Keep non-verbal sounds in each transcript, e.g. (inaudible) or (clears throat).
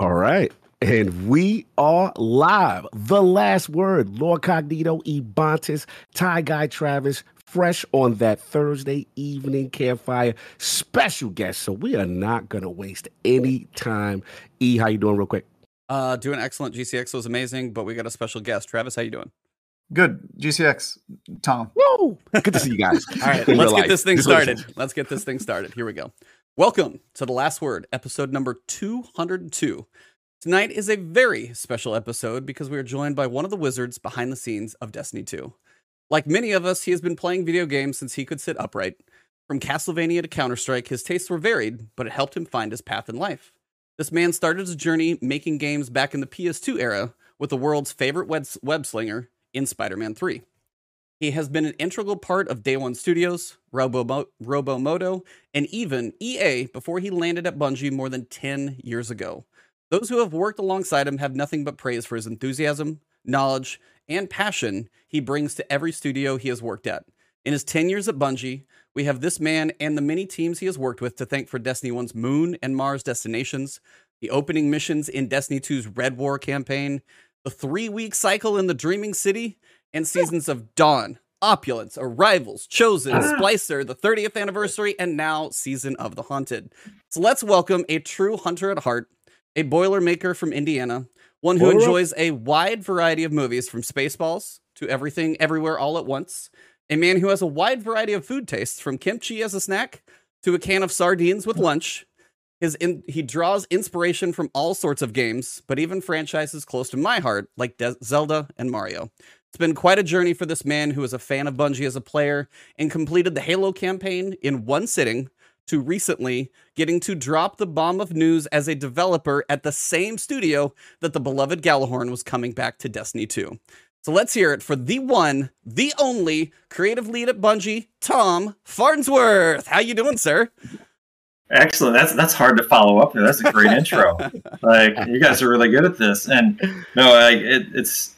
All right. And we are live. The last word, Lord Cognito, Ebontis, Tie Guy Travis, fresh on that Thursday evening campfire. Special guest. So we are not gonna waste any time. E, how you doing real quick? Uh doing excellent. GCX was amazing, but we got a special guest. Travis, how you doing? Good. GCX, Tom. Woo! Good to see you guys. (laughs) All right, let's get this thing started. Let's get this thing started. Here we go. Welcome to The Last Word, episode number 202. Tonight is a very special episode because we are joined by one of the wizards behind the scenes of Destiny 2. Like many of us, he has been playing video games since he could sit upright. From Castlevania to Counter Strike, his tastes were varied, but it helped him find his path in life. This man started his journey making games back in the PS2 era with the world's favorite web slinger in Spider Man 3. He has been an integral part of Day One Studios, Robo Robomodo, and even EA before he landed at Bungie more than 10 years ago. Those who have worked alongside him have nothing but praise for his enthusiasm, knowledge, and passion he brings to every studio he has worked at. In his 10 years at Bungie, we have this man and the many teams he has worked with to thank for Destiny 1's Moon and Mars destinations, the opening missions in Destiny 2's Red War campaign, the three week cycle in the Dreaming City, and seasons of Dawn, Opulence, Arrivals, Chosen, ah. Splicer, the 30th anniversary, and now Season of the Haunted. So let's welcome a true hunter at heart, a boilermaker from Indiana, one who enjoys a wide variety of movies from Spaceballs to Everything Everywhere All at Once, a man who has a wide variety of food tastes from kimchi as a snack to a can of sardines with lunch. His in, he draws inspiration from all sorts of games, but even franchises close to my heart like De- Zelda and Mario. It's been quite a journey for this man who is a fan of Bungie as a player and completed the Halo campaign in one sitting to recently getting to drop the bomb of news as a developer at the same studio that the beloved Gjallarhorn was coming back to Destiny 2. So let's hear it for the one, the only creative lead at Bungie, Tom Farnsworth. How you doing, sir? Excellent. That's that's hard to follow up. That's a great intro. (laughs) Like you guys are really good at this. And no, I, it, it's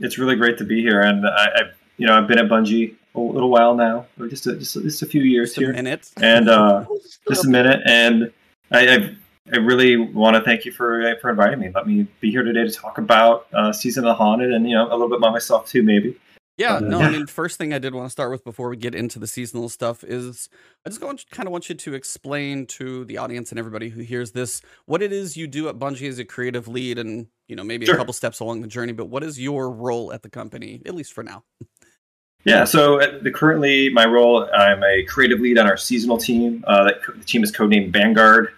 it's really great to be here. And I, I, you know, I've been at Bungie a little while now, or just a, just, just a few years just here. A minute. And uh, (laughs) just a minute. And I, I, I really want to thank you for for inviting me. Let me be here today to talk about uh, Season of the Haunted, and you know, a little bit about myself too, maybe. Yeah, no, I mean, first thing I did want to start with before we get into the seasonal stuff is I just kind of want you to explain to the audience and everybody who hears this what it is you do at Bungie as a creative lead and, you know, maybe sure. a couple steps along the journey, but what is your role at the company, at least for now? Yeah, so the, currently my role, I'm a creative lead on our seasonal team. Uh, that, the team is codenamed Vanguard,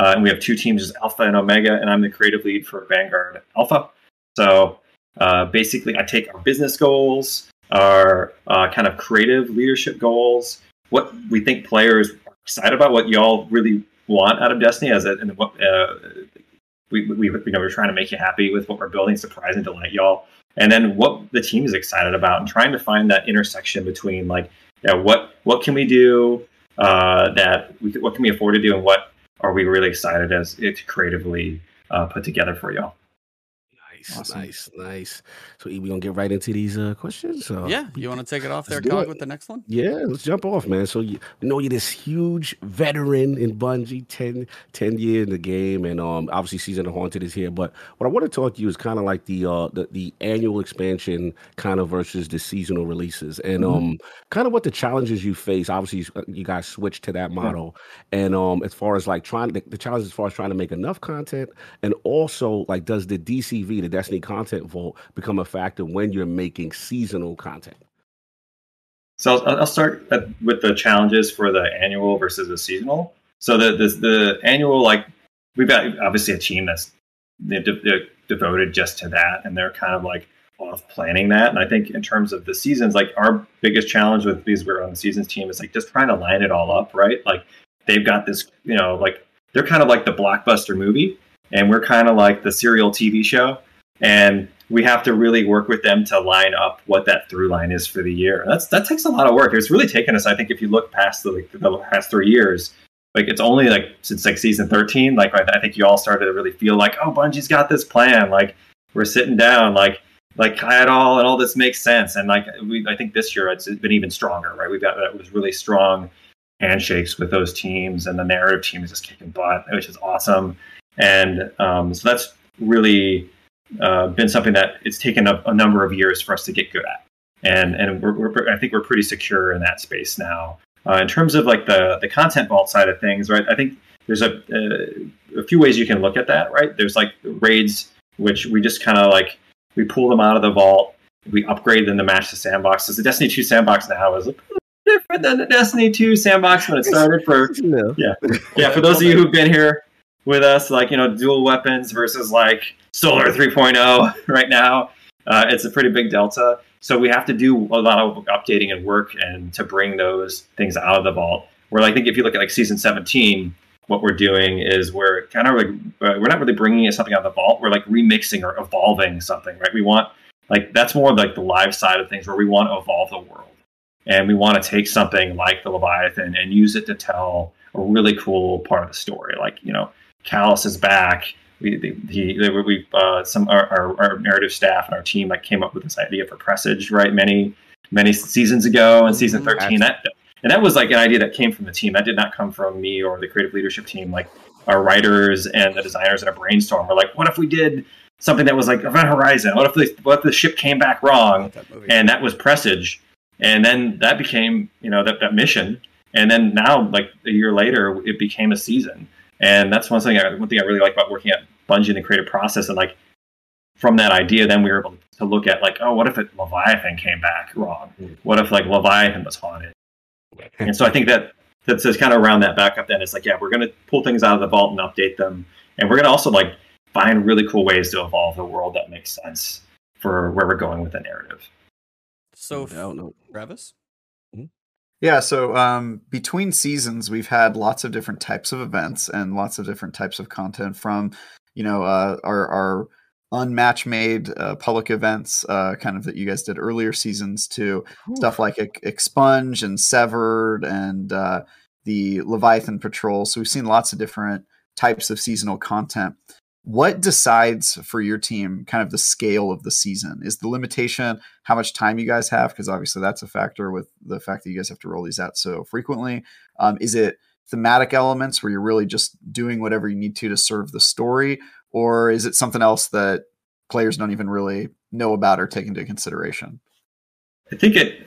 uh, and we have two teams, Alpha and Omega, and I'm the creative lead for Vanguard Alpha. So uh, basically, I take our business goals, our uh, kind of creative leadership goals, what we think players are excited about, what y'all really want out of Destiny, as a, and what uh, we, we, we know we're trying to make you happy with what we're building, surprise and delight y'all, and then what the team is excited about, and trying to find that intersection between like, yeah, what what can we do uh, that we what can we afford to do, and what are we really excited as it creatively uh, put together for y'all. Nice, awesome. nice, nice. So we gonna get right into these uh, questions. So yeah, you want to take it off there, Cog, with the next one? Yeah, let's jump off, man. So you, you know you're this huge veteran in Bungie, 10, 10 year in the game, and um obviously season of haunted is here. But what I want to talk to you is kind of like the uh the, the annual expansion kind of versus the seasonal releases, and mm-hmm. um kind of what the challenges you face. Obviously, you guys switched to that model, yeah. and um as far as like trying the, the challenges as far as trying to make enough content, and also like does the DCV the Destiny Content Vault become a factor when you're making seasonal content? So I'll, start with the challenges for the annual versus the seasonal. So the the, the annual, like we've got obviously a team that's they're, de- they're devoted just to that, and they're kind of like off planning that. And I think in terms of the seasons, like our biggest challenge with these we're on the seasons team is like just trying to line it all up, right? Like they've got this, you know, like they're kind of like the blockbuster movie, and we're kind of like the serial TV show and we have to really work with them to line up what that through line is for the year. That's that takes a lot of work. It's really taken us, I think, if you look past the, like, the past three years, like it's only like since like season thirteen, like I, think you all started to really feel like, oh, Bungie's got this plan. Like we're sitting down, like like it all and all this makes sense. And like we, I think this year it's been even stronger, right? We've got that was really strong handshakes with those teams, and the narrative team is just kicking butt, which is awesome. and um, so that's really uh, been something that it's taken a, a, number of years for us to get good at, and and we're, we're, I think we're pretty secure in that space now. Uh, in terms of like the the content vault side of things, right? I think there's a, a, a few ways you can look at that, right? There's like raids, which we just kind of like we pull them out of the vault, we upgrade them to match the sandboxes. The Destiny 2 sandbox now is different than the Destiny 2 sandbox when it started. For (laughs) yeah, yeah, for those of you who've been here with us, like you know, dual weapons versus like Solar 3.0 right now, uh, it's a pretty big delta. So we have to do a lot of updating and work and to bring those things out of the vault. Where I think if you look at like season 17, what we're doing is we're kind of like uh, we're not really bringing something out of the vault. We're like remixing or evolving something, right? We want like that's more like the live side of things where we want to evolve the world, and we want to take something like the Leviathan and use it to tell a really cool part of the story. Like you know, Calus is back. We he we uh, some our, our, our narrative staff and our team like came up with this idea for Presage right many many seasons ago in season mm-hmm. 13 that and that was like an idea that came from the team. That did not come from me or the creative leadership team. Like our writers and the designers in a brainstorm were like, what if we did something that was like Event Horizon? What if the what if the ship came back wrong? That and that was Presage. And then that became, you know, that, that mission. And then now, like a year later, it became a season. And that's one thing I, one thing I really like about working at Bungie in the creative process. And like from that idea, then we were able to look at like, oh, what if it, Leviathan came back wrong? What if like Leviathan was haunted? and so I think that that's just kind of around that backup. Then it's like, yeah, we're going to pull things out of the vault and update them, and we're going to also like find really cool ways to evolve the world that makes sense for where we're going with the narrative. So, no, no. Travis. Mm-hmm. Yeah, so um, between seasons, we've had lots of different types of events and lots of different types of content from, you know, uh, our, our unmatch made uh, public events, uh, kind of that you guys did earlier seasons, to Ooh. stuff like Expunge and Severed and uh, the Leviathan Patrol. So we've seen lots of different types of seasonal content. What decides for your team kind of the scale of the season? Is the limitation how much time you guys have? Because obviously that's a factor with the fact that you guys have to roll these out so frequently. Um, is it thematic elements where you're really just doing whatever you need to to serve the story? or is it something else that players don't even really know about or take into consideration? I think it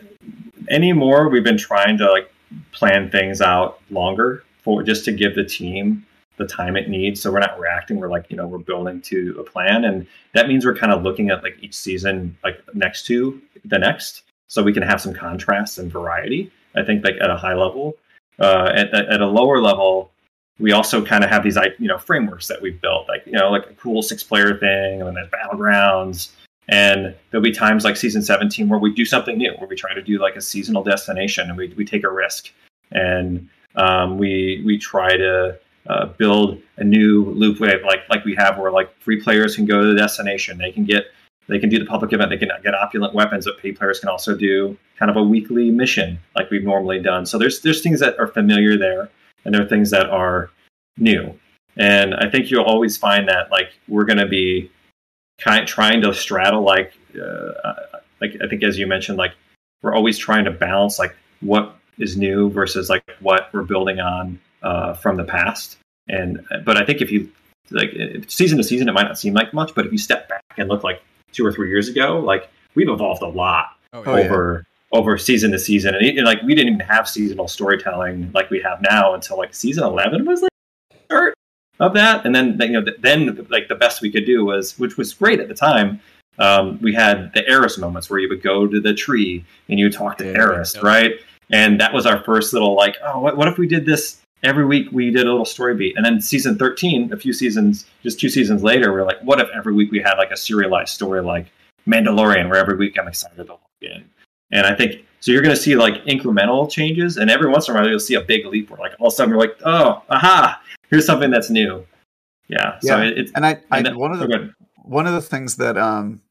anymore we've been trying to like plan things out longer for just to give the team the time it needs so we're not reacting we're like you know we're building to a plan and that means we're kind of looking at like each season like next to the next so we can have some contrast and variety i think like at a high level uh, at, at a lower level we also kind of have these you know frameworks that we've built like you know like a cool six player thing and then there's battlegrounds. And there'll be times like season 17 where we do something new where we try to do like a seasonal destination and we, we take a risk. And um, we we try to uh, build a new loop wave like like we have where like three players can go to the destination. They can get they can do the public event they can get opulent weapons but paid players can also do kind of a weekly mission like we've normally done so there's there's things that are familiar there and there are things that are new. And I think you'll always find that like we're going to be kind of trying to straddle like uh, like I think as you mentioned like we're always trying to balance like what is new versus like what we're building on uh, from the past. And but I think if you like season to season, it might not seem like much, but if you step back and look like two or three years ago, like we've evolved a lot oh, yeah. over over season to season, and, and, like we didn't even have seasonal storytelling like we have now until like season eleven was like start of that, and then you know then like the best we could do was, which was great at the time. Um, we had the Eris moments where you would go to the tree and you talk to yeah, Eris, yeah. right? And that was our first little like, oh, what, what if we did this every week? We did a little story beat, and then season thirteen, a few seasons, just two seasons later, we are like, what if every week we had like a serialized story like Mandalorian, where every week I'm excited to log in. And I think so. You're going to see like incremental changes, and every once in a while you'll see a big leap where like all of a sudden you're like, oh, aha, here's something that's new. Yeah. So yeah. It, and I, I and then, one of the oh, one of the things that um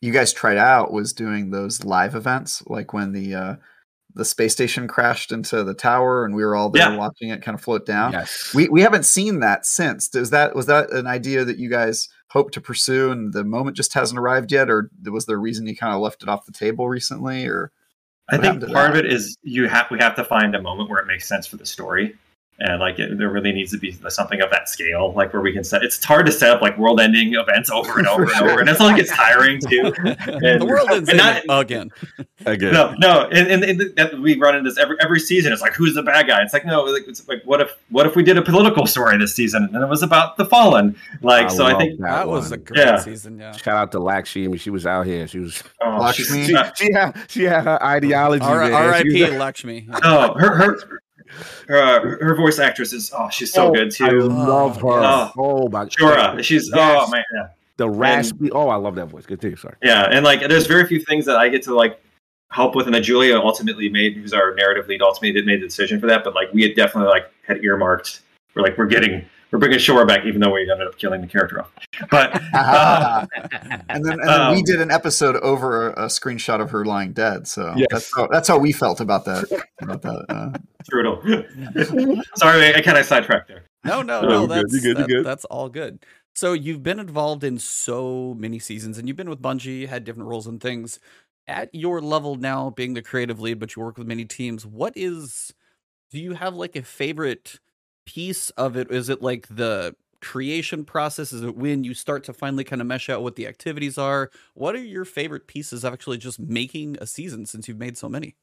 you guys tried out was doing those live events, like when the uh the space station crashed into the tower and we were all there yeah. watching it kind of float down. Yes. We we haven't seen that since. Does that was that an idea that you guys hope to pursue and the moment just hasn't arrived yet or was there a reason you kind of left it off the table recently or I think part that? of it is you have we have to find a moment where it makes sense for the story. And like it, there really needs to be something of that scale like where we can set it's hard to set up like world ending events over and over and over and it's like it's tiring too (laughs) and, the world ends and not, again again no no and, and, and that we run into this every every season it's like who's the bad guy it's like no like, it's like what if what if we did a political story this season and it was about the fallen like I so i think that, that was a great yeah. season yeah shout out to lakshmi she was out here she was oh, Lakshmi. She, she, had she had her ideology R- R.I.P. Lakshmi. Oh, her her her, her voice actress is oh she's so oh, good too. I love her. Oh, oh my Shohreh. She's yes. oh man. Yeah. The raspy. And, oh, I love that voice. Good thing. Sorry. Yeah, and like there's very few things that I get to like help with, and that Julia ultimately made, who's our narrative lead, ultimately did made the decision for that. But like we had definitely like had earmarked. We're like we're getting we're bringing Shohreh back, even though we ended up killing the character off. But uh, (laughs) and then, and then um, we did an episode over a, a, screenshot of her lying dead. So yes. that's how that's how we felt about that. About that. Uh, Brutal. (laughs) Sorry, I kind of sidetracked there. No, no, no. no that's good, that, good. that's all good. So you've been involved in so many seasons, and you've been with Bungie, had different roles and things. At your level now, being the creative lead, but you work with many teams. What is? Do you have like a favorite? piece of it? Is it like the creation process? Is it when you start to finally kind of mesh out what the activities are? What are your favorite pieces of actually just making a season since you've made so many?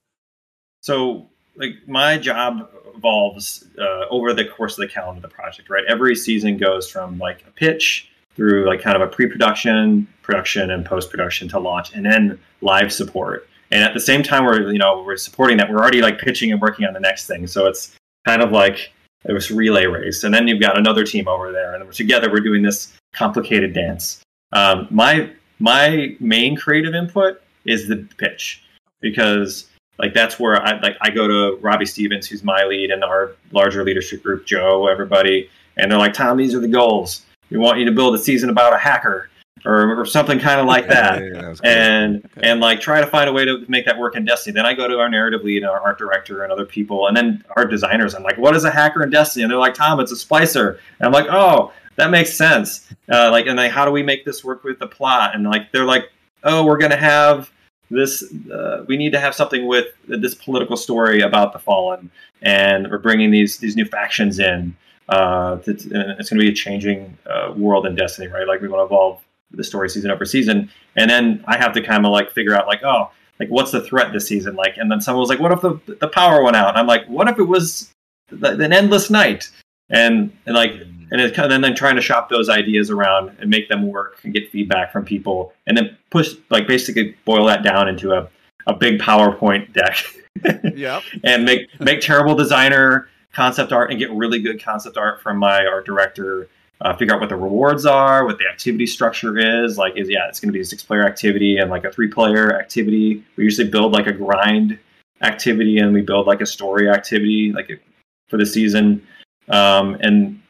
So, like my job evolves uh, over the course of the calendar of the project, right? Every season goes from like a pitch through like kind of a pre-production, production, and post-production to launch, and then live support. And at the same time, we're you know we're supporting that. We're already like pitching and working on the next thing. So it's kind of like it was relay race, and then you've got another team over there, and together we're doing this complicated dance. Um, my my main creative input is the pitch because like that's where I like I go to Robbie Stevens, who's my lead, and our larger leadership group, Joe, everybody, and they're like, Tom, these are the goals. We want you to build a season about a hacker or, or something kind of like that, yeah, yeah, and okay. and like try to find a way to make that work in Destiny. Then I go to our narrative lead, and our art director, and other people, and then our designers. I'm like, what is a hacker in Destiny? And they're like, Tom, it's a splicer. And I'm like, oh, that makes sense. Uh, like, and like, how do we make this work with the plot? And like, they're like, oh, we're gonna have this. Uh, we need to have something with this political story about the fallen, and we're bringing these these new factions in. Uh, it's, it's going to be a changing uh, world and Destiny, right? Like we want to evolve the story season over season. And then I have to kind of like figure out like, oh, like what's the threat this season like? And then someone was like, what if the the power went out? And I'm like, what if it was an endless night? And and like and of, and then trying to shop those ideas around and make them work and get feedback from people, and then push like basically boil that down into a a big PowerPoint deck. (laughs) yeah. And make make terrible designer concept art and get really good concept art from my art director uh, figure out what the rewards are, what the activity structure is. Like, is yeah, it's going to be a six player activity and like a three player activity. We usually build like a grind activity and we build like a story activity like for the season. Um, and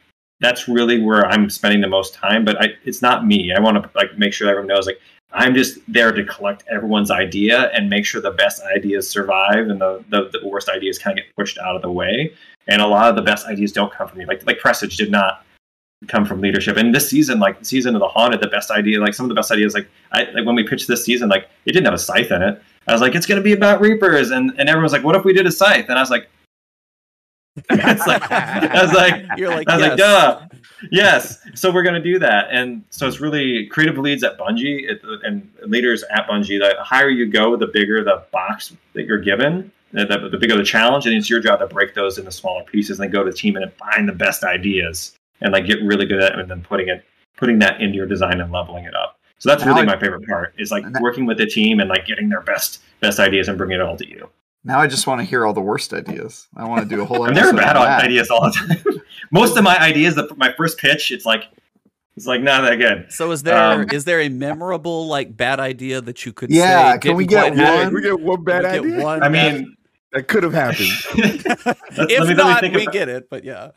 that's really where I'm spending the most time. But I, it's not me. I want to like make sure everyone knows like I'm just there to collect everyone's idea and make sure the best ideas survive and the, the, the worst ideas kind of get pushed out of the way. And a lot of the best ideas don't come from me. Like like Presage did not come from leadership. And this season, like season of the haunted, the best idea, like some of the best ideas, like I like when we pitched this season, like it didn't have a scythe in it. I was like, it's gonna be about reapers, and and everyone's like, what if we did a scythe? And I was like, (laughs) it's like I was like, You're like I was yes. like, duh, yes. So we're gonna do that, and so it's really creative leads at Bungie it, and leaders at Bungie. The higher you go, the bigger the box that you're given. The, the bigger the challenge, and it's your job to break those into smaller pieces and then go to the team and find the best ideas and like get really good at it and then putting it putting that into your design and leveling it up. So that's really my favorite part is like working with the team and like getting their best best ideas and bringing it all to you. Now I just want to hear all the worst ideas. I want to do a whole. (laughs) and they're bad ideas all the time. (laughs) Most of my ideas, the, my first pitch, it's like it's like not that good. So is there um, is there a memorable like bad idea that you could yeah, say? can we get one? We get one bad idea. One I mean, that could have happened. (laughs) if me, not, we about, get it. But yeah.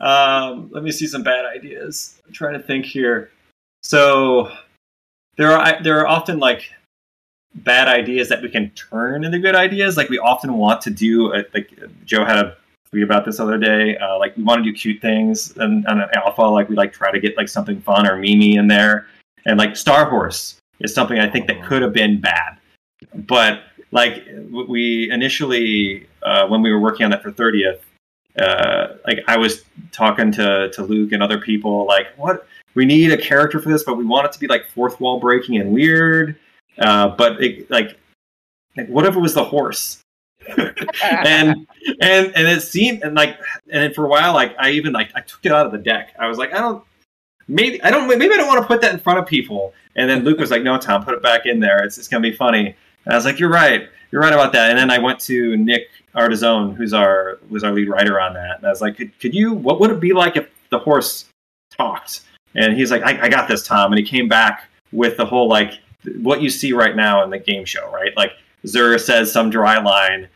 Um, let me see some bad ideas. I'm trying to think here. So there are there are often like bad ideas that we can turn into good ideas. Like we often want to do. A, like Joe had a tweet about this other day. Uh, like we want to do cute things and on an alpha. Like we like try to get like something fun or mimi in there. And like Star Horse is something I think that could have been bad, but like we initially uh, when we were working on that for 30th uh, like I was talking to to Luke and other people, like what we need a character for this, but we want it to be like fourth wall breaking and weird. Uh, but it, like, like what if it was the horse? (laughs) and and and it seemed and like and for a while like I even like I took it out of the deck. I was like I don't maybe I don't maybe I don't want to put that in front of people. And then Luke was like, "No, Tom, put it back in there. It's it's gonna be funny." And I was like, "You're right. You're right about that." And then I went to Nick Artizone, who's our was our lead writer on that, and I was like, "Could could you? What would it be like if the horse talked?" And he's like, I, I got this, Tom. And he came back with the whole like what you see right now in the game show, right? Like Xur says some dry line,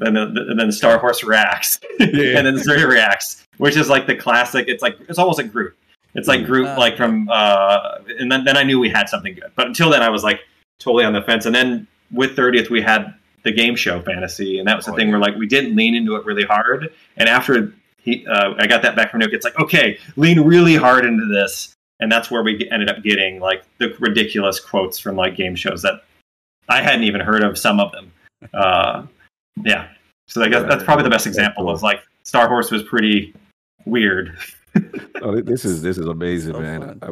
and then the, then the Star Horse reacts, (laughs) yeah. and then Xur reacts, which is like the classic. It's like it's almost like Groot. It's like Groot, uh, like from, uh, and then, then I knew we had something good. But until then, I was like totally on the fence. And then with 30th, we had the game show fantasy, and that was the oh, thing yeah. where like we didn't lean into it really hard. And after he, uh, I got that back from Nick. It's like, okay, lean really hard into this, and that's where we ended up getting like the ridiculous quotes from like game shows that I hadn't even heard of. Some of them, uh, yeah. So I guess that's probably the best example of like Star Horse was pretty weird. (laughs) oh, this is this is amazing, so man. I,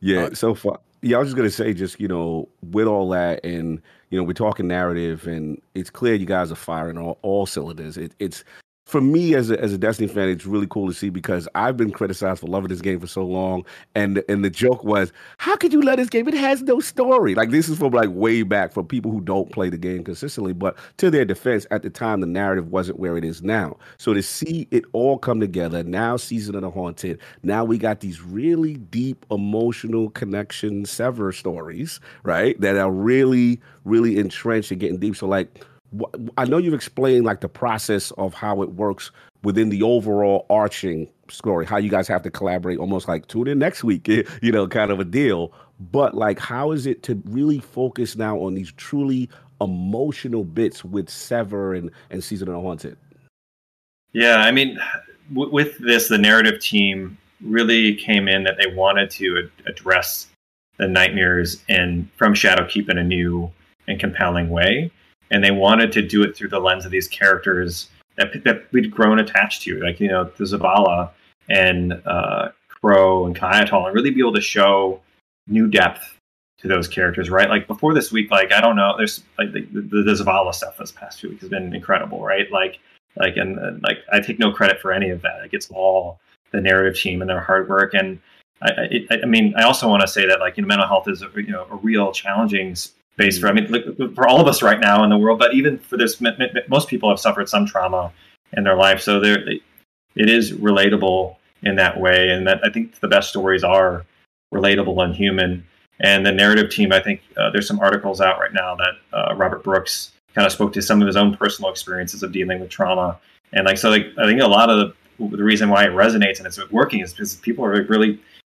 yeah, uh, so far. Yeah, I was just gonna say, just you know, with all that, and you know, we're talking narrative, and it's clear you guys are firing all, all cylinders. It, it's for me as a, as a Destiny fan, it's really cool to see because I've been criticized for loving this game for so long, and and the joke was, how could you love this game? It has no story. Like this is from like way back for people who don't play the game consistently. But to their defense, at the time, the narrative wasn't where it is now. So to see it all come together now, season of the haunted. Now we got these really deep emotional connection sever stories, right? That are really really entrenched and getting deep. So like I know you've explained like the process of how it works within the overall arching story, how you guys have to collaborate, almost like tune in next week, (laughs) you know, kind of a deal. But like, how is it to really focus now on these truly emotional bits with Sever and and Season of the Haunted? Yeah, I mean, w- with this, the narrative team really came in that they wanted to ad- address the nightmares and from Shadowkeep in a new and compelling way and they wanted to do it through the lens of these characters that, that we'd grown attached to, like you know the Zavala and uh, Crow and Caiatl, and really be able to show new depth to those characters, right? Like before this week, like I don't know, there's like the, the, Zavala stuff this past few weeks has been incredible, right? Like like and uh, like I take no credit for any of that. Like it's all the narrative team and their hard work and. I, I, I mean, I also want to say that like you know, mental health is a, you know a real challenging space for I mean for all of us right now in the world, but even for this, most people have suffered some trauma in their life, so there it is relatable in that way, and that I think the best stories are relatable and human. And the narrative team, I think uh, there's some articles out right now that uh, Robert Brooks kind of spoke to some of his own personal experiences of dealing with trauma, and like so, like I think a lot of the, the reason why it resonates and it's working is because people are really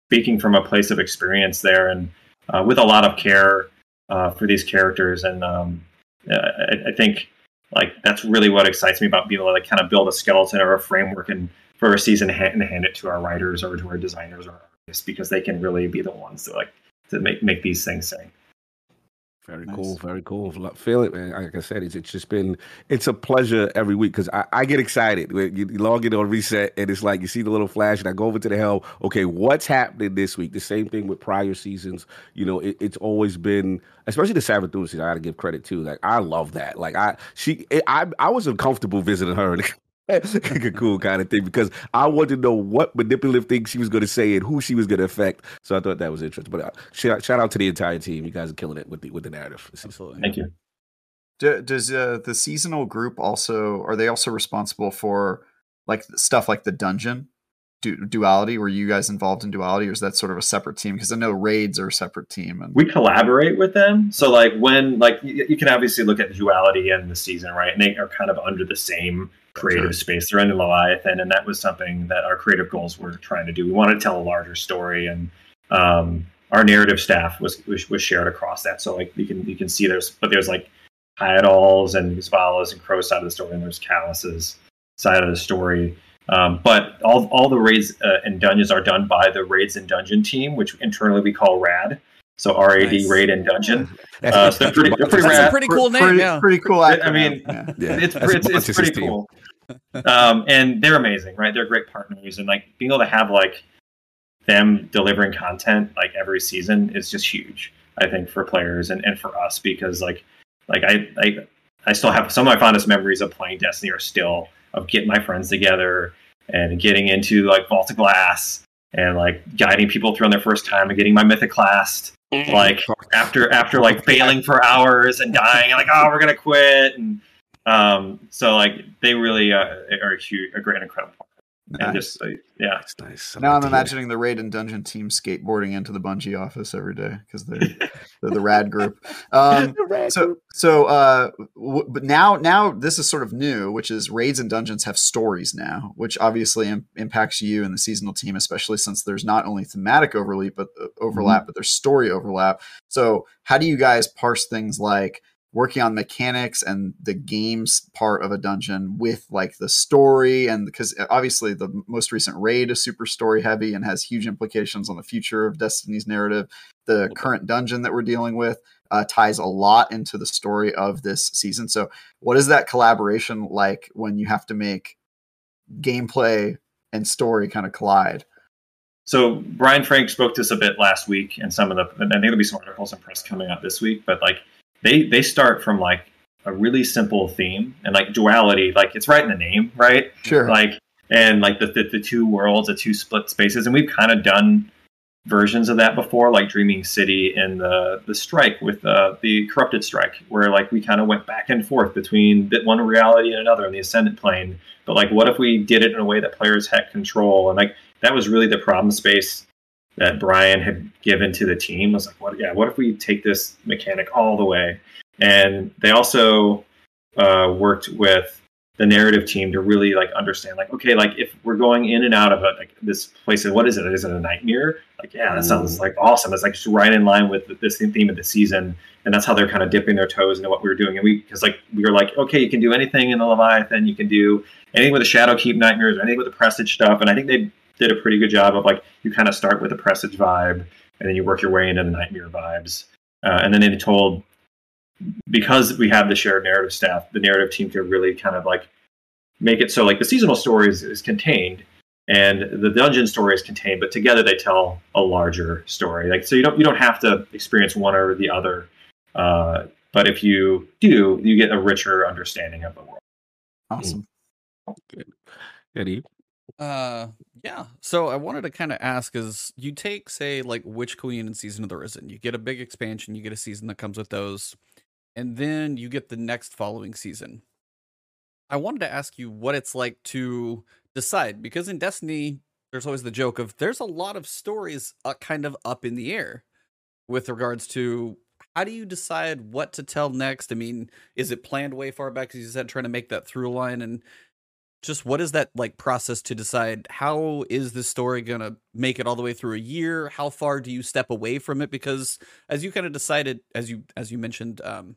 speaking from a place of experience there, and uh, with a lot of care uh, for these characters, and um, I, I, think like that's really what excites me about being able to like, kind of build a skeleton or a framework and for a season and hand it to our writers or to our designers or artists because they can really be the ones to like to make make these things sing. Very nice. cool, very cool. Feel it, man. Like I said, it's, it's just been it's a pleasure every week because I, I, get excited. You, log in on reset and it's like you see the little flash, and I go over to the helm. Okay, what's happening this week? The same thing with prior seasons. You know, it, it's always been, especially the Savathun season. I got to give credit to. Like I love that. Like I she it, I I was uncomfortable visiting her. (laughs) a cool kind of thing because I wanted to know what manipulative things she was going to say and who she was going to affect. So I thought that was interesting. But uh, shout, shout out to the entire team. You guys are killing it with the with the narrative. Absolutely. Thank you. Do, does uh, the seasonal group also are they also responsible for like stuff like the dungeon du- duality? Were you guys involved in duality, or is that sort of a separate team? Because I know raids are a separate team. And we collaborate with them. So like when like you, you, can obviously look at duality and the season, right? And they are kind of under the same creative sure. space. They're under Leviathan, and that was something that our creative goals were trying to do. We wanted to tell a larger story, and um, our narrative staff was, was, was shared across that. So like you can you can see there's but there's like Caiatl's and Zavalas and Crow side of the story, and there's Calus's side of the story. Um, but all, all the raids uh, and dungeons are done by the raids and dungeon team, which internally we call RAD. So RAD nice. raid and dungeon. Uh, so they're pretty, they're pretty That's rad. a pretty cool name. Pretty, yeah. pretty cool. I mean, yeah. it's, it's, it's, pretty cool. um, and they're amazing, right? They're great partners, and like being able to have like them delivering content like every season is just huge. I think for players and, and for us because like like I, I I still have some of my fondest memories of playing Destiny are still of getting my friends together and getting into like Vault of Glass and like guiding people through on their first time and getting my Mythoclast Mm-hmm. Like after after like failing for hours and dying and like oh we're gonna quit and um so like they really uh, are a huge a great incredible part and just uh, yeah it's nice. I Now I'm to hear it. imagining the raid and dungeon team skateboarding into the Bungie office every day because they're (laughs) they're the rad group. Um, (laughs) The rad so group. so uh w- but now now this is sort of new which is raids and dungeons have stories now which obviously Im- impacts you and the seasonal team especially since there's not only thematic overlap but uh, overlap but there's story overlap so how do you guys parse things like working on mechanics and the games part of a dungeon with like the story and because obviously the most recent raid is super story heavy and has huge implications on the future of destiny's narrative the current dungeon that we're dealing with uh, ties a lot into the story of this season. So, what is that collaboration like when you have to make gameplay and story kind of collide? So Brian Frank spoke to us a bit last week, and some of the and I think there'll be some articles and press coming out this week. But like they they start from like a really simple theme and like duality, like it's right in the name, right? Sure. Like and like the the, the two worlds, the two split spaces, and we've kind of done versions of that before, like Dreaming City and the the Strike with uh, the Corrupted Strike, where like we kind of went back and forth between that one reality and another in the Ascendant plane. But like, what if we did it in a way that players had control? And like that was really the problem space that Brian had given to the team. Was like, what? Yeah, what if we take this mechanic all the way? And they also uh, worked with the narrative team to really like understand like okay like if we're going in and out of a, like this place what is it is it a nightmare like yeah that sounds like awesome it's like just right in line with this theme of the season and that's how they're kind of dipping their toes into what we were doing and we because like we were like okay you can do anything in the leviathan you can do anything with the shadow keep nightmares or anything with the presage stuff and i think they did a pretty good job of like you kind of start with the presage vibe and then you work your way into the nightmare vibes uh, and then they told because we have the shared narrative staff, the narrative team can really kind of like make it so like the seasonal story is, is contained and the dungeon story is contained, but together they tell a larger story. Like so you don't you don't have to experience one or the other. Uh, but if you do, you get a richer understanding of the world. Awesome. Good. Eddie. Uh, yeah. So I wanted to kind of ask: is you take say like Witch Queen and Season of the Risen, you get a big expansion, you get a season that comes with those, and then you get the next following season. I wanted to ask you what it's like to decide because in Destiny, there's always the joke of there's a lot of stories uh, kind of up in the air with regards to how do you decide what to tell next? I mean, is it planned way far back? As you said, trying to make that through line and just what is that like process to decide how is this story gonna make it all the way through a year how far do you step away from it because as you kind of decided as you as you mentioned um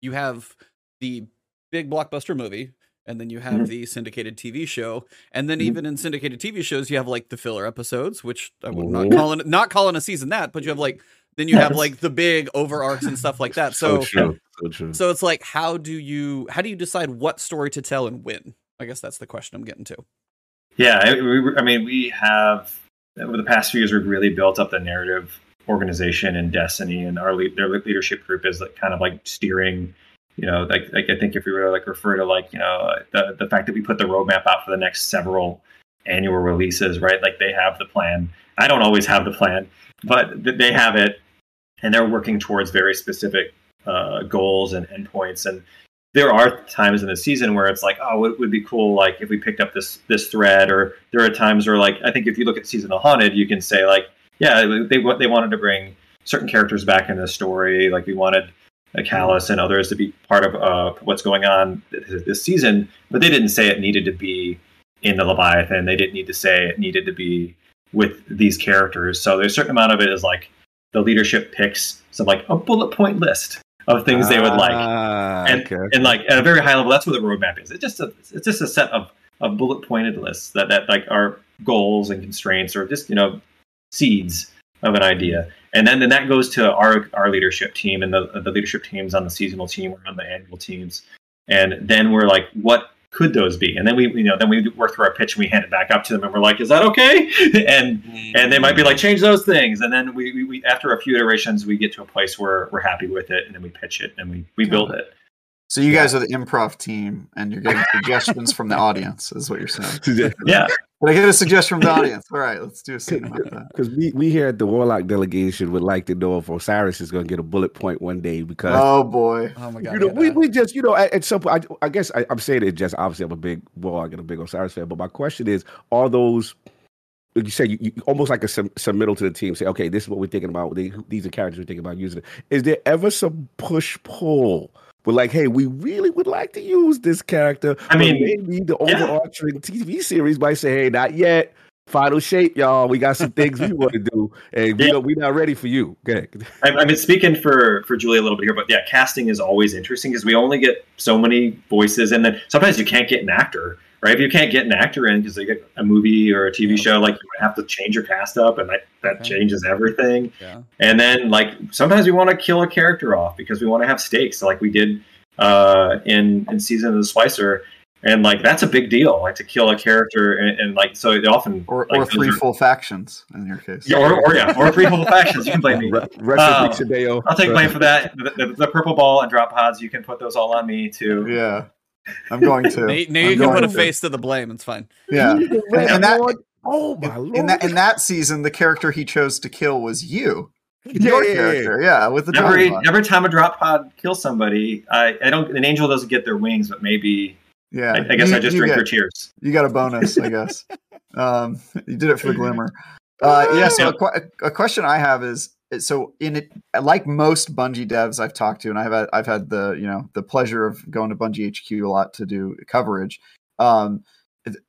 you have the big blockbuster movie and then you have Mhm. the syndicated tv show and then Mhm. even in syndicated tv shows you have like the filler episodes which i would not Mhm. calling not calling a season that but you have like then you have like the big over arcs and stuff like that so true. So true. so it's like how do you how do you decide what story to tell and when i guess that's the question i'm getting to Yeah, I, we, I mean, we have over the past few years, we've really built up the narrative organization and Destiny, and our lead, their leadership group is like kind of like steering. You know, like like I think if we were to like refer to like you know the the fact that we put the roadmap out for the next several annual releases, right? Like they have the plan. I don't always have the plan, but they have it, and they're working towards very specific uh, goals and endpoints and there are times in the season where it's like, oh, it would be cool, like if we picked up this this thread. Or there are times where, like, I think if you look at seasonal haunted, you can say like, yeah, they they wanted to bring certain characters back in the story. Like we wanted a Calus and others to be part of uh, what's going on this, this season, but they didn't say it needed to be in the Leviathan. They didn't need to say it needed to be with these characters. So there's a certain amount of it is like the leadership picks some like a bullet point list of things they would like Ah, and, okay. and like at a very high level, that's what the roadmap is. It's just a it's just a set of, of bullet pointed lists that, that like are goals and constraints or just you know seeds of an idea, and then then that goes to our our leadership team and the the leadership teams on the seasonal team or on the annual teams, and then we're like, what could those be? And then we, you know, then we work through our pitch and we hand it back up to them and we're like, is that okay? (laughs) and and they might be like, change those things. And then we, we, we after a few iterations, we get to a place where we're happy with it, and then we pitch it and we we build it. So you guys are the improv team, and you're getting suggestions from the audience, is what you're saying. (laughs) Yeah, But I get a suggestion from the audience. All right, let's do a scene about that. Because we, we here at the Warlock delegation would like to know if Osiris is going to get a bullet point one day because Oh boy. Oh my god. you know yeah, we, we just you know at, at some point I, I guess I, I'm saying it just obviously I'm a big Warlock and a big Osiris fan, but my question is are those like you said you, you almost like a sub, submittal to the team say okay this is what we're thinking about they, these are characters we're thinking about using. Is there ever some push pull? But like, hey, we really would like to use this character. I mean, maybe the yeah. overarching TV series might say, "Hey, not yet. Final shape, y'all. We got some things we want to do, and we yeah. we're not ready for you." Okay. I, I mean, speaking for for Julie a little bit here, but yeah, casting is always interesting because we only get so many voices, and then sometimes you can't get an actor, right? If you can't get an actor in because they get a movie or a TV Yeah. show, like you have to change your cast up, and that that Okay. changes everything. yeah. And then like sometimes we want to kill a character off because we want to have stakes, like we did uh, in in season of the Splicer. And like that's a big deal, like to kill a character, and, and like so it often Or, like, or three are- full factions in your case. yeah, or, or yeah, or three full factions. You can blame me. (laughs) Re- Rest in peace, Hideo. I'll take blame for that. The, the, the purple ball and drop pods, you can put those all on me too. Yeah. I'm going to. Now, now you can put a to. face to the blame. It's fine. Yeah. And, and that- oh my lord! In that in that season, the character he chose to kill was you. Yeah, Your yeah, yeah. character, yeah, with the Every drop pod. every time a drop pod kills somebody, I, I don't. An angel doesn't get their wings, but maybe Yeah, I, I guess You- I just you drink get- their tears. You got a bonus, I guess. (laughs) um, you did it for the glimmer. Uh, yeah. So a, a question I have is so in it, like most Bungie devs I've talked to, and I've had, I've had the you know the pleasure of going to Bungie HQ a lot to do coverage. Um,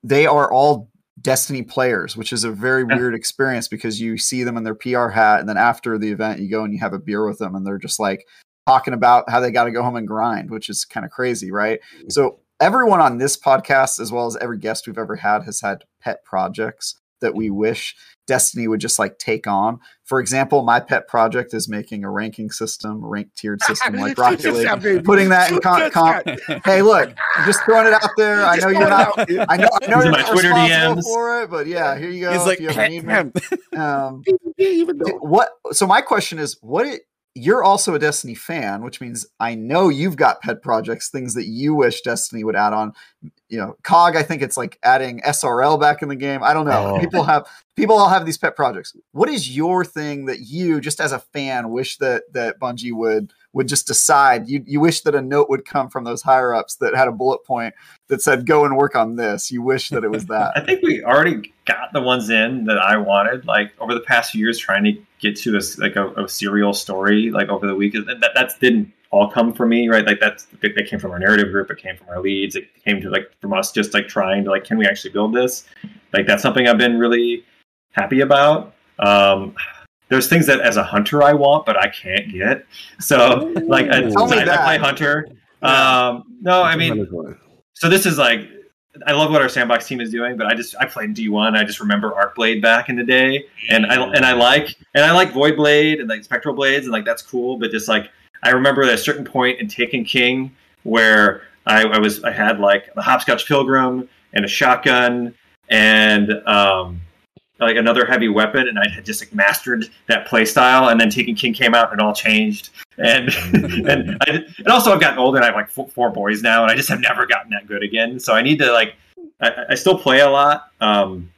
they are all Destiny players, which is a very Yeah. weird experience because you see them in their PR hat, and then after the event, you go and you have a beer with them, and they're just like talking about how they got to go home and grind, which is kind of crazy, right? So everyone on this podcast, as well as every guest we've ever had, has had pet projects that we wish Destiny would just like take on. For example, my pet project is making a ranking system, a ranked tiered system like (laughs) Rocket League. Putting that in con- comp- Hey, look, I'm just throwing it out there. I know you're not. I know. I know These you're my not Twitter responsible DMs. for it, but yeah, here you go. He's if like, you ever need me. Um, (laughs) even Th- though what so my question is what it, you're also a destiny fan which means i know you've got pet projects things that you wish destiny would add on you know cog i think it's like adding srl back in the game i don't know Oh. people have people all have these pet projects what is your thing that you just as a fan wish that that bungie would would just decide you you wish that a note would come from those higher ups that had a bullet point that said go and work on this you wish that it was that. (laughs) I think we already got the ones in that I wanted. Like over the past few years, trying to get to a s- like a, a serial story. Like over the week, that that that's didn't all come from me, right? Like that's that that came from our narrative group. It came from our leads. It came to like from us just like trying to like, can we actually build this? Like that's something I've been really happy about. Um, there's things that as a hunter I want, but I can't get. So (laughs) like I, I, play hunter. Yeah. Um, no, I mean so this is like I love what our sandbox team is doing, but I just I played D one. I just remember Arcblade back in the day, and I and I like and I like Void Blade and like Spectral Blades, and like that's cool. But just like I remember at a certain point in Taken King where I, I was I had like the Hopscotch Pilgrim and a shotgun and um like another heavy weapon, and I had just like mastered that play style. And then Taken King came out, and it all changed. And (laughs) and I, and also I've gotten older, and I have like four, four boys now, and I just have never gotten that good again. So I need to like I, I still play a lot, um,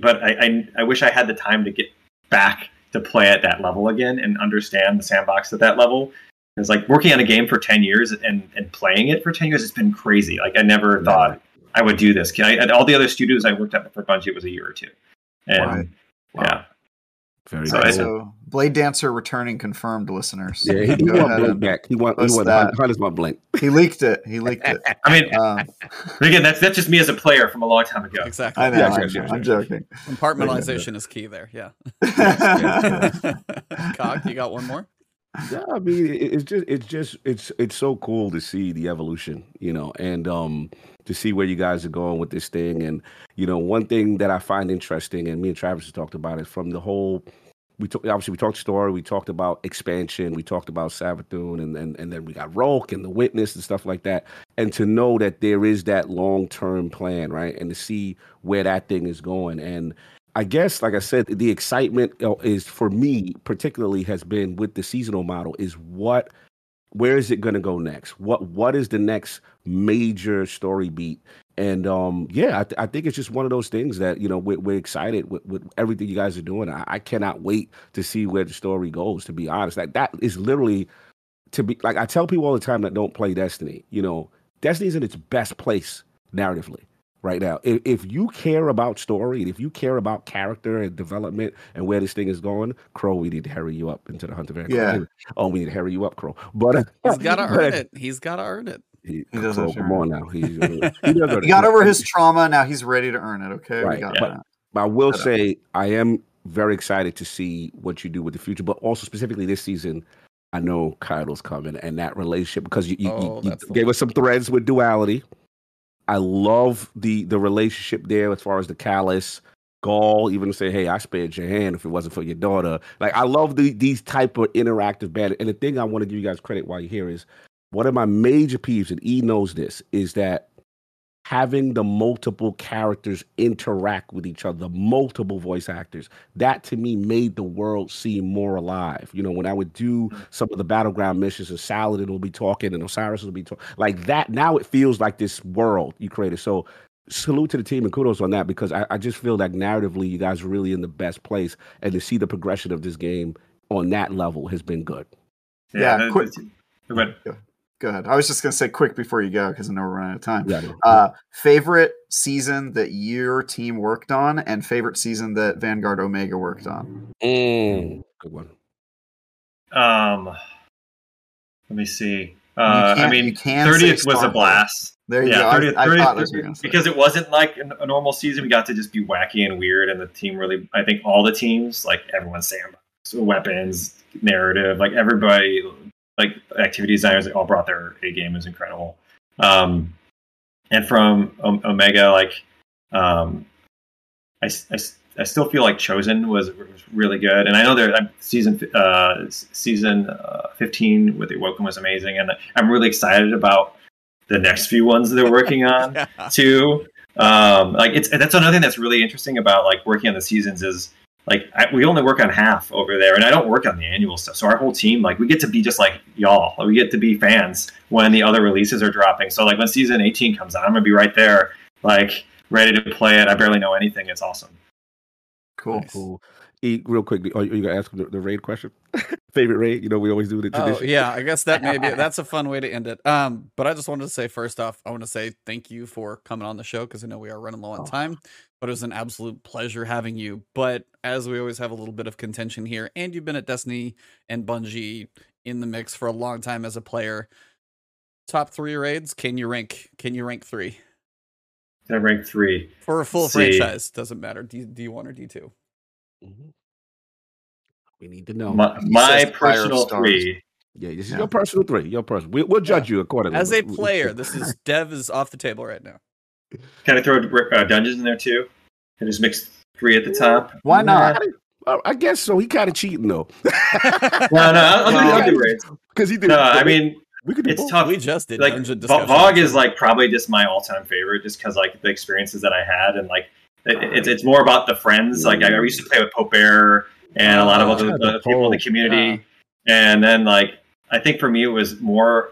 but I, I I wish I had the time to get back to play at that level again and understand the sandbox at that level. It's like working on a game for ten years and and playing it for ten years. It's been crazy. Like I never thought I would do this. Can I, at all the other studios I worked at before Bungie, it was a year or two. And Right. yeah, Very So All I- right, cool. so blade dancer returning confirmed listeners Yeah, he, he Go want ahead Blink back. He want he post want that. Hunters want Blink. he leaked it he leaked it (laughs) I mean, um, but (laughs) again, that's that's just me as a player from a long time ago. Exactly. I know, Yes, I yes, know, yes, I'm yes. joking. Compartmentalization is key there. Yeah. (laughs) Cog, you got one more? Yeah, I mean, it, it's just it's just it's it's so cool to see the evolution, you know, and um to see where you guys are going with this thing. And you know, one thing that I find interesting, and me and Travis have talked about it, from the whole we talk, obviously we talked story, we talked about expansion, we talked about Savathun, and then and then we got Rhulk and the Witness and stuff like that. And to know that there is that long term plan, right, and to see where that thing is going, and I guess, like I said, the excitement is for me particularly has been with the seasonal model is what where is it going to go next? What what is the next major story beat? And um, yeah, I, th- I, think it's just one of those things that you know we're, we're excited with, with, everything you guys are doing. I, I, cannot wait to see where the story goes. To be honest, like that is literally to be like I tell people all the time that don't play Destiny. You know, Destiny's in its best place narratively right now. If, if you care about story and if you care about character and development and where this thing is going, Crow, we need to hurry you up into the Hunter Van. Yeah. Oh, we need to hurry you up, Crow. But he's (laughs) got to earn it. He's got to earn it. He, he does Crow, come on now. He, (laughs) he, he got over his trauma. Now he's ready to earn it. Okay. Right. But, but, I will say I am very excited to see what you do with the future, but also specifically this season. I know Kaido's coming and that relationship because you, you, oh, you gave us some threads with duality. I love the the relationship there as far as the Calus. Ghaul even say, "Hey, I spared your hand if it wasn't for your daughter." Like I love the, these type of interactive bad. And the thing I want to give you guys credit while you're here is one of my major peeves, and E knows this, is that having the multiple characters interact with each other, the multiple voice actors, that to me made the world seem more alive. You know, when I would do some of the battleground missions and Saladin will be talking and Osiris will be talking like that, now it feels like this world you created. So salute to the team and kudos on that because I, I just feel like narratively you guys are really in the best place and to see the progression of this game on that level has been good. Yeah, yeah quick, Go ahead. I was just going to say quick before you go because I know we're running out of time. Yeah, uh, favorite season that your team worked on and favorite season that Vanguard Omega worked on? Mm, good one. Um, let me see. Uh, I mean, thirtieth was a blast. There you yeah, go. 30th, I, 30th, I because it wasn't like a normal season. We got to just be wacky and weird, and the team really. I think all the teams, like everyone's sandbox, weapons, narrative, like everybody like activity designers they all brought their A game is incredible. Um, and from o- Omega, like um, I, I, I still feel like Chosen was, was really good, and I know they're season uh, season uh, fifteen with the Woken was amazing, and I'm really excited about the next few ones they're working (laughs) on yeah. too. Um, like it's that's another thing that's really interesting about like working on the seasons is like I, we only work on half over there and i don't work on the annual stuff so our whole team like we get to be just like y'all like, we get to be fans when the other releases are dropping so like when season 18 comes out i'm gonna be right there like ready to play it i barely know anything it's awesome cool nice. cool E, real quick, are you gonna ask the, the raid question? (laughs) Favorite raid? You know, we always do the tradition. Oh, yeah, I guess that maybe (laughs) that's a fun way to end it. Um, but I just wanted to say first off, I want to say thank you for coming on the show because I know we are running low on oh. time. But it was an absolute pleasure having you. But as we always have a little bit of contention here, and you've been at Destiny and Bungie in the mix for a long time as a player. Top three raids? Can you rank? Can you rank three? I rank three for a full franchise. Doesn't matter. D D one or D 2 mm-hmm. We need to know. My, my personal three. Yeah, this is yeah. your personal three. Your personal. We, will judge yeah. you accordingly. As a player, this is Dev is off the table right now. Can I throw uh, dungeons in there too? And just mix three at the top. Why not? I guess so. He kind of cheating though. (laughs) no, no, I'll, I'll do raids because he did. No, I mean we could. It's both. tough. We just did like VoG is like probably just my all-time favorite, just because like the experiences that I had and like it, it's it's more about the friends. Like I used to play with Pope Bear and a lot of other the people in the community. Yeah. And then like I think for me it was more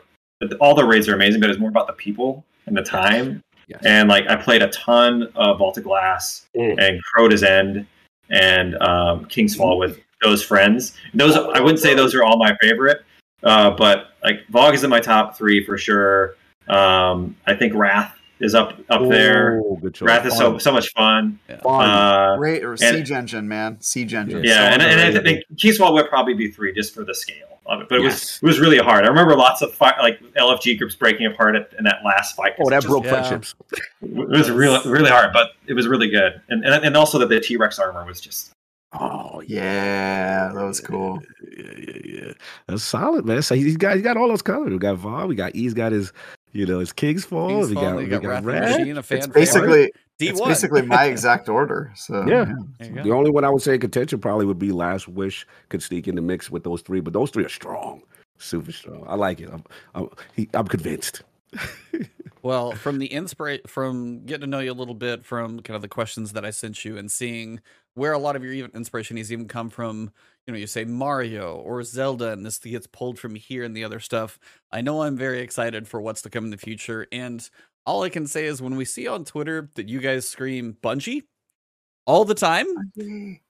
all the raids are amazing, but it's more about the people and the time. Yes. And like I played a ton of Vault of Glass mm. and Crota's End and um, King's Fall with those friends. Those I wouldn't say those are all my favorite, uh, but like VoG is in my top three for sure. Um, I think Wrath is up up Ooh, there. Wrath is so so much fun. Yeah. Fun. Uh, Great or Siege Engine, man. Siege Engine. Yeah, so and, and I think King's Fall would probably be three just for the scale of it. But it yes. was it was really hard. I remember lots of fight, like LFG groups breaking apart at, in that last fight. Oh, that just, broke yeah. friendships. It was really really hard, but it was really good. And and, and also that the T Rex armor was just Oh yeah, that was cool. Yeah, yeah, yeah. That's solid, man. So he's got he's got all those colors. We got VoG. We got E's got his You know, it's King's Fall. King's we Fall, got, you we got got Wrath of the Red. Machine, a fan It's basically D1. it's basically my exact order. So Yeah. There you The only one I would say in contention probably would be Last Wish could sneak in the mix with those three, but those three are strong, super strong. I like it. I'm, I'm, he, I'm convinced. (laughs) Well, from the inspiration, from getting to know you a little bit, from kind of the questions that I sent you, and seeing where a lot of your even inspiration has even come from. You know, you say Mario or Zelda, and this gets pulled from here and the other stuff. I know I'm very excited for what's to come in the future, and all I can say is when we see on Twitter that you guys scream Bungie all the time,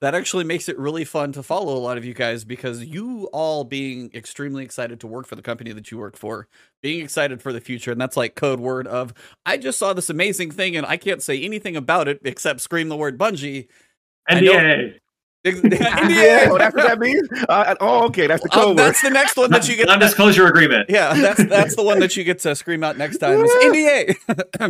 that actually makes it really fun to follow a lot of you guys because you all being extremely excited to work for the company that you work for, being excited for the future, and that's like code word of I just saw this amazing thing and I can't say anything about it except scream the word Bungie. NDA. Ex- (laughs) (laughs) Yeah, NDA. oh, that's what that means. Uh, oh, okay, that's the Uh, code word. that's the next one that you get. Non-disclosure agreement. Yeah, that's that's the one that you get to scream out next time is (laughs) NDA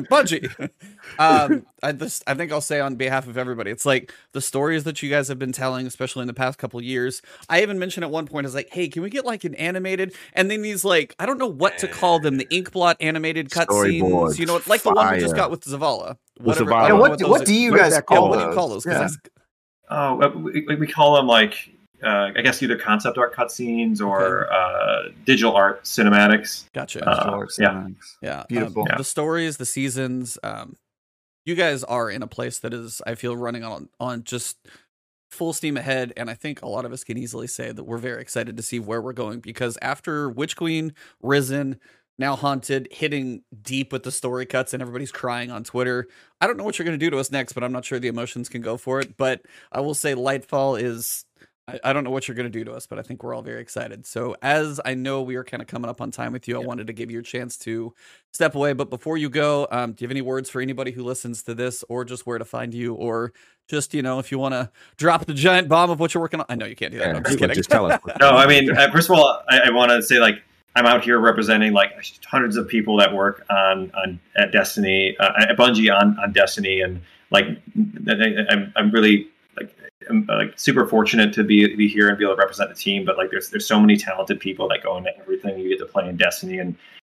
Bungie. Um, I just I think I'll say on behalf of everybody, it's like the stories that you guys have been telling, especially in the past couple of years. I even mentioned at one point, I was like, "Hey, can we get like an animated?" And then these like I don't know what to call them, the inkblot animated cutscenes. Storyboards, You know, like the one we just got with Zavala. With Whatever. Zavala. Yeah, don't know what, those what do you guys that yeah, call what do you those? call those? 'Cause Yeah. That's- Oh, uh, we, we call them like uh, I guess either concept art cutscenes or uh, digital art cinematics. Gotcha. Uh, Star yeah. Cinemax. Yeah. um, Beautiful. Yeah. The stories, the seasons, um, you guys are in a place that is, I feel, running on on just full steam ahead. And I think a lot of us can easily say that we're very excited to see where we're going because after Witch Queen, Risen, now Haunted, hitting deep with the story cuts and everybody's crying on Twitter. I don't know what you're going to do to us next, but I'm not sure the emotions can go for it. But I will say Lightfall is I, I don't know what you're going to do to us, but I think we're all very excited. So, as I know we are kind of coming up on time with you, I wanted to give you a chance to step away. But before you go, um, do you have any words for anybody who listens to this, or just where to find you, or just you know if you want to drop the giant bomb of what you're working on? I know you can't do that. Yeah, I'm just kidding. just tell us. (laughs) No, I mean, uh, first of all, I, I want to say like I'm out here representing like hundreds of people that work on on at Destiny, uh, at Bungie on on Destiny, and like I'm I'm really like I'm like super fortunate to be be here and be able to represent the team. But like there's there's so many talented people that go into everything you get to play in Destiny, and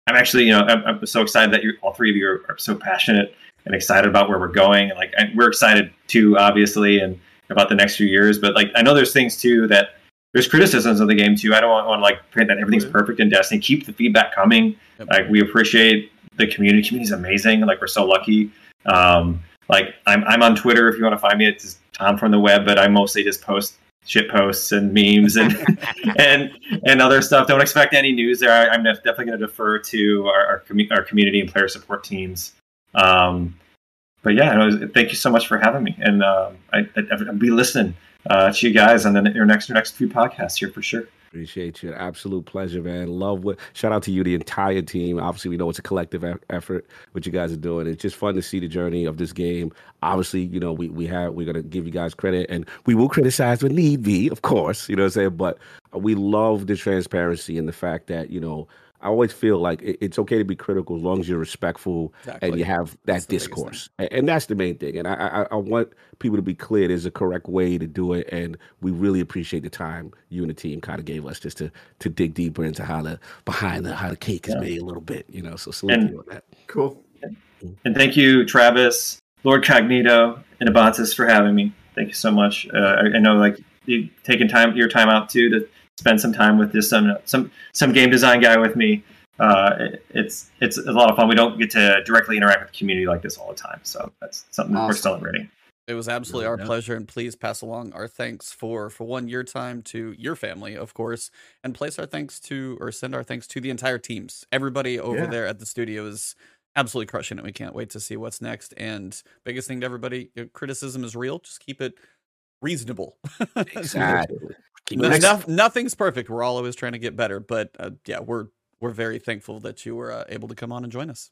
I'm actually you know I'm, I'm so excited that you all three of you are, are so passionate and excited about where we're going. And like I, we're excited too, obviously, and about the next few years. But like I know there's things too that there's criticisms of the game too. I don't want, want to like print that everything's perfect in Destiny. Keep the feedback coming. Yep. Like we appreciate the community. Community's amazing. Like we're so lucky. Um, like I'm I'm on Twitter if you want to find me. It's Tom from the web, but I mostly just post shit posts and memes and (laughs) and and other stuff. Don't expect any news there. I, I'm definitely going to defer to our our, commu- our community and player support teams. Um, but yeah, was, thank you so much for having me, and um, I, I, I'll be listening uh, to you guys on the your next your next few podcasts here for sure. Appreciate you. Absolute pleasure, man. Love what. Shout out to you, the entire team. Obviously, we know it's a collective effort what you guys are doing. It's just fun to see the journey of this game. Obviously, you know we we have we're gonna give you guys credit, and we will criticize when need be, of course. You know what I'm saying? But we love the transparency and the fact that you know. I always feel like it's okay to be critical as long as you're respectful Exactly. and you have that the biggest thing. discourse, and that's the main thing. And I, I, I want people to be clear. There's a correct way to do it, and we really appreciate the time you and the team kind of gave us just to to dig deeper into how the behind the how the cake is Yeah. made a little bit. You know, so salute And- you on that. Cool. And thank you, Travis, Lord Cognito, and Ebontis for having me. Thank you so much. Uh, I, I know like you taking time your time out too to spend some time with this some some some game design guy with me. Uh, it- it's it's a lot of fun. We don't get to directly interact with the community like this all the time, so that's something that we're celebrating. It was absolutely Yeah, our yeah. pleasure, and please pass along our thanks for for one your time to your family, of course, and place our thanks to or send our thanks to the entire teams. Everybody over Yeah. there at the studio is absolutely crushing it. We can't wait to see what's next. And biggest thing to everybody, criticism is real. Just keep it reasonable. (laughs) Exactly. Keep No- no- nothing's perfect. We're all always trying to get better, but uh, yeah, we're we're very thankful that you were uh, able to come on and join us.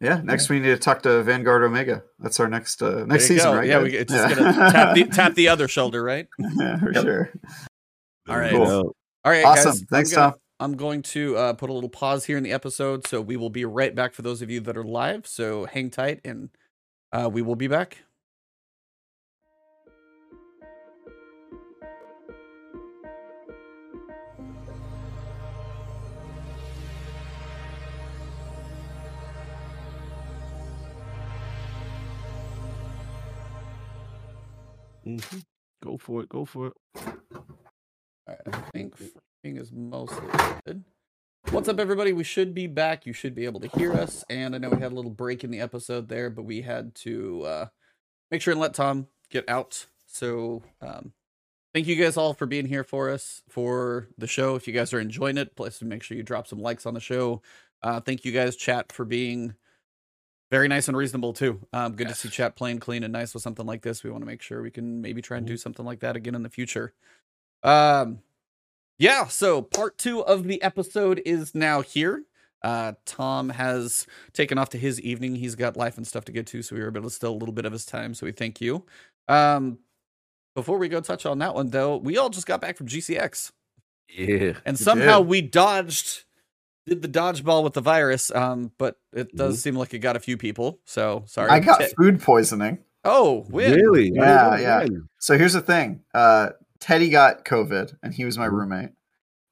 Yeah. Next, we need to talk to Vanguard Omega. That's our next uh, next season, go. right? Yeah, guys? we it's just gonna tap the tap the other (laughs) shoulder, right? yeah, for Yep. sure. All right. Cool. Cool. All right, Awesome. guys. I'm Thanks, gonna- Tom. I'm going to uh, put a little pause here in the episode, so we will be right back for those of you that are live. So hang tight, and uh, we will be back. Mhm. Go for it. Go for it. All right, I think is mostly good. What's up, everybody? We should be back. You should be able to hear us. And I know we had a little break in the episode there, but we had to uh, make sure and let Tom get out. So, um, thank you guys all for being here for us for the show. If you guys are enjoying it, please make sure you drop some likes on the show. Uh, thank you guys, chat, for being very nice and reasonable too. Um, good Yes. to see chat playing clean and nice with something like this. We want to make sure we can maybe try and do something like that again in the future. Um, yeah. So part two of the episode is now here. Uh, Tom has taken off to his evening. He's got life and stuff to get to, so we were able to steal a little bit of his time. So we thank you. Um, before we go touch on that one though, we all just got back from GCX Yeah. and somehow did. we dodged did the dodgeball with the virus um but it does seem like it got a few people so sorry I got Te- food poisoning. oh win. Really? Yeah, I yeah. when. So here's the thing. Uh, Teddy got COVID, and he was my Mhm. roommate,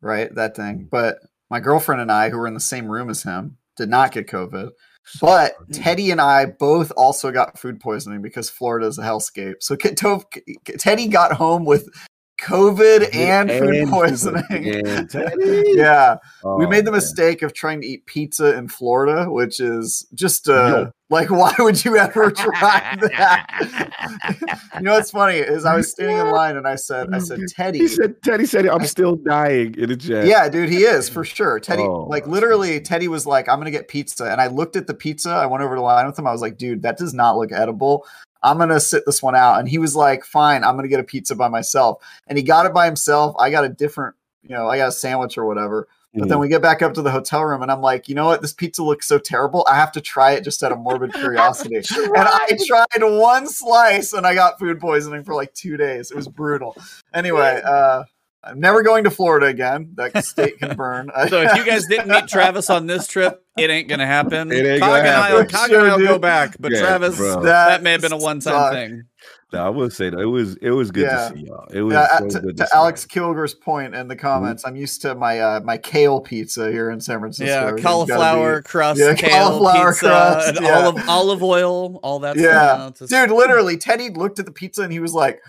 right? That thing. But my girlfriend and I, who were in the same room as him, did not get COVID. But Teddy and I both also got food poisoning because Florida is a hellscape. So K- To- K- Teddy got home with COVID and food poisoning. And. (laughs) Yeah, we Oh, made the man. mistake of trying to eat pizza in Florida, which is just uh, like, why would you ever (laughs) try that? (laughs) you know what's funny is I was standing in line and I said, I said, Teddy. He said, Teddy said, I'm still dying in the chat. Yeah, dude, he is for sure. Teddy, Oh, like literally, Teddy was like, "I'm gonna get pizza," and I looked at the pizza. I went over to line with him. I was like, "Dude, that does not look edible. I'm gonna sit this one out." And he was like, "Fine, I'm gonna get a pizza by myself." And he got it by himself. I got a different, you know, I got a sandwich or whatever. But then we get back up to the hotel room, and I'm like, you know what? This pizza looks so terrible. I have to try it just out of morbid (laughs) curiosity. and I tried one slice, and I got food poisoning for like two days. It was brutal. Anyway, uh, I'm never going to Florida again. That (laughs) state can burn. (laughs) so if you guys didn't meet travis on this trip it ain't gonna happen It ain't Cog gonna and I'll- happen. Cog Sure, and I'll go back but Yeah, travis bro. that may have been a one-time sucked. thing No, I will say that it was it was good Yeah. to see y'all. It was Yeah, so to, good to see Alex. Kilger's point in the comments, I'm used to my uh, my kale pizza here in San Francisco. yeah Everything's be- cauliflower crust Yeah, kale cauliflower pizza crust, and yeah. olive olive oil all that Yeah, stuff dude, literally, Teddy looked at the pizza and he was like,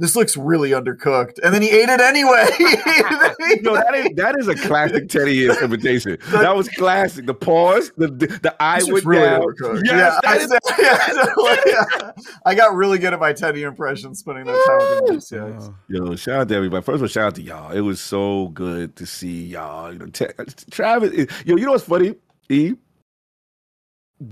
"This looks really undercooked," and then he ate it anyway. (laughs) (laughs) Yo, that is that is a classic Teddy invitation. (laughs) That was classic. The pause, the the, the eye went really down. Yes, yeah, I, is- said, yeah, yeah. I got really good at my Teddy impression spending that time with him. Oh. Yo, shout out to everybody. First of all, shout out to y'all. It was so good to see y'all. You know, Te- Travis. Eh, yo, you know what's funny? E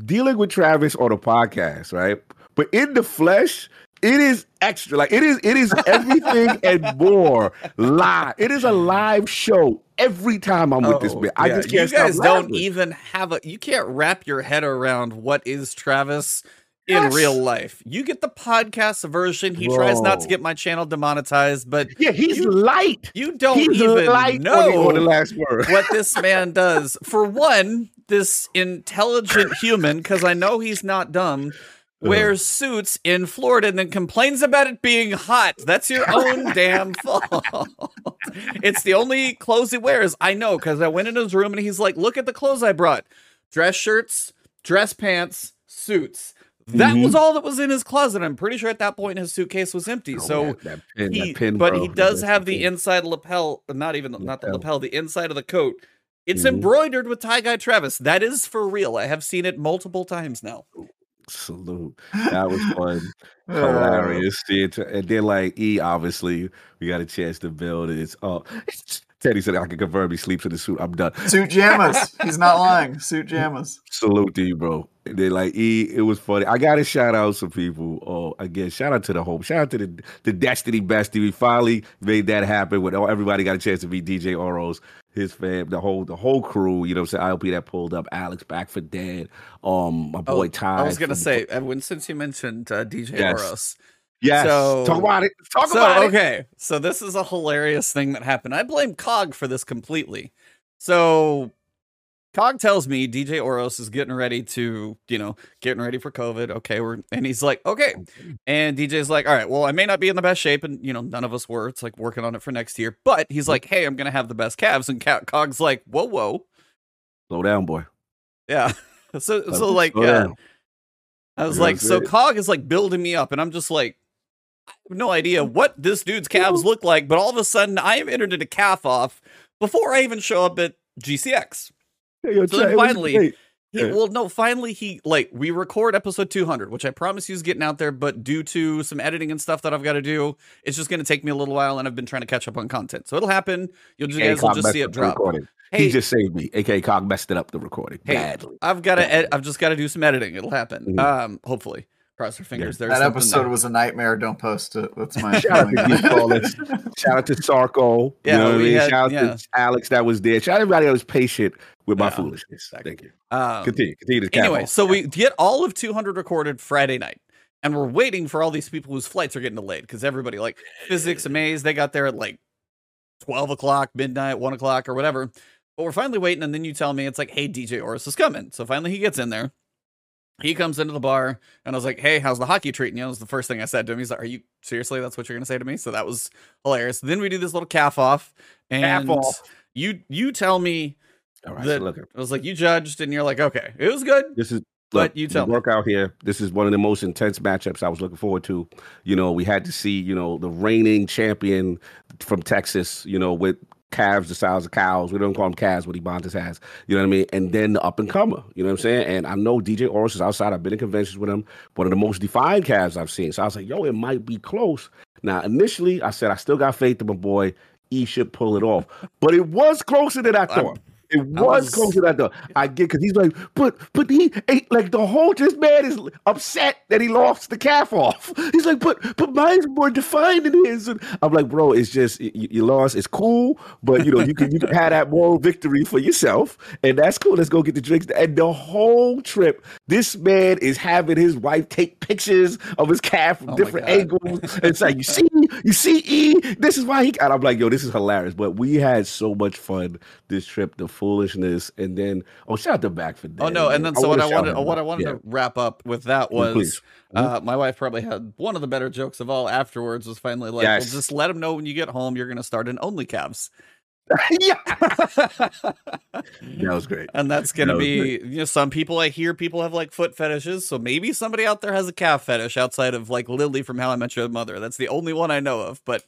dealing with Travis on a podcast, right? But in the flesh, it is extra. Like it is. It is everything (laughs) and more live. It is a live show every time I'm with this Oh, man. I yeah. just can't you guys don't even have a you can't wrap your head around what is Travis in Yes. real life. You get the podcast version. He tries not to get my channel demonetized, but Yeah, he's You- light. you don't he's even light know the, last word. what (laughs) this man does. For one, this intelligent human, because I know he's not dumb. Wears suits in Florida and then complains about it being hot. That's your own (laughs) damn fault. it's the only clothes he wears. I know because I went in his room and he's like, "Look at the clothes I brought: dress shirts, dress pants, suits." That Mhm. was all that was in his closet. I'm pretty sure at that point his suitcase was empty. Oh, so man, that pin, he, that pin, but bro, he does have the inside lapel, not even not the Lapel. lapel, the inside of the coat. It's Mhm. embroidered with tie guy Travis. That is for real. I have seen it multiple times now. Salute. That was fun. (laughs) Uh, Hilarious. It- And then like E, obviously, we got a chance to build it. It's uh (laughs) Teddy said I can confirm he sleeps in the suit. I'm done. Suit jammas. He's not (laughs) lying. Suit jammas. Salute to you, bro. And then like E, it was funny. I gotta shout out some people. Oh, again, shout out to the home. Shout out to the the Destiny Bestie. We finally made that happen when everybody got a chance to meet DJ Oros, his fam, the whole the whole crew. You know, what I'm saying ILP that pulled up, Alex back for dead. Um, my boy Ty. Oh, I was gonna say, Edwin, since you mentioned uh, DJ Yes. Oros. yes. so- Talk about it. Talk so about it. okay, so this is a hilarious thing that happened. I blame Cog for this completely. So Cog tells me DJ Oros is getting ready to, you know, getting ready for COVID. Okay, we're and he's like, okay, and DJ's like, all right, well, I may not be in the best shape, and you know, none of us were. It's like working on it for next year, but he's like, hey, I'm gonna have the best calves, and Cog's like, whoa, whoa, Slow down, boy. yeah. (laughs) So so like, uh. I was You like, so? Cog is like building me up, and I'm just like, I have no idea what this dude's calves look like, but all of a sudden I am entered into calf off before I even show up at GCX. So then finally- He, Yeah. well, no, finally he like we record episode 200, which I promise you is getting out there, but due to some editing and stuff that I've got to do, it's just going to take me a little while, and I've been trying to catch up on content. So it'll happen. You'll just, AKA guys will just see it drop. recording. Hey, He just saved me. AKA Cog messed it up the recording Hey, badly. I've got to. Ed- I've just got to do some editing. It'll happen. Mhm. Um, hopefully, cross our fingers. There's that episode there. was a nightmare. Don't post it. That's my Shout out to feeling. (laughs) Geek Shout out to Sarko. Yeah, you know what I mean? had- Shout out yeah. to Alex that was there. Shout out to everybody that was patient with my Yeah, foolishness. exactly. Thank you. Um, Continue. Continue to Anyway, off. so we get all of 200 recorded Friday night, and we're waiting for all these people whose flights are getting delayed because everybody, like Physics, Amaze, they got there at like 12 o'clock, midnight, 1 o'clock, or whatever. But we're finally waiting, and then you tell me it's like, hey, DJ Oris is coming. So finally he gets in there. He comes into the bar, and I was like, hey, how's the hockey treating you? That was the first thing I said to him. He's like, are you seriously? That's what you're going to say to me? So that was hilarious. Then we do this little calf off, and Calf off. you you tell me All right, that so look, I was like, you judged, and you're like, okay, it was good. this is But you the tell me. workout here. This is one of the most intense matchups I was looking forward to. You know, we had to see, you know, the reigning champion from Texas, you know, with calves the size of cows. We don't call them calves, what Ebontis has. You know what I mean? And then the up and comer. You know what I'm saying? And I know DJ Oris is outside. I've been in conventions with him. One of the most defined calves I've seen. So I was like, yo, it might be close. Now, initially, I said I still got faith in my boy. He should pull it off. But it was closer than I thought. It was, was- closer than I thought. I get because he's like, but but he ain't like the whole this man is upset that he lost the calf off. (laughs) He's like, but but mine's more defined than his. And I'm like, bro, it's just you, you lost. It's cool, but you know you can you can have that moral victory for yourself, and that's cool. Let's go get the drinks. And the whole trip, this man is having his wife take pictures of his calf from Oh different angles. It's like, you see, you see, E, this is why he. And I'm like, yo, this is hilarious. But we had so much fun this trip, the foolishness, and then oh, shout out to back for that. Oh no! And then so what I wanted, what I wanted Yeah. to wrap up with that was, uh, my wife probably had one of the better jokes of all. Afterwards, was finally like, Yes. "Well, just let them know when you get home, you're going to start an only calves." (laughs) yeah, that was great. and that's going to That be you know some people i hear people have like foot fetishes so maybe somebody out there has a calf fetish outside of like lily from how i met your mother that's the only one i know of but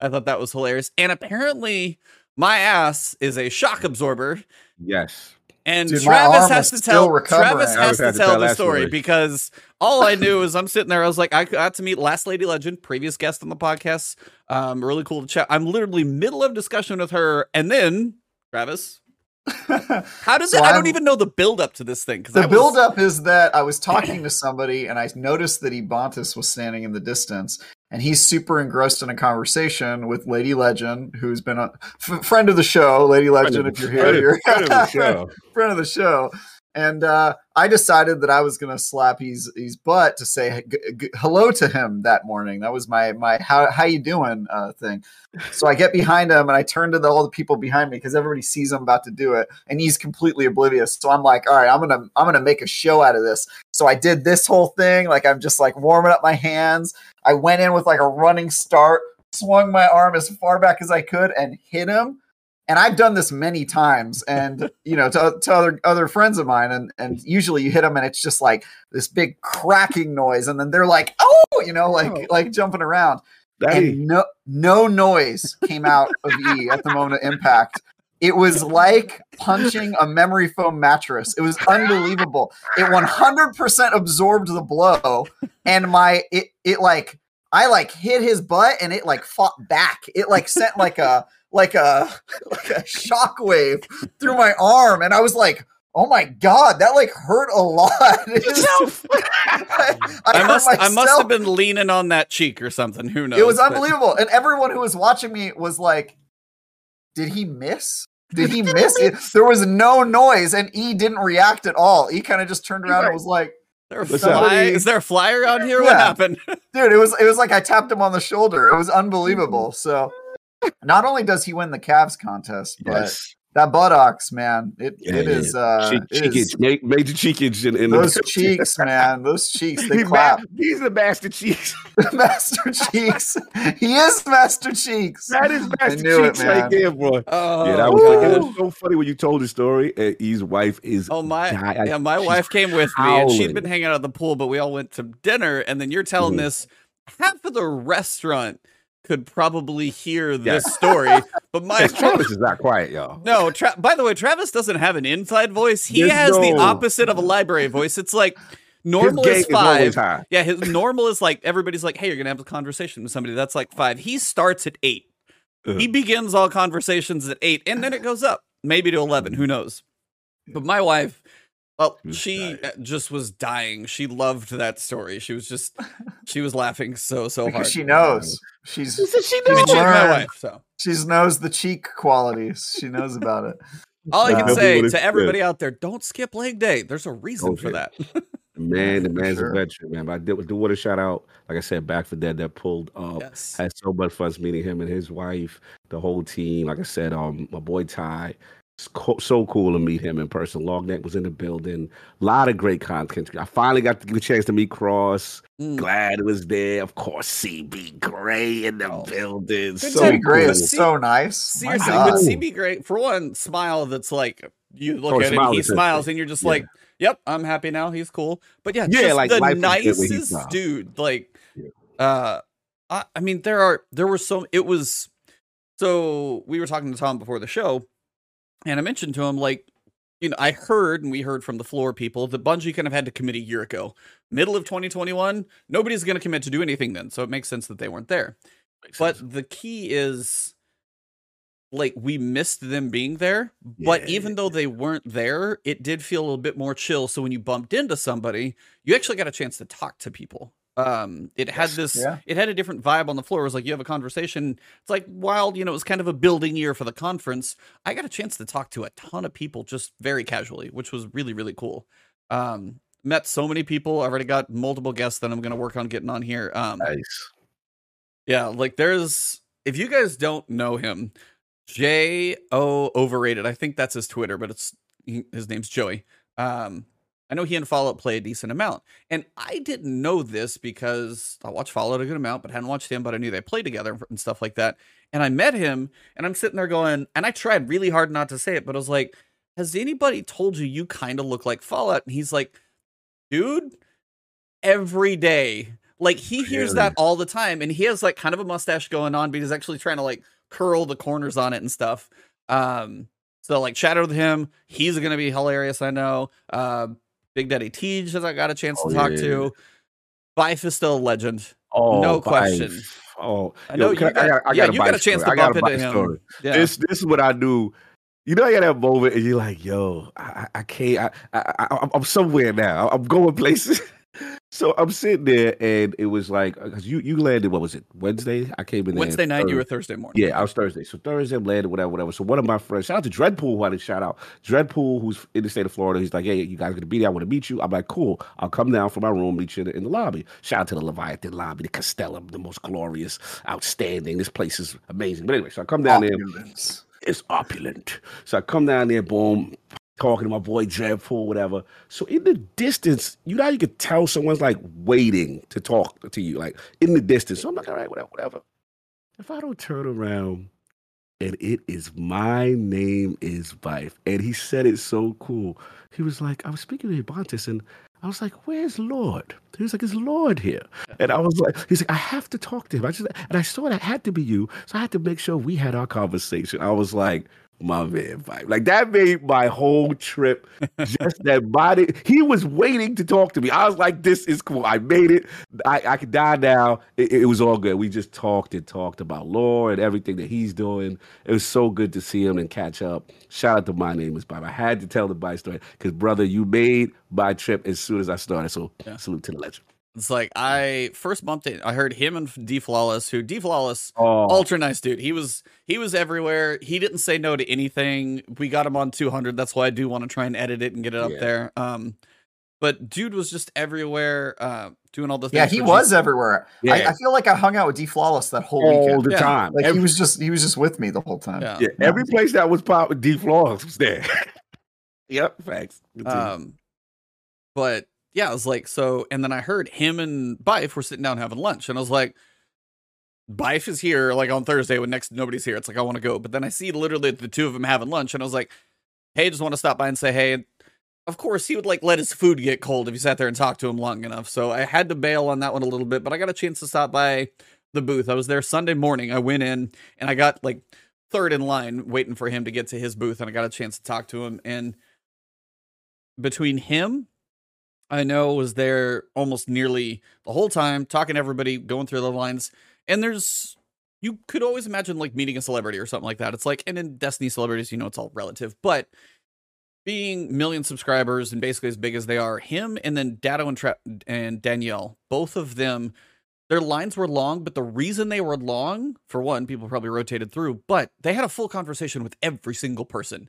i thought that was hilarious and apparently my ass is a shock absorber Yes, and Dude, Travis has to tell. Travis has to to tell tell the story story. because all I knew is I'm sitting there. I was like, I got to meet Last Lady Legend, previous guest on the podcast. Um, really cool to chat. I'm literally middle of discussion with her, and then Travis, (laughs) how does So it? I don't even know the build up to this thing. 'cause I The was- build up is that I was talking to somebody and I noticed that Ebontis was standing in the distance and he's super engrossed in a conversation with Lady Legend, who's been a f- friend of the show. Lady Legend, if you're here, Friend of- friend of the (laughs) show. friend of the show. And uh, I decided that I was going to slap his his butt to say g- g- hello to him that morning. That was my my how how you doing uh, thing. So I get behind him and I turn to the, all the people behind me because everybody sees I'm about to do it, and he's completely oblivious. So I'm like, all right, I'm gonna I'm gonna make a show out of this. So I did this whole thing, like I'm just like warming up my hands. I went in with like a running start, swung my arm as far back as I could, and hit him and I've done this many times, and you know, to, to other other friends of mine, and and usually you hit them, and it's just like this big cracking noise, and then they're like, oh, you know, like Oh. like jumping around, Daddy. and no no noise came out of E at the moment of impact. It was like punching a memory foam mattress. It was unbelievable. It 100% absorbed the blow, and my it it like I like hit his butt, and it like fought back. It like sent like a like a (laughs) like a shockwave through my arm, and I was like, "Oh my god, that like hurt a lot." (laughs) (laughs) I, I I must I must have been leaning on that cheek or something. Who knows? It was but- unbelievable, and everyone who was watching me was like, "Did he miss? Did he miss it?" There was no noise, and E didn't react at all. E kind of just turned around and was like, Is there a What's fly? Is there a fly around here? What happened? "Dude, it was it was like I tapped him on the shoulder. It was unbelievable." So, not only does he win the calves contest, but yes, that buttocks, man, it Yeah, it yeah. is uh, Cheek, it cheekage, is- ma- major cheekage in, in those the (laughs) cheeks, man, those cheeks, they He clap. ma- he's the master cheeks. (laughs) (laughs) Master Cheeks, he is Master Cheeks. That is master knew it, cheeks right man. there, boy. Oh, yeah, that was like, it was so funny when you told the story. And E's wife is Oh my! die- Yeah, my she's wife came with me, and she'd howling. been hanging out at the pool, but we all went to dinner. And then you're telling Mhm. this half of the restaurant could probably hear this story, but my (laughs) Travis (laughs) is not quiet, y'all. no. Tra- by the way, Travis doesn't have an inside voice. He There's has the opposite of a library voice. It's like normal is five. high. Yeah, his normal is like everybody's like, "Hey, you're gonna have a conversation with somebody." That's like five. He starts at 8 Uh-huh. He begins all conversations at eight, and then it goes up maybe to eleven. Who knows? But my wife, well, She was she uh, just was dying. She loved that story. She was just, (laughs) she was laughing so so hard. she knows she's She said she I knows. mean, she's my wife, so she knows the cheek qualities. She knows about it. (laughs) all I Uh, can Tell me say to said. everybody out there: don't skip leg day. There's a reason Don't for that. Man, the man's sure. a veteran, man. But I did, do want to shout out, like I said, back for dead that pulled up. yes. Had so much fun meeting him and his wife, the whole team. Like I said, um, my boy Ty. It's co- so cool to meet him in person. Longneck was in the building. A lot of great content. I finally got the chance to meet Cross. Mm. Glad it was there. Of course, CB Gray in the Oh. building. Good So time. Gray cool. is See- so nice. Seriously, but CB Great for one smile that's like you look Oh, at him, he smiles, and you're just Yeah. like, "Yep, I'm happy now. He's cool." But yeah, Yeah, just like, the life is good when he's nicest dude. Like, Yeah. uh, I, I mean, there are there were so it was. So we were talking to Tom before the show, and I mentioned to him like. You know, I heard and we heard from the floor people that Bungie kind of had to commit a year ago. Middle of 2021, nobody's going to commit to do anything then. So it makes sense that they weren't there. But the key is like we missed them being there, but Yeah. even though they weren't there, it did feel a little bit more chill. So when you bumped into somebody, you actually got a chance to talk to people. Um, it had this, Yeah. it had a different vibe on the floor. It was like you have a conversation. It's like while you know it was kind of a building year for the conference, I got a chance to talk to a ton of people just very casually, which was really really cool. Um, met so many people. I already got multiple guests that I'm going to work on getting on here. Um, nice. yeah, like there's if you guys don't know him, J O overrated. I think that's his Twitter, but it's his name's Joey. Um, I know he and Fallout play a decent amount, and I didn't know this because I watched Fallout a good amount, but hadn't watched him. But I knew they play together and stuff like that. And I met him, and I'm sitting there going, and I tried really hard not to say it, but I was like, "Has anybody told you you kind of look like Fallout?" And he's like, "Dude, every day." Like he hears that all the time, and he has like kind of a mustache going on, but he's actually trying to like curl the corners on it and stuff. Um, so like chat with him. He's gonna be hilarious, I know. Uh, Big Daddy Tej that I got a chance Oh, to talk yeah. to. Byf is still a legend. Oh, No Byf. question. Oh, I know yo, you can got, I, I yeah, you got a chance story. to I bump into him. Yeah. This this is what I do. You know, I got that moment, and you're like, "Yo, I, I I can't. I, I, I I'm somewhere now. I'm going places." (laughs) so I'm sitting there, and it was like, uh, because you you landed. What was it? Wednesday. I came in there Wednesday night, you were Thursday. Thursday morning. Yeah, I was Thursday. So Thursday, I'm landed, whatever, whatever. So one of my friends, shout out to Dreadpool, who I didn't shout out. Dreadpool, who's in the state of Florida, he's like, hey, you guys gonna be there? I want to meet you. I'm like, cool. I'll come down from my room, meet you in the, in the lobby. Shout out to the Leviathan lobby, the Castellum, the most glorious, outstanding. This place is amazing. But anyway, so I come down oh, there. It's opulent. So I come down there, boom, talking to my boy Dreadpool, whatever. So in the distance, you know, you could tell someone's like waiting to talk to you, like in the distance. So I'm like, all right, whatever, whatever. If I don't turn around and it is my name is Byf, and he said it so cool. He was like, I was speaking to Ebontis, and I was like, "Where's Lord?" He was like, "Is Lord here?" And I was like, "He's like, I have to talk to him." I just and I saw that had to be you, so I had to make sure we had our conversation. I was like, "My man, vibe. like that made my whole trip. Just that body, he was waiting to talk to me. I was like, "This is cool. I made it. I, I could die now." It, it was all good. We just talked and talked about Lord and everything that he's doing. It was so good to see him and catch up. Shout out to my name is Bob. I had to tell the bike story because brother, you made my trip as soon as I started. So Yeah. salute to the legend. It's like I first bumped it. I heard him and D Flawless, who D Flawless, Oh, ultra nice dude. He was he was everywhere. He didn't say no to anything. We got him on 200. That's why I do want to try and edit it and get it up Yeah. there. Um, but dude was just everywhere, uh, doing all the things. Yeah, he was G- everywhere. I, Yeah. I feel like I hung out with D Flawless that whole all weekend. the Yeah. time. Like every, he was just he was just with me the whole time. Yeah. yeah, every place that was pop with D Flawless was there. (laughs) yep, facts. Um, but yeah, I was like, so, and then I heard him and Byf were sitting down having lunch, and I was like, Byf is here like on Thursday when next nobody's here. It's like I want to go, but then I see literally the two of them having lunch, and I was like, hey, just want to stop by and say hey. of course, he would like let his food get cold if you sat there and talked to him long enough. So I had to bail on that one a little bit, but I got a chance to stop by the booth. I was there Sunday morning. I went in and I got like third in line waiting for him to get to his booth, and I got a chance to talk to him. And between him, I know was there almost nearly the whole time, talking to everybody, going through the lines. And there's you could always imagine like meeting a celebrity or something like that. It's like, and in Destiny celebrities, you know, it's all relative, but being million subscribers and basically as big as they are, him and then Datto and, Tra- and Danielle, both of them, their lines were long, but the reason they were long, for one, people probably rotated through, but they had a full conversation with every single person.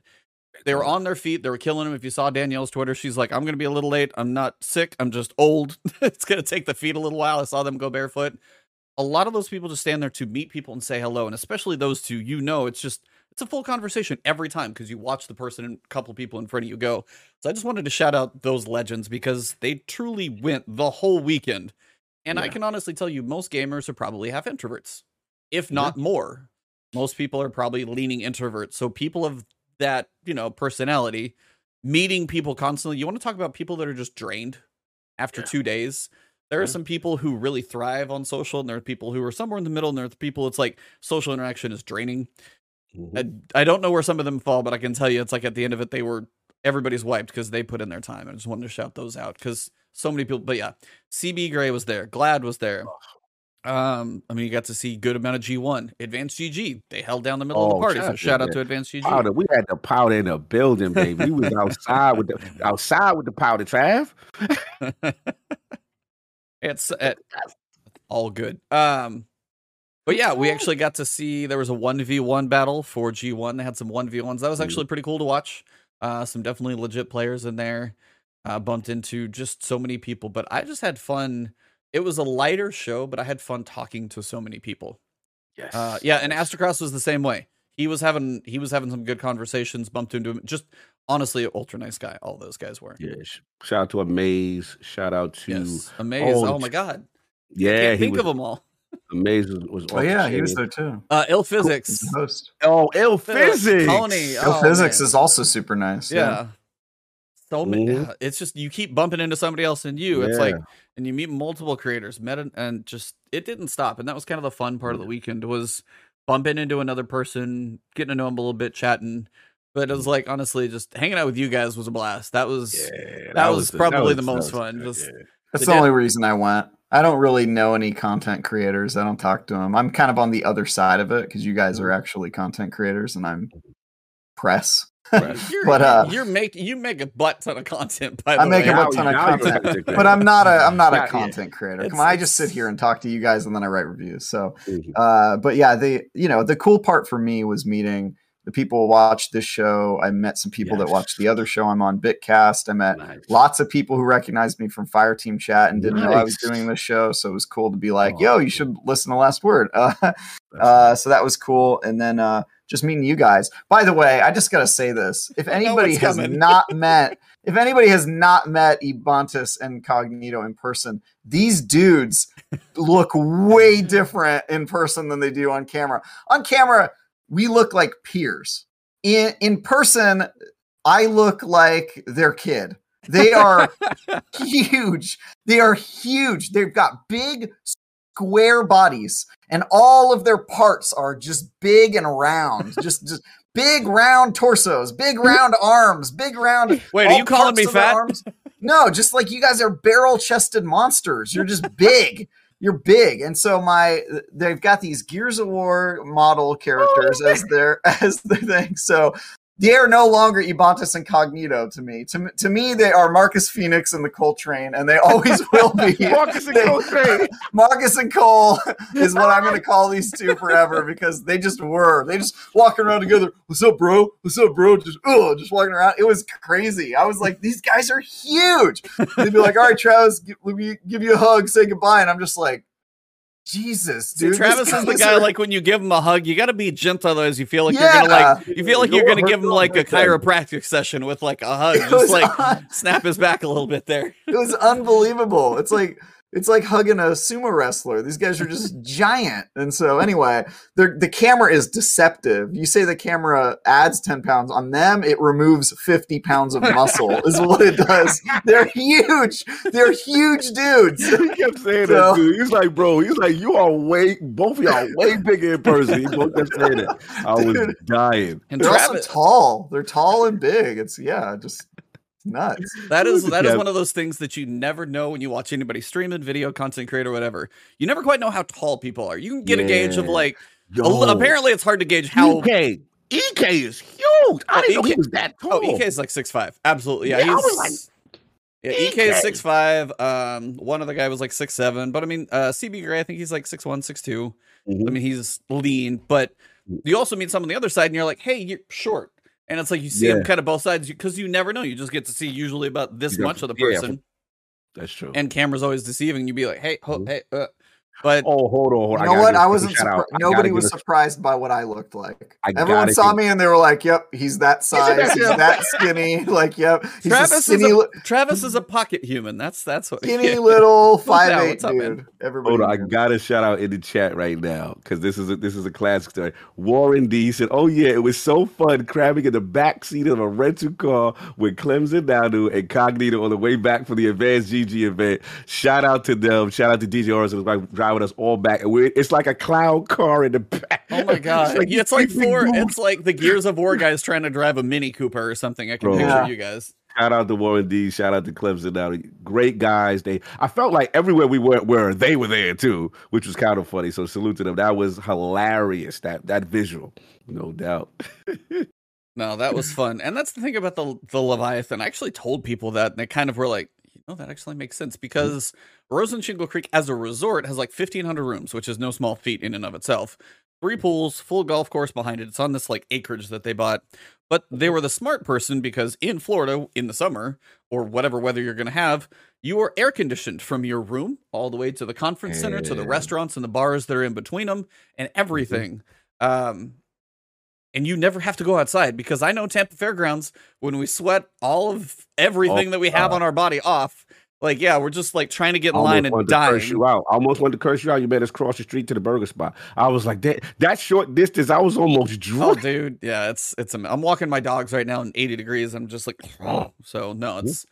They were on their feet. They were killing him. If you saw Danielle's Twitter, she's like, I'm going to be a little late. I'm not sick. I'm just old. (laughs) it's going to take the feet a little while. I saw them go barefoot a lot of those people just stand there to meet people and say hello and especially those two you know it's just it's a full conversation every time because you watch the person and a couple people in front of you go so i just wanted to shout out those legends because they truly went the whole weekend and yeah. i can honestly tell you most gamers are probably half introverts if not yeah. more most people are probably leaning introverts so people of that you know personality meeting people constantly you want to talk about people that are just drained after yeah. two days there are some people who really thrive on social, and there are people who are somewhere in the middle, and there are people it's like social interaction is draining. Mm-hmm. I, I don't know where some of them fall, but I can tell you it's like at the end of it, they were everybody's wiped because they put in their time. I just wanted to shout those out because so many people. But yeah, CB Gray was there, Glad was there. Um, I mean, you got to see good amount of G1, Advanced GG. They held down the middle oh, of the oh, party. So shout out to Advanced GG. Powder. We had the powder in the building, baby. We was outside with the (laughs) outside with the powder, Trav. (laughs) It's it, all good. Um, but yeah, we actually got to see there was a one v one battle for G one. They had some one v ones. That was mm. actually pretty cool to watch. Uh, some definitely legit players in there. Uh, bumped into just so many people, but I just had fun. It was a lighter show, but I had fun talking to so many people. Yes. Uh, yeah, and Astrocross was the same way. He was having he was having some good conversations. Bumped into him. Just honestly, ultra nice guy. All those guys were. Yeah. Shout out to Amaze. Shout out to yes. Amaze. Oh, oh my god. Yeah. think was, of them all. Amaze was. was oh yeah, he was there too. Uh, Ill Physics. Host. Oh, Ill Physics. Tony. Ill oh, Physics man. is also super nice. Yeah. yeah. So many. Mm-hmm. It's just you keep bumping into somebody else and you. Yeah. It's like, and you meet multiple creators. Met and just it didn't stop. And that was kind of the fun part of the weekend was bumping into another person, getting to know them a little bit, chatting. But it was like honestly, just hanging out with you guys was a blast. That was yeah, that, that, was, was probably that was, the most fun. Good, just yeah. that's the, the only reason I went. I don't really know any content creators. I don't talk to them. I'm kind of on the other side of it because you guys are mm-hmm. actually content creators and I'm press. (laughs) You're, but uh, you're make you make a butt ton of content. By the I make way. a butt ton of content, but I'm not a I'm not a content creator. Come on, I just sit here and talk to you guys, and then I write reviews. So, mm-hmm. uh, but yeah, the you know the cool part for me was meeting the people who watched this show. I met some people yes. that watched the other show I'm on, Bitcast. I met nice. lots of people who recognized me from Fireteam Chat and didn't nice. know I was doing this show. So it was cool to be like, oh, yo, you should listen to Last Word. (laughs) Uh, uh, so that was cool. And then uh, just meeting you guys. By the way, I just got to say this. If anybody has (laughs) not met, if anybody has not met Ebontis and Cognito in person, these dudes look way different in person than they do on camera. On camera, we look like peers. In in person, I look like their kid. They are (laughs) huge. They are huge. They've got big square bodies and all of their parts are just big and round. (laughs) just just big round torsos, big round arms, big round Wait, are you calling me fat? Arms. No, just like you guys are barrel-chested monsters. You're just (laughs) big you're big and so my they've got these gears of war model oh, characters oh, as their (laughs) as the thing so they are no longer Ebontis Incognito to me. To, to me, they are Marcus Phoenix and the Cole Train, and they always (laughs) will be. Marcus and Cole Train. (laughs) Marcus and Cole is what I'm going to call these two forever because they just were. They just walking around together. What's up, bro? What's up, bro? Just oh, just walking around. It was crazy. I was like, these guys are huge. They'd be like, all right, Travis, let me give you a hug, say goodbye, and I'm just like, Jesus, dude. See, Travis is the guy are... like when you give him a hug, you got to be gentle, otherwise you feel like yeah. you're gonna like you feel like you're gonna give him like a (laughs) chiropractic session with like a hug, just like un- snap his back a little bit there. It was unbelievable. It's like it's like hugging a sumo wrestler. These guys are just (laughs) giant. And so anyway, the the camera is deceptive. You say the camera adds 10 pounds on them, it removes 50 pounds of muscle, is what it does. They're huge. They're huge dudes. (laughs) He kept saying So- that, dude. He's like, bro, he's like, you are way, both of y'all way bigger in person. He both kept saying that. I was dying. And They're also tall. They're tall and big. It's yeah, just nuts. that is that is one of those things that you never know when you watch anybody streaming, video, content creator, whatever. You never quite know how tall people are. You can get a gauge of like. Yo, apparently, it's hard to gauge how. EK, EK is huge. Oh, I didn't know he EK was that tall. Oh, EK is like six five. Absolutely, yeah. Yeah, I was like, yeah, EK is EK. six five. Um, one other guy was like six seven. But I mean, uh, CB Gray, I think he's like six one, six two. Mhm. I mean, he's lean, but you also meet some on the other side, and you're like, hey, you're short. And it's like you see Yeah. them kind of both sides because you never know. You just get to see usually about this much of the yeah, person, That's true. and camera's always deceiving. You'd be like, hey, ho, Mhm. hey, uh. But oh, hold on, hold You know what? I wasn't. Surpri- nobody was surprised by what I looked like. I Everyone saw give- me and they were like, "Yep, he's that (laughs) size. he's that skinny. (laughs) Like, yep, he's a Travis is a li- Travis is a pocket human. That's that's what. (laughs) skinny little five eight up, man? dude. Everybody. Hold on, I got to shout out in the chat right now because this is a, this is a classic story. Warren D said, "Oh yeah, it was so fun crabbing in the back seat of a rental car with Clemson Nanu and Cognito on the way back from the Advanced GG event. Shout out to them. Shout out to DJ like driving us all back. We're, it's like a clown car in the back. Oh my (laughs) god! like Yeah, it's like four. dudes. It's like the Gears of War (laughs) guys trying to drive a Mini Cooper or something. I can Bro. picture Yeah. you guys. Shout out to Warren D. Shout out to Clemson now. Great guys. They I felt like everywhere we went where they were there too, which was kind of funny. So salute to them. That was hilarious. That that visual, no doubt. (laughs) No, that was fun, and that's the thing about the the Leviathan. I actually told people that, and they kind of were like, know, that actually makes sense mm-hmm. because Rosen Shingle Creek as a resort has like fifteen hundred rooms, which is no small feat in and of itself. Three mm-hmm. pools, full golf course behind it. It's on this like acreage that they bought, but they mm-hmm. were the smart person because in Florida in the summer or whatever weather you're going to have, you are air conditioned from your room all the way to the conference center to the restaurants and the bars that are in between them and everything. Um, and you never have to go outside because I know Tampa Fairgrounds when we sweat all of everything Oh, that we have God. on our body off. Like, yeah, we're just like trying to get in line and to curse you out. I almost wanted to curse you out. You better cross the street to the burger spot. I was like that. That short distance, I was almost Oh, drunk. dude, yeah, it's it's. I'm walking my dogs right now in 80 degrees. I'm just like, (sniffs) so no, it's.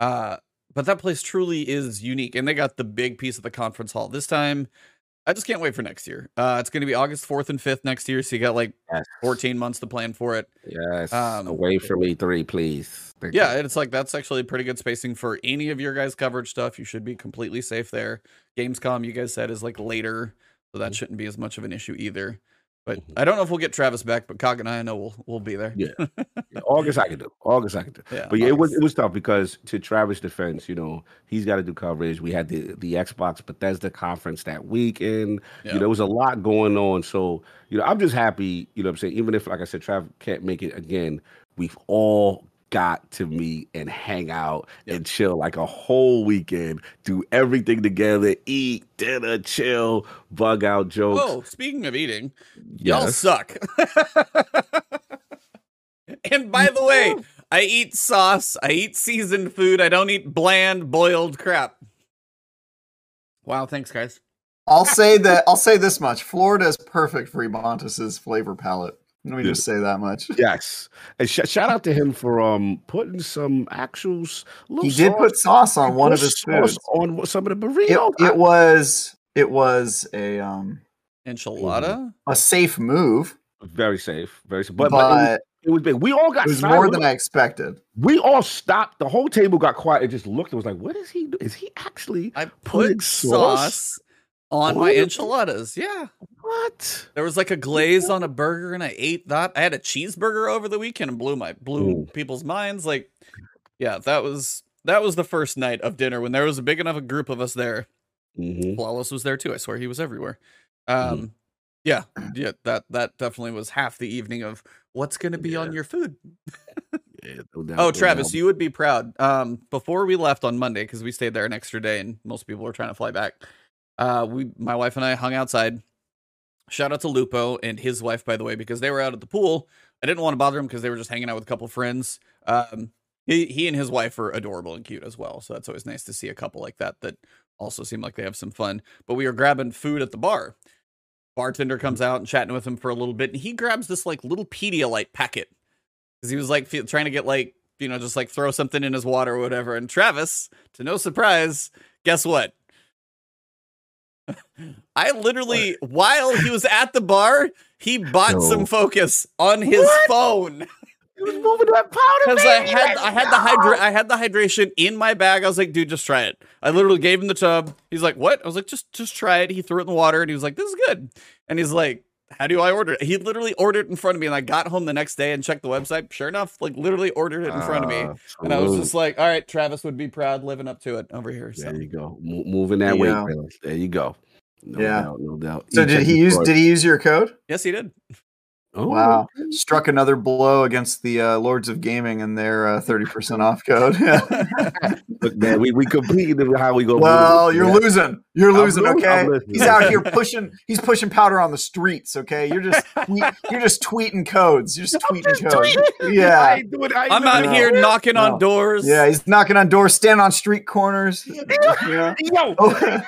Uh, but that place truly is unique, and they got the big piece of the conference hall this time. I just can't wait for next year. Uh, it's going to be August 4th and 5th next year, so you got like Yes. 14 months to plan for it. Yes. Um, Away from me three, please. Thank Yeah, and it's like that's actually pretty good spacing for any of your guys' coverage stuff. You should be completely safe there. Gamescom, you guys said, is like later, so that Mhm. shouldn't be as much of an issue either. But Mhm. I don't know if we'll get Travis back, but Cog and I, I know we'll we'll be there. Yeah. (laughs) Yeah, August I can do. August I can do. Yeah, But yeah, it was it was tough because to Travis' defense, you know, he's got to do coverage. We had the the Xbox Bethesda conference that weekend. Yeah. You know, there was a lot going on. So, you know, I'm just happy, you know what I'm saying? Even if, like I said, Trav can't make it again, we've all got to meet and hang out and chill like a whole weekend, do everything together, eat, dinner, chill, bug out jokes. Whoa, speaking of eating, y'all suck. (laughs) and by the way, I eat sauce, I eat seasoned food, I don't eat bland boiled crap. Wow, thanks guys. I'll say that. I'll say this much: Florida is perfect for Ebontis's flavor palette. Let me Yeah. just say that much. (laughs) Yes, and sh- shout out to him for um putting some actual. He did sauce- put sauce on one of his sauce foods. on some of the It, burritos. it was it was a um Enchilada? a safe move, very safe, very safe. but, But, but it, was, it was big. We all got it was silent. more than I expected. We all stopped. The whole table got quiet and just looked. and was like, "What is he? do- Is he actually I putting put sauce on my enchiladas. Yeah. what?" There was like a glaze on a burger and I ate that. I had a cheeseburger over the weekend and blew my blew Ooh. people's minds. Like, yeah, that was that was the first night of dinner when there was a big enough group of us there. hmm Flawless was there too. I swear he was everywhere. Um Mm-hmm. yeah, yeah, that that definitely was half the evening of what's gonna be on your food. Yeah, no (laughs) Oh, Travis, you would be proud. Um, before we left on Monday, because we stayed there an extra day, and most people were trying to fly back. Uh, we, my wife and I, hung outside. Shout out to Lupo and his wife, by the way, because they were out at the pool. I didn't want to bother them because they were just hanging out with a couple friends. Um, he, he and his wife are adorable and cute as well, so that's always nice to see a couple like that that also seem like they have some fun. But we are grabbing food at the bar. Bartender comes out and chatting with him for a little bit, and he grabs this like little Pedialyte packet because he was like fe- trying to get like you know just like throw something in his water or whatever. And Travis, to no surprise, guess what? I literally, while he was at the bar, he bought No. some focus on his What? phone He was moving to that powder. because I had I had the hydra I had the hydration in my bag. I was like, dude, just try it. I literally gave him the tub. He's like, what? I was like, just just try it. He threw it in the water and he was like, this is good. And he's like, how do I order it? He literally ordered it in front of me, and I got home the next day and checked the website. Sure enough, like literally ordered it in front of me. And I was just like, all right, Travis would be proud living up to it over here. So There you go. Mo- moving that There you weight. There you go. No Yeah. doubt, no doubt. So You did he use card. did he use your code? yes, he did. Oh, Wow. Struck another blow against the uh, Lords of Gaming and their uh, 30% off code. (laughs) Look, man, we we competing in how we go. well, you're Yeah. losing. You're losing, losing. okay? He's out here (laughs) pushing he's pushing powder on the streets, okay? You're just tweet, you're just tweeting codes. You're just (laughs) tweeting codes. (laughs) I Yeah. ain't doing- I ain't I'm out doing here knocking No. on doors. Yeah, he's knocking on doors, standing on street corners. You know? Yo, Oh,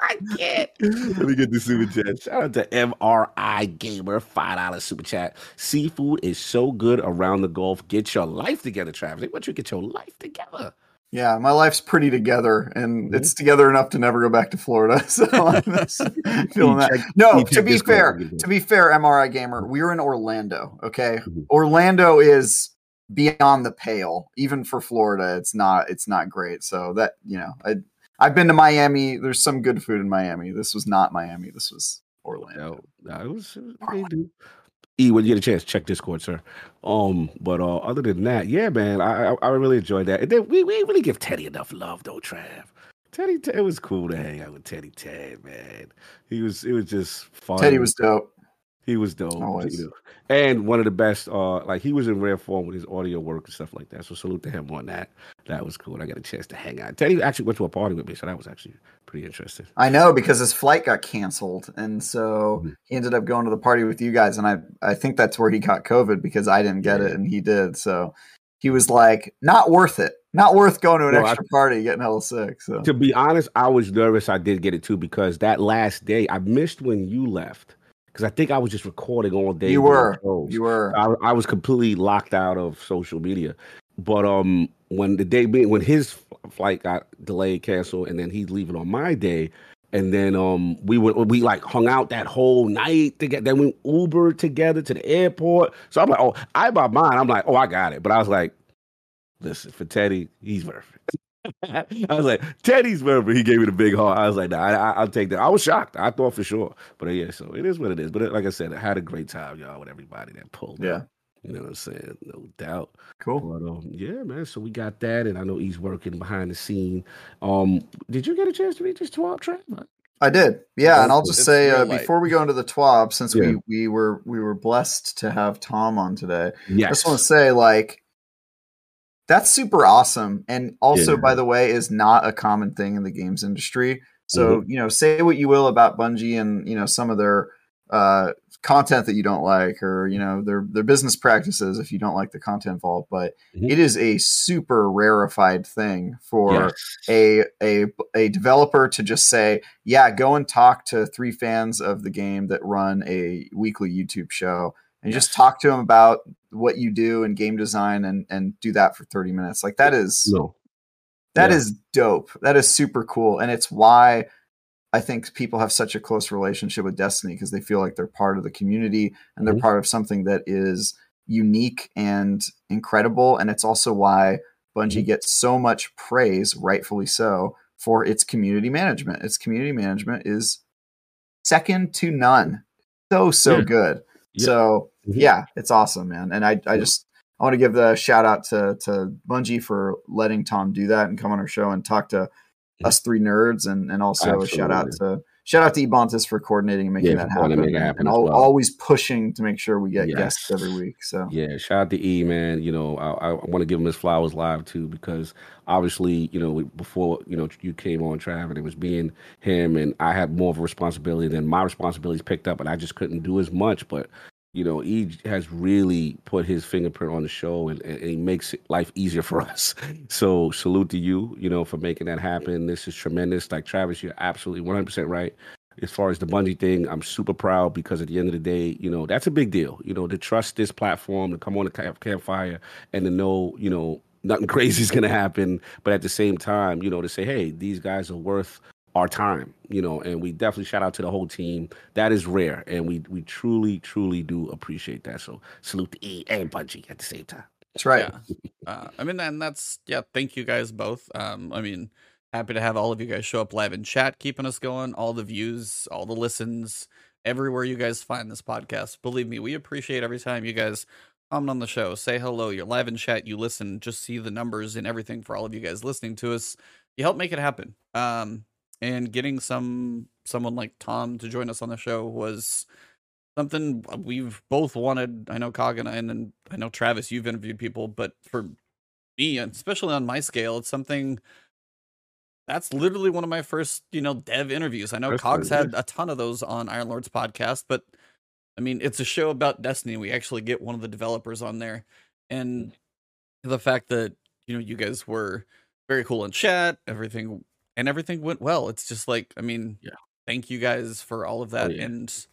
I can't. Let me get the super chat. Shout out to MRI Gamer, five dollars super chat. Seafood is so good around the Gulf. Get your life together, Travis. They want you get your life together. Yeah, my life's pretty together, and Mhm. it's together enough to never go back to Florida. (laughs) So I'm (laughs) feeling that. No, to be fair, to be fair, MRI gamer, we are in Orlando. Okay, Mhm. Orlando is beyond the pale. Even for Florida, it's not. It's not great. So that you know, I I've been to Miami. There's some good food in Miami. This was not Miami. This was Orlando. No, it was, it was they do. E, when you get a chance, check Discord, sir. Um, but uh, other than that, yeah, man, I I, I really enjoyed that. And then we, we really give Teddy enough love though, Trav. Teddy, it was cool to hang out with Teddy Ted, man. He was it was just fun. Teddy was dope. He was dope. Always. you know. And one of the best, uh, like he was in rare form with his audio work and stuff like that. So salute to him on that. That was cool. I got a chance to hang out. Teddy actually went to a party with me, so that was actually pretty interesting. I know because his flight got canceled, and so Mhm. he ended up going to the party with you guys. And I I think that's where he got COVID because I didn't get Yeah. it and he did. So he was like, not worth it. Not worth going to an I- extra party getting hella sick. So To be honest, I was nervous. I did get it too because that last day I missed when you left because I think I was just recording all day. you were you were I, I was completely locked out of social media. But um, when the day when his flight got delayed, canceled, and then he's leaving on my day, and then um, we went we like hung out that whole night together. Then we Ubered together to the airport. So I'm like, oh, I bought mine. I'm like, oh, I got it. But I was like, listen, for Teddy, he's it. (laughs) I was like, Teddy's worth it. He gave me the big heart. I was like, nah, I, I, I'll take that. I was shocked. I thought for sure. But uh, yeah, so it is what it is. But uh, like I said, I had a great time, y'all, with everybody that pulled. up. yeah You know what I'm saying? No doubt. cool. But um, yeah, man. So we got that, and I know he's working behind the scene. Um, did you get a chance to read this twelve track? I did, yeah, and I'll It's just say uh, before we go into the TWAB, since Yeah. we we were we were blessed to have Tom on today. I just want to say, like, that's super awesome. And also, Yeah. by the way, is not a common thing in the games industry. So, Mm-hmm. you know, say what you will about Bungie and, you know, some of their uh, content that you don't like or, you know, their, their business practices if you don't like the content involved. But Mhm. it is a super rarefied thing for a, a a developer to just say, yeah, go and talk to three fans of the game that run a weekly YouTube show and just talk to them about what you do in game design and and do that for 30 minutes. Like that is no. that Yeah. is dope. That is super cool and it's why I think people have such a close relationship with Destiny because they feel like they're part of the community and they're Mhm. part of something that is unique and incredible and it's also why Bungie Mhm. gets so much praise, rightfully so, for its community management. Its community management is second to none. So so Yeah. good. Yeah. So. Mm-hmm. yeah, it's awesome, man. And I I just I want to give the shout out to to Bungie for letting Tom do that and come on our show and talk to us three nerds and and also a shout out to shout out to Ebontis for coordinating and making Yeah, that happen, it happen and as al- well. always pushing to make sure we get guests every week. So Yeah, shout out to E, man. You know, I, I want to give him his flowers live too because obviously, you know, before you know you came on, Trav, and it was being him, and I had more of a responsibility than my responsibilities picked up, and I just couldn't do as much. But you know, he has really put his fingerprint on the show and, and he makes life easier for (laughs) us. So salute to you, you know, for making that happen. This is tremendous. Like Travis, you're absolutely 100% right. As far as the Bungie thing, I'm super proud because at the end of the day, you know, that's a big deal. You know, to trust this platform, to come on the camp- campfire and to know, you know, nothing (laughs) crazy is going to happen. But at the same time, you know, to say, hey, these guys are worth our time, you know, and we definitely shout out to the whole team. That is rare, and we we truly, truly do appreciate that. So salute to E and Bungie at the same time. That's right. Yeah. Uh, I mean, and that's yeah. Thank you guys both. Um, I mean, happy to have all of you guys show up live in chat, keeping us going. All the views, all the listens, everywhere you guys find this podcast. Believe me, we appreciate every time you guys come on the show, say hello. You're live in chat, you listen, just see the numbers and everything for all of you guys listening to us. You help make it happen. Um, and getting some someone like Tom to join us on the show was something we've both wanted. I know Cog and I, and I know Travis, you've interviewed people, but for me, especially on my scale, it's something that's literally one of my first, you know, dev interviews. I know First Cog's had a ton of those on Iron Lord's podcast, but I mean, it's a show about Destiny. We actually get one of the developers on there, and the fact that you know you guys were very cool in chat, everything and everything went well. It's just like, I mean, Yeah. thank you guys for all of that, yeah. and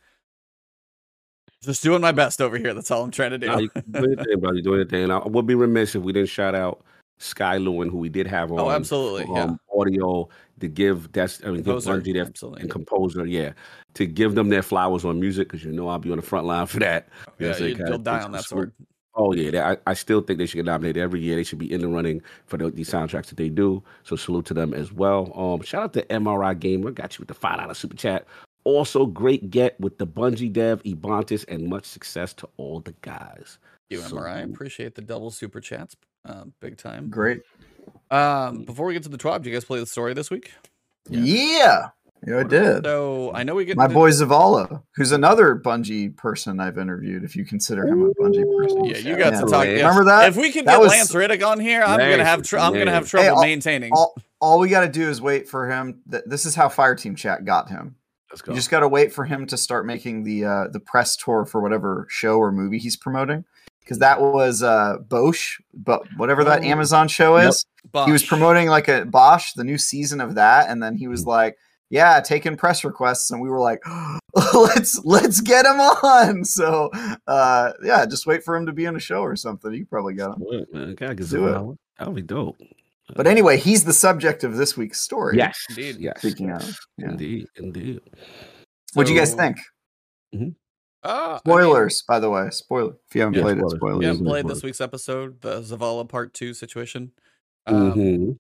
just doing my best over here. That's all I'm trying to do. No, you (laughs) do anything, brother. You do anything. And I would be remiss if we didn't shout out Skye Lewin, who we did have on. oh, absolutely, yeah. um, audio to give that's I mean give Composer, Bungie their and composer, yeah, to give them their flowers on music because you know I'll be on the front line for that. yeah, you, you'll die on that sword. Oh yeah, they, I, I still think they should get nominated every year. They should be in the running for the, these soundtracks that they do. So salute to them as well. Um, shout out to MRI Gamer, got you with the five dollar super chat. Also, great get with the Bungie dev, Ebontis, and much success to all the guys. You So- MRI, appreciate the double super chats, uh, big time. Great. Um, before we get to the twab, do you guys play the story this week? Yeah. Yeah, I did. So I know we get My into- boy Zavala, who's another Bungie person I've interviewed, if you consider him a Bungie person. Yeah, you got Yeah. to talk. Yeah. yeah. Remember that? If we can That get was- Lance Reddick on here, I'm gonna have tr- I'm gonna have trouble Hey, I'll- maintaining. All, all we got to do is wait for him. Th- This is how Fireteam Chat got him. Let's. You just got to wait for him to start making the uh, the press tour for whatever show or movie he's promoting. Because that was uh, Bosch, but whatever that Oh. Amazon show Yep. is, he was promoting like a Bosch, the new season of that, and then he was like, "Yeah, taking press requests," and we were like, (gasps) "Let's let's get him on." (laughs) So uh, yeah, just wait for him to be in a show or something. You probably got him. What, man? Gotta get Do it. Zavala. That'll be dope. But anyway, he's the subject of this week's story. Yes, Indeed. yes, Speaking of, yeah. indeed, indeed. What'd you guys So, think? Uh, I mean, Spoilers, by the way. Spoiler. If you haven't Yeah, played spoilers. it, spoilers. we Yeah. haven't played this week's episode, the Zavala Part Two situation. Um, Mhm.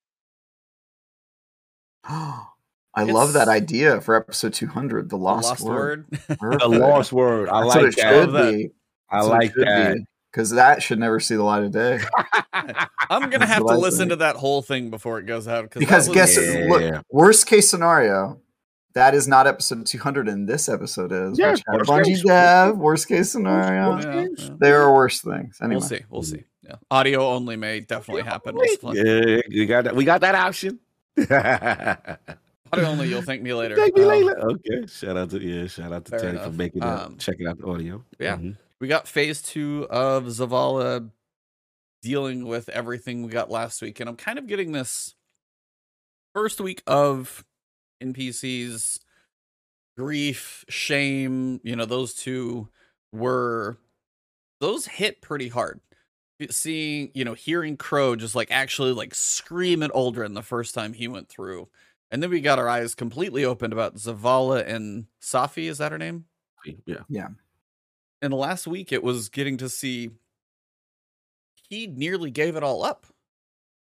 (gasps) (gasps) (laughs) I love that idea for episode 200, The the Lost, Lost Word. Word. (laughs) The lost word. I That's like what it that. should be. I like that. Because that should never see the light of day. (laughs) I'm gonna have to listen to that whole thing before it goes out. Because was- guess Yeah. look, worst case scenario, that is not episode 200 and this episode is. Yeah, which worst Bungie case. Dev, worst case scenario. Yeah, yeah. There are worse things. Anyway. We'll see. We'll see. Yeah, audio only may definitely happen. Yeah, we got that. We got that option. (laughs) Thank Audio only. You'll thank me (laughs) later. me Um, later. Okay. Shout out to yeah. Shout out to Terry Teddy for making that. Um, checking out the audio. yeah. Mhm. we got phase two of Zavala dealing with everything we got last week, and I'm kind of getting this first week of NPCs grief, shame. You know, those two were those hit pretty hard. Seeing, you know, hearing Crow just like actually like scream at Uldren the first time he went through. And then we got our eyes completely opened about Zavala and Safi, is that her name? Yeah. Yeah. And last week it was getting to see he nearly gave it all up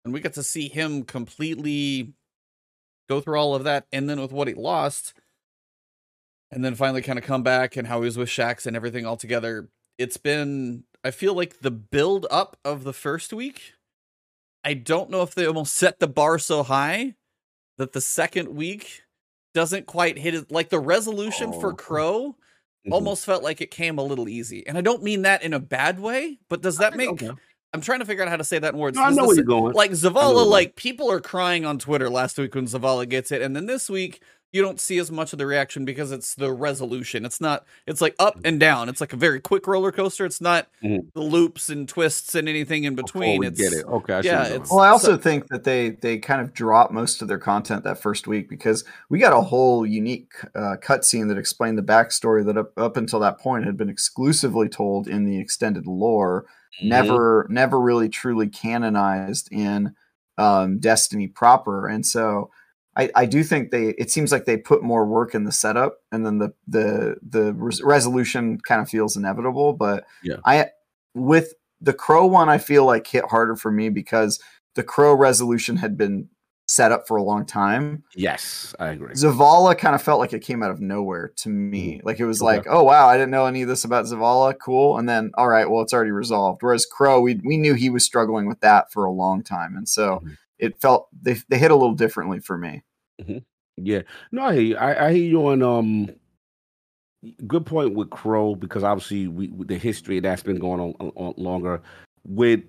and we got to see him completely go through all of that and then with what he lost and then finally kind of come back and how he was with Shax and everything all together it's been i feel like the build up of the first week i don't know if they almost set the bar so high that the second week doesn't quite hit it like the resolution for Oh. crow Mhm. almost felt like it came a little easy. And I don't mean that in a bad way, but does that make Okay. I'm trying to figure out how to say that in words. No, I know the where you're going. Like Zavala, like people are crying on Twitter last week when Zavala gets it, and then this week you don't see as much of the reaction because it's the resolution. It's not. It's like up and down. It's like a very quick roller coaster. It's not Mhm. the loops and twists and anything in Before between. we it's get it. Okay. I yeah, it's- Well, I also So- think that they they kind of drop most of their content that first week because we got a whole unique uh, cutscene that explained the backstory that up, up until that point had been exclusively told in the extended lore, Mhm. never never really truly canonized in um, Destiny proper, and so. I, I do think they. It seems like they put more work in the setup, and then the the the res- resolution kind of feels inevitable. But Yeah. I with the crow one, I feel like hit harder for me because the crow resolution had been set up for a long time. Yes, I agree. Zavala kind of felt like it came out of nowhere to me. Like it was Okay. like, oh wow, I didn't know any of this about Zavala. Cool. And then all right, well, it's already resolved. Whereas Crow, we we knew he was struggling with that for a long time. And so Mhm. It felt they they hit a little differently for me. Yeah. No, I hear you. I, I hear you on um good point with Crow because obviously we the history that's been going on, on, on longer. With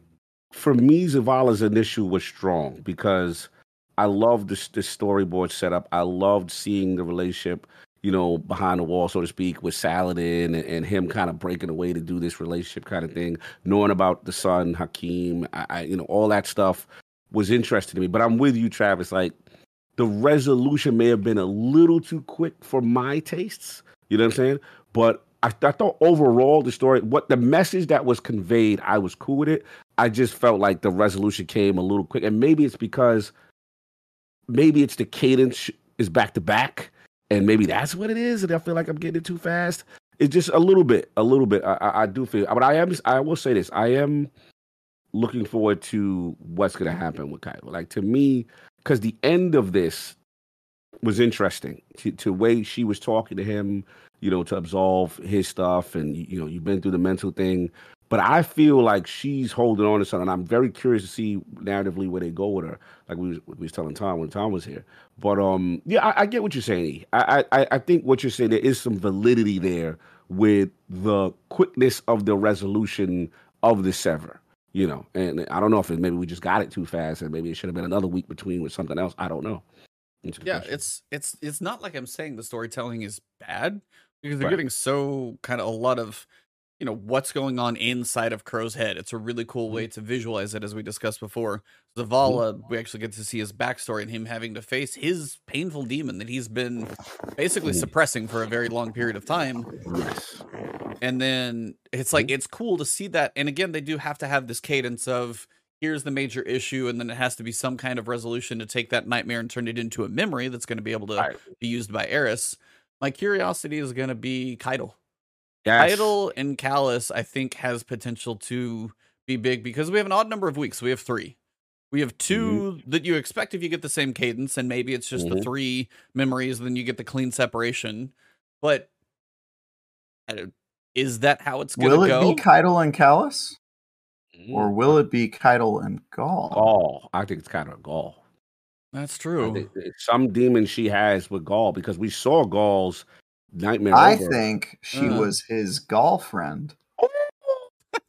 for me, Zavala's initial was strong because I loved this storyboard setup. I loved seeing the relationship, you know, behind the wall, so to speak, with Saladin and, and him kind of breaking away to do this relationship kind of thing, knowing about the son Hakeem, I, I you know, all that stuff was interesting to me. But I'm with you, Travis. Like the resolution may have been a little too quick for my tastes. You know what I'm saying? But I, I thought overall the story, what the message that was conveyed, I was cool with it. I just felt like the resolution came a little quick, and maybe it's because maybe it's the cadence is back to back, and maybe that's what it is. And I feel like I'm getting it too fast. It's just a little bit, a little bit. I, I, I do feel, but I am. I will say this: I am looking forward to what's going to happen with Caiatl. Like to me, because the end of this was interesting. To, to way she was talking to him, you know, to absolve his stuff, and you know, you've been through the mental thing. But I feel like she's holding on to something. I'm very curious to see narratively where they go with her. Like we was, we was telling Tom when Tom was here. But um, yeah, I, I get what you're saying. I, I I think what you're saying there is some validity there with the quickness of the resolution of the sever. You know, and I don't know if it, maybe we just got it too fast, and maybe it should have been another week between with something else. I don't know. It's yeah question. it's it's it's not like i'm saying the storytelling is bad because they're Right. getting so kind of a lot of you know what's going on inside of crow's head it's a really cool Mm-hmm. way to visualize it as we discussed before zavala we actually get to see his backstory and him having to face his painful demon that he's been basically Mhm. suppressing for a very long period of time and then it's Mm-hmm. like it's cool to see that and again they do have to have this cadence of here's the major issue and then it has to be some kind of resolution to take that nightmare and turn it into a memory that's going to be able to Right. be used by Eris. My curiosity is going to be Caiatl. Yes. Caiatl and Calus, I think, has potential to be big because we have an odd number of weeks. We have three. We have 2 that you expect if you get the same cadence, and maybe it's just the Mhm. three memories, then you get the clean separation. But is that how it's going to go? Will it be Caiatl and Calus, Mm. or will it be Caiatl and Gaul? Gaul? I think it's kind of Gaul. That's true. some demon she has with Gaul because we saw Gaul's nightmare. I over. think she Uh. was his Gaul friend.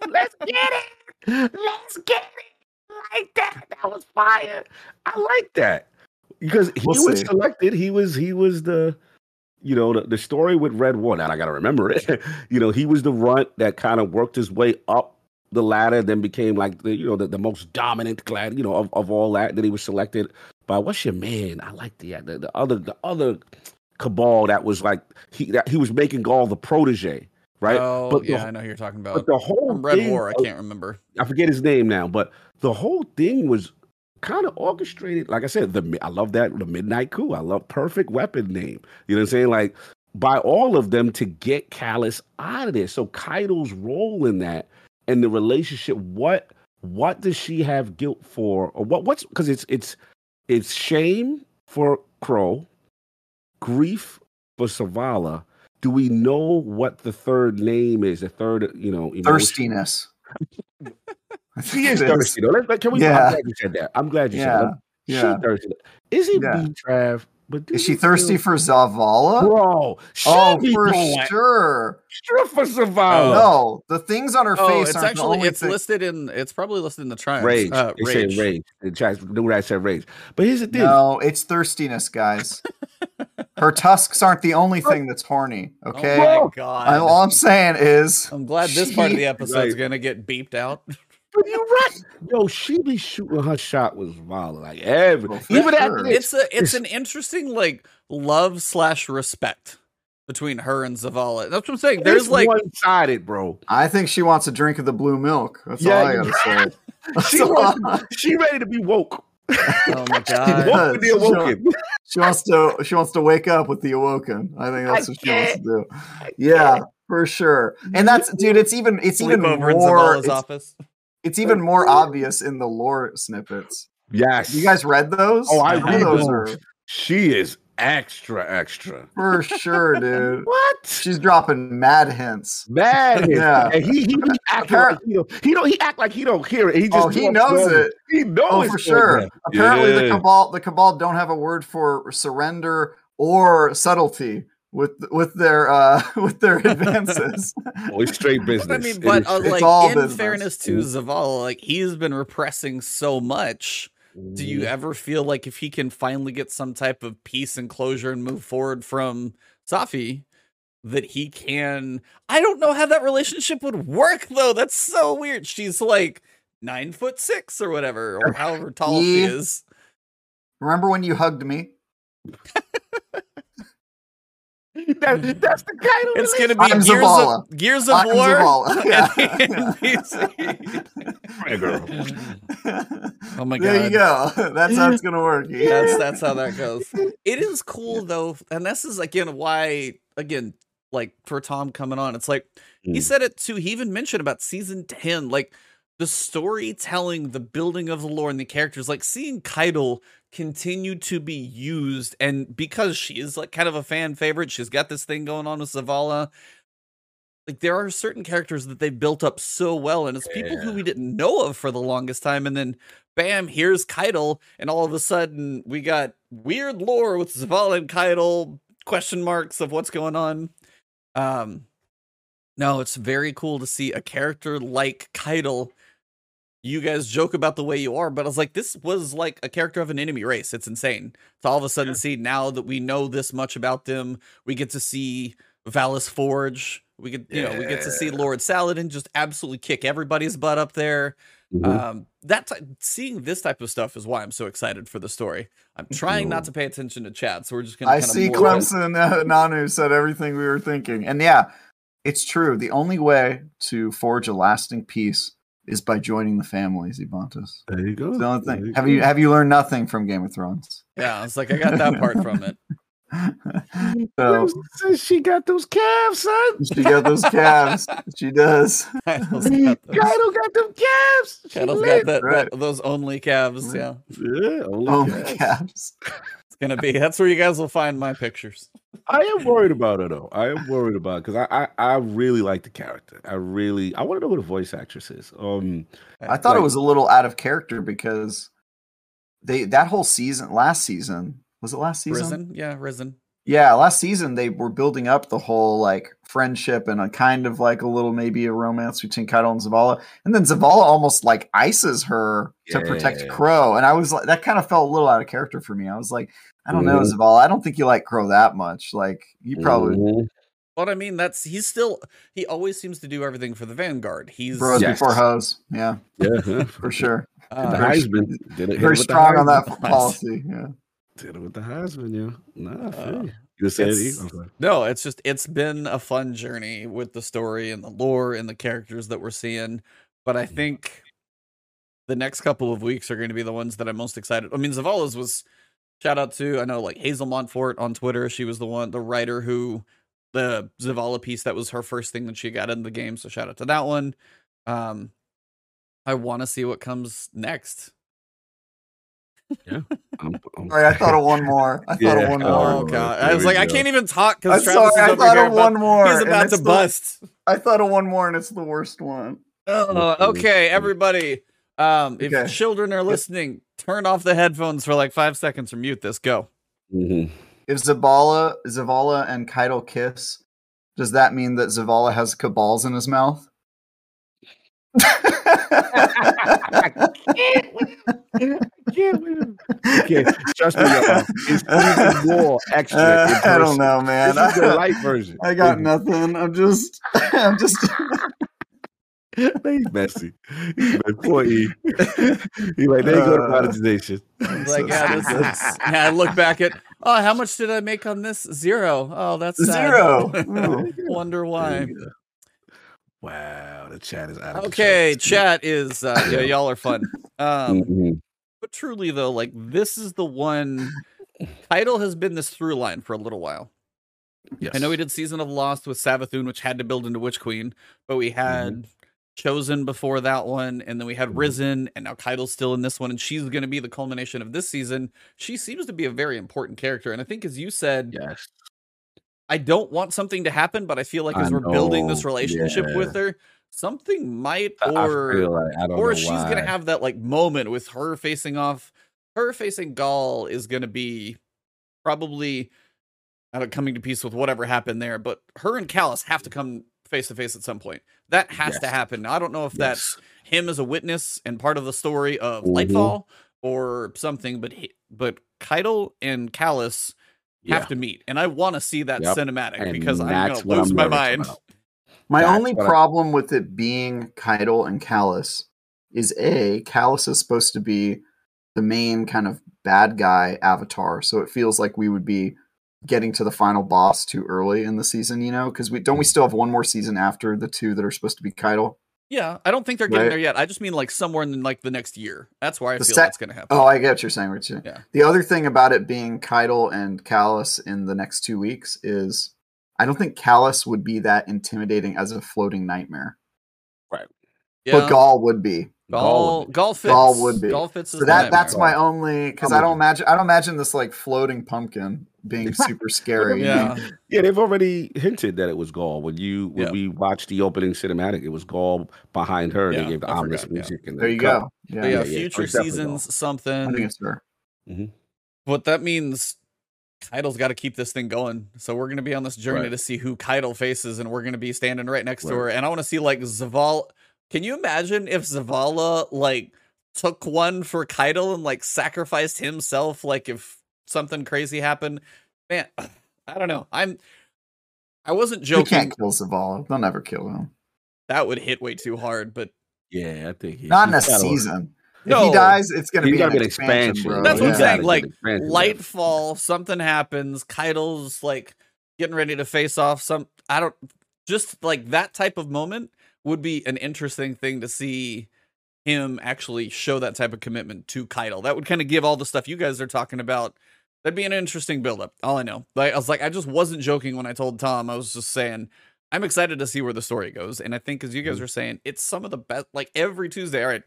Let's get it. Let's get it. Like that. That was fire. I like that because he We'll was see. selected. He was he was the you know the, the story with Red One. And I got to remember it. (laughs) you know he was the runt that kind of worked his way up the ladder, then became like the you know the, the most dominant glad you know of, of all that. Then he was selected by what's your man? I like the the, the other the other cabal that was like he that he was making Gaul the protege, right? Oh, but the, yeah, I know who you're talking about. but the whole From Red thing- War, I can't remember. I forget his name now, but the whole thing was kind of orchestrated. Like I said, the I love that the Midnight Coup. I love perfect weapon name. You know what I'm saying? Like by all of them to get Calus out of there. So Caiatl's role in that and the relationship. What what does she have guilt for, or what? What's because it's it's it's shame for Crow, grief for Zavala. Do we know what the third name is? The third, you know, emotion? Thirstiness. I (laughs) She is thirsty though. Let, let- can we? Yeah. I'm glad you said that. I'm glad you Yeah. said that. Yeah. She thirsty. Is it Yeah. B Trav But Is she thirsty feel- for Zavala? Bro, Oh, for going sure. extra for Zavala. No, the things on her Oh, face it's aren't the actually only it's thing- listed in it's probably listed in the triumphs. Rage. Uh, They say rage. rage. They try to do what I said rage. But here's the thing. No, it's thirstiness, guys. her tusks aren't the only thing that's horny. Okay, Oh my god. I, all I'm saying is I'm glad this part of she- the episode's Right. gonna get beeped out. But you right. Yo, she be shooting her shot with Zavala. Like every oh, Well, even that sure. bitch. It's a it's an (laughs) interesting like love slash respect between her and Zavala. That's what I'm saying. There's It's like one sided, bro. I think she wants a drink of the blue milk. That's Yeah, all I gotta say. (laughs) She wants, (laughs) she ready to be woke. oh my She god. Woke does. with the awoken. she wants to she wants to wake up with the awoken. I think that's I what she wants to do. Yeah, for sure. And that's dude, it's even it's even Sleepover in more Zavala's it's, office. It's even more obvious in the lore snippets. Yes. You guys read those? Oh, I read those are She is extra, extra. for sure, dude. (laughs) What? She's dropping mad hints. Mad. Yeah. And he he be acting like he don't he don't he act like he don't hear it. He just Oh, he knows normal. it. He knows Oh, for sure. Apparently, the cabal the cabal don't have a word for surrender or subtlety with with their uh (laughs) with their (laughs) advances. It's straight business. I mean, but uh, like all in business. fairness to Zavala, like he's been repressing so much. Do you Mm-hmm. ever feel like if he can finally get some type of peace and closure and move forward from Safi, that he can? I don't know how that relationship would work though. That's so weird. She's like nine foot six or whatever, or however tall she is. Remember when you hugged me? (laughs) (laughs) That- that's the kind of It's gonna be I'm Gears Zavala. of Gears of I'm War. Zavala. (laughs) (laughs) and. Oh my god! there you go. That's how it's gonna work. that's that's how that goes. It is cool though, and this is again why again like for Tom coming on, it's like he Mm. said it too. He even mentioned about season ten, like the storytelling, the building of the lore, and the characters. Like seeing Caiatl continue to be used, and because she is like kind of a fan favorite, she's got this thing going on with Zavala. Like there are certain characters that they built up so well, and it's people who we didn't know of for the longest time, and then bam, here's Caiatl, and all of a sudden we got weird lore with Zavala and Caiatl, question marks of what's going on. Um, no, it's very cool to see a character like Caiatl. You guys joke about the way you are, but I was like, this was like a character of an enemy race. It's insane to all of a sudden see now that we know this much about them. We get to see Valis Forge. We get, you know, we get to see Yeah. Lord Saladin just absolutely kick everybody's butt up there. Mhm. Um, that ty- seeing this type of stuff is why I'm so excited for the story. I'm trying not to pay attention to chat, so we're just gonna. I see. Clemson uh, Nanu said everything we were thinking. And yeah, it's true. The only way to forge a lasting peace is by joining the family, Zibantis. there you go. It's the only There thing. Have you go. have you learned nothing from Game of Thrones? Yeah, it's like I got that part from it. (laughs) so she got those calves, son. she got those calves. She does. (laughs) Caiatl's got those, Caiatl got them calves. She Kyle's got lit. that, Right. that- those only calves. Yeah, Yeah, only my calves. calves. It's gonna be. That's where you guys will find my pictures. I am worried about her though. I am worried about because I, I I really like the character. I really I want to know who the voice actress is. Um, I thought it was a little out of character because they that whole season last season was it last season? Risen, yeah, risen. Yeah, last season they were building up the whole like friendship and a kind of like a little maybe a romance between Caiatl and Zavala, and then Zavala almost like ices her to protect Crow, and I was like that kind of felt a little out of character for me. I was like, I don't know Mhm. Zavala, I don't think you like Crow that much. Like you probably mhm. But I mean, that's he's still. He always seems to do everything for the Vanguard. He's bros Yes. before hoes. Yeah, yeah, yeah. for sure. uh, the Very- Heisman did it. Very strong on that policy. Yeah. Did it with the Heisman, yeah. Nah, Uh, you. you said it's- it. I'm. No, it's just it's been a fun journey with the story and the lore and the characters that we're seeing. But I think the next couple of weeks are going to be the ones that I'm most excited. I mean, Zavala's was shout out to I know like Hazel Montfort on Twitter. She was the one, the writer who the Zavala piece that was her first thing that she got in the game. So shout out to that one. Um, I want to see what comes next. I'm, I'm, Sorry, I thought of one more. I thought Yeah. of one Oh, more. Oh god, there I was we like, I can't even talk I'm because Travis sorry, is I thought here of about- one more. He's about it's to the- bust. I thought of one more, and it's the worst one. Oh, okay, everybody. Um, if Okay. children are listening, turn off the headphones for like five seconds or mute this. Go. Mhm. If Zavala, Zavala and Caiatl kiss, does that mean that Zavala has cabals in his mouth? (laughs) (laughs) Okay, trust me, y'all. It's (laughs) even more extra. Uh, I don't know, man. This is the light version. I got nothing. I'm just, (laughs) I'm just. (laughs) He's messy. He's messy. Poor E. He like, there you go to Uh, monetization. Like, So yeah, this is, yeah, I look back at, oh, how much did I make on this? Zero. Oh, that's sad. Zero. Oh. Wonder why. Wow, the chat is out of Okay, chat is, uh, yeah, y'all are fun. (laughs) Um, Mhm. but truly though, like this is the one. (laughs) Title has been this through line for a little while. Yes. I know we did Season of Lost with Savathun, which had to build into Witch Queen, but we had Mm-hmm. Chosen before that one, and then we had Risen, and now Caiatl's still in this one, and she's going to be the culmination of this season. She seems to be a very important character, and I think, as you said, Yes. I don't want something to happen, but I feel like I as we're building this relationship yeah. with her, something might I- I or like I or know she's why. gonna have that like moment with her facing off. Her facing Gaul is gonna be probably I don't coming to peace with whatever happened there, but her and Calus have to come face to face at some point. That has to Yes. happen. I don't know if that's him as a witness and part of the story of Mhm. Lightfall or something, but he, but Caiatl and Callus have to meet, and I want to see that Yep. cinematic And because I'm that's gonna lose I'm my mind. about. My That's only what I- problem with it being Caiatl and Calus is a Calus is supposed to be the main kind of bad guy avatar, so it feels like we would be getting to the final boss too early in the season. You know, because we don't we mm-hmm. still have one more season after the two that are supposed to be Caiatl. Yeah, I don't think they're getting Right. there yet. I just mean like somewhere in like the next year. That's why I The feel sec- that's gonna happen. Oh, I get what you're saying, Richard. Yeah. The other thing about it being Caiatl and Calus in the next two weeks is I don't think Calus would be that intimidating as a floating nightmare, Right. yeah. but Gaul would be. Gaul, Gaul fits. Gaul would be. Gaul fits. So that that's my only because I'm don't imagine I don't imagine this like floating pumpkin being (laughs) super scary. Yeah. Yeah, they've already hinted that it was Gaul. When you when Yeah. we watched the opening cinematic, it was Gaul behind her. Yeah, They gave the I ominous forgot, yeah. music. And There you cut. go. Yeah, But yeah, yeah, yeah, future it's definitely seasons, I think something. it's fair. Mm-hmm. But that means Caiatl's got to keep this thing going. So we're gonna be on this journey Right. to see who Caiatl faces, and we're gonna be standing right next to her. And I want to see like Zavala. Can you imagine if Zavala like took one for Caiatl and like sacrificed himself? Like if something crazy happened, man. (clears throat) I don't know. I'm. I wasn't joking. You can't kill Zavala. They'll never kill him. That would hit way too hard, but Yeah, I think he, Not in a season. If No. he dies, it's going to He's be an expansion, expansion. bro. That's what I'm saying, like, get expansion. Lightfall, something happens. Caiatl's like getting ready to face off. Some I don't just like that type of moment would be an interesting thing to see him actually show that type of commitment to Caiatl. That would kind of give all the stuff you guys are talking about. That'd be an interesting buildup. All I know, like I was like, I just wasn't joking when I told Tom. I was just saying. I'm excited to see where the story goes, and I think, as you guys are saying, it's some of the best. Like every Tuesday, all right,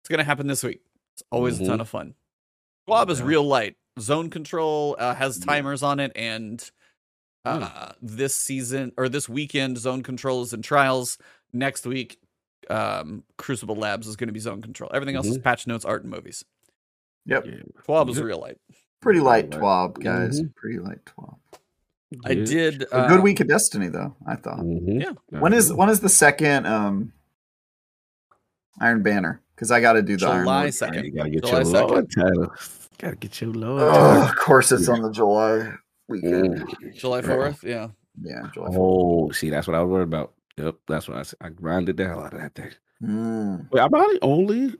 it's gonna happen this week. It's always a ton of fun. TWAB is real light. Zone control uh, has timers on it, and uh, this season or this weekend, zone control is in trials. Next week, um, Crucible Labs is going to be zone control. Everything else is patch notes, art, and movies. Yep. Yeah. Is real light. Pretty light Right. twab, guys. Mhm. Pretty light twab. I did A good um, week of Destiny, though. I thought. Mhm. Yeah. When is when is the second um Iron Banner? Because I got to do the Iron July second. You gotta get July your 2nd. Title. Gotta get your Lord Oh, of course, it's on the July weekend. Mm. July fourth. Yeah, Yeah, July. 4th. Oh, see, that's what I was worried about. Yep, that's what I said. I grinded the hell out of that thing. Mm. Wait, am I the only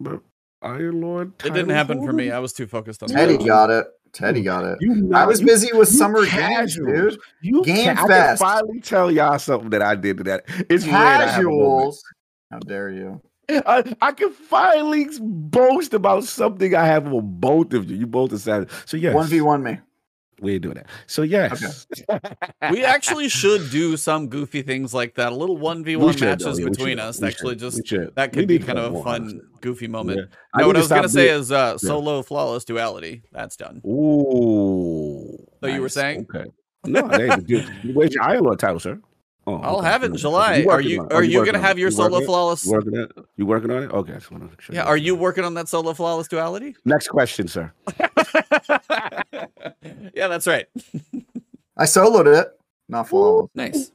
but Iron Lord? it didn't title happen for me. I was too focused on Teddy got it. Teddy got it. You I was you- busy with you summer games, casuals. dude. You Game ca- I can finally tell y'all something that I did to that. It's weird. I have a moment. Casuals. How dare you? I, I can finally boast about something I have with both of you. You both decided. So yes, One v one me. We ain't doing that. So yes, (laughs) We actually should do some goofy things like that. A little one v one matches Yeah, between should. us. Actually, should. just that We could be kind of a fun, goofy moment. Yeah. No, what I was gonna say being- is uh, solo flawless duality. That's done. Ooh. So you were saying? Okay. No, where's your Lord title, sir? Oh, I'll okay. have it in July. Are you on it. are you working gonna have your You solo flawless? You working it? You working on it? Okay, I just want to make sure. Yeah, are you working on that solo flawless duality? Next question, sir. (laughs) yeah, that's right. I soloed it, not flawless. Nice.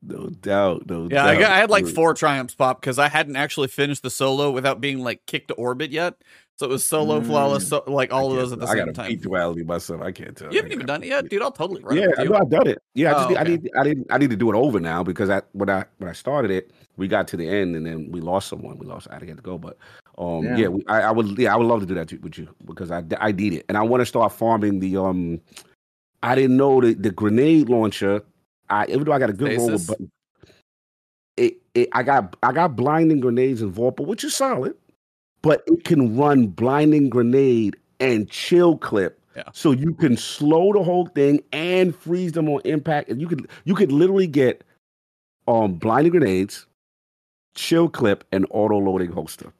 No doubt. No Yeah, doubt. I, got, I had like four triumphs pop because I hadn't actually finished the solo without being like kicked to orbit yet. So it was solo, flawless, so, like all of those at the I same gotta time. beat duality myself. I can't tell. You haven't even done it yet, dude. I'll totally run Yeah, I know I've done it. Yeah, I just Oh, need, I need I didn't I need to do it over now because I when I when I started it, we got to the end and then we lost someone. We lost I had to go, but um yeah, Yeah. we, I, I would yeah I would love to do that with you because I I need it and I want to start farming the um I didn't know the the grenade launcher. I even though I got a good roll with button, it, it I got I got blinding grenades in Vorpal, which is solid, but it can run blinding grenade and chill clip. Yeah. So you can slow the whole thing and freeze them on impact, and you could you could literally get um blinding grenades, chill clip, and auto loading holster.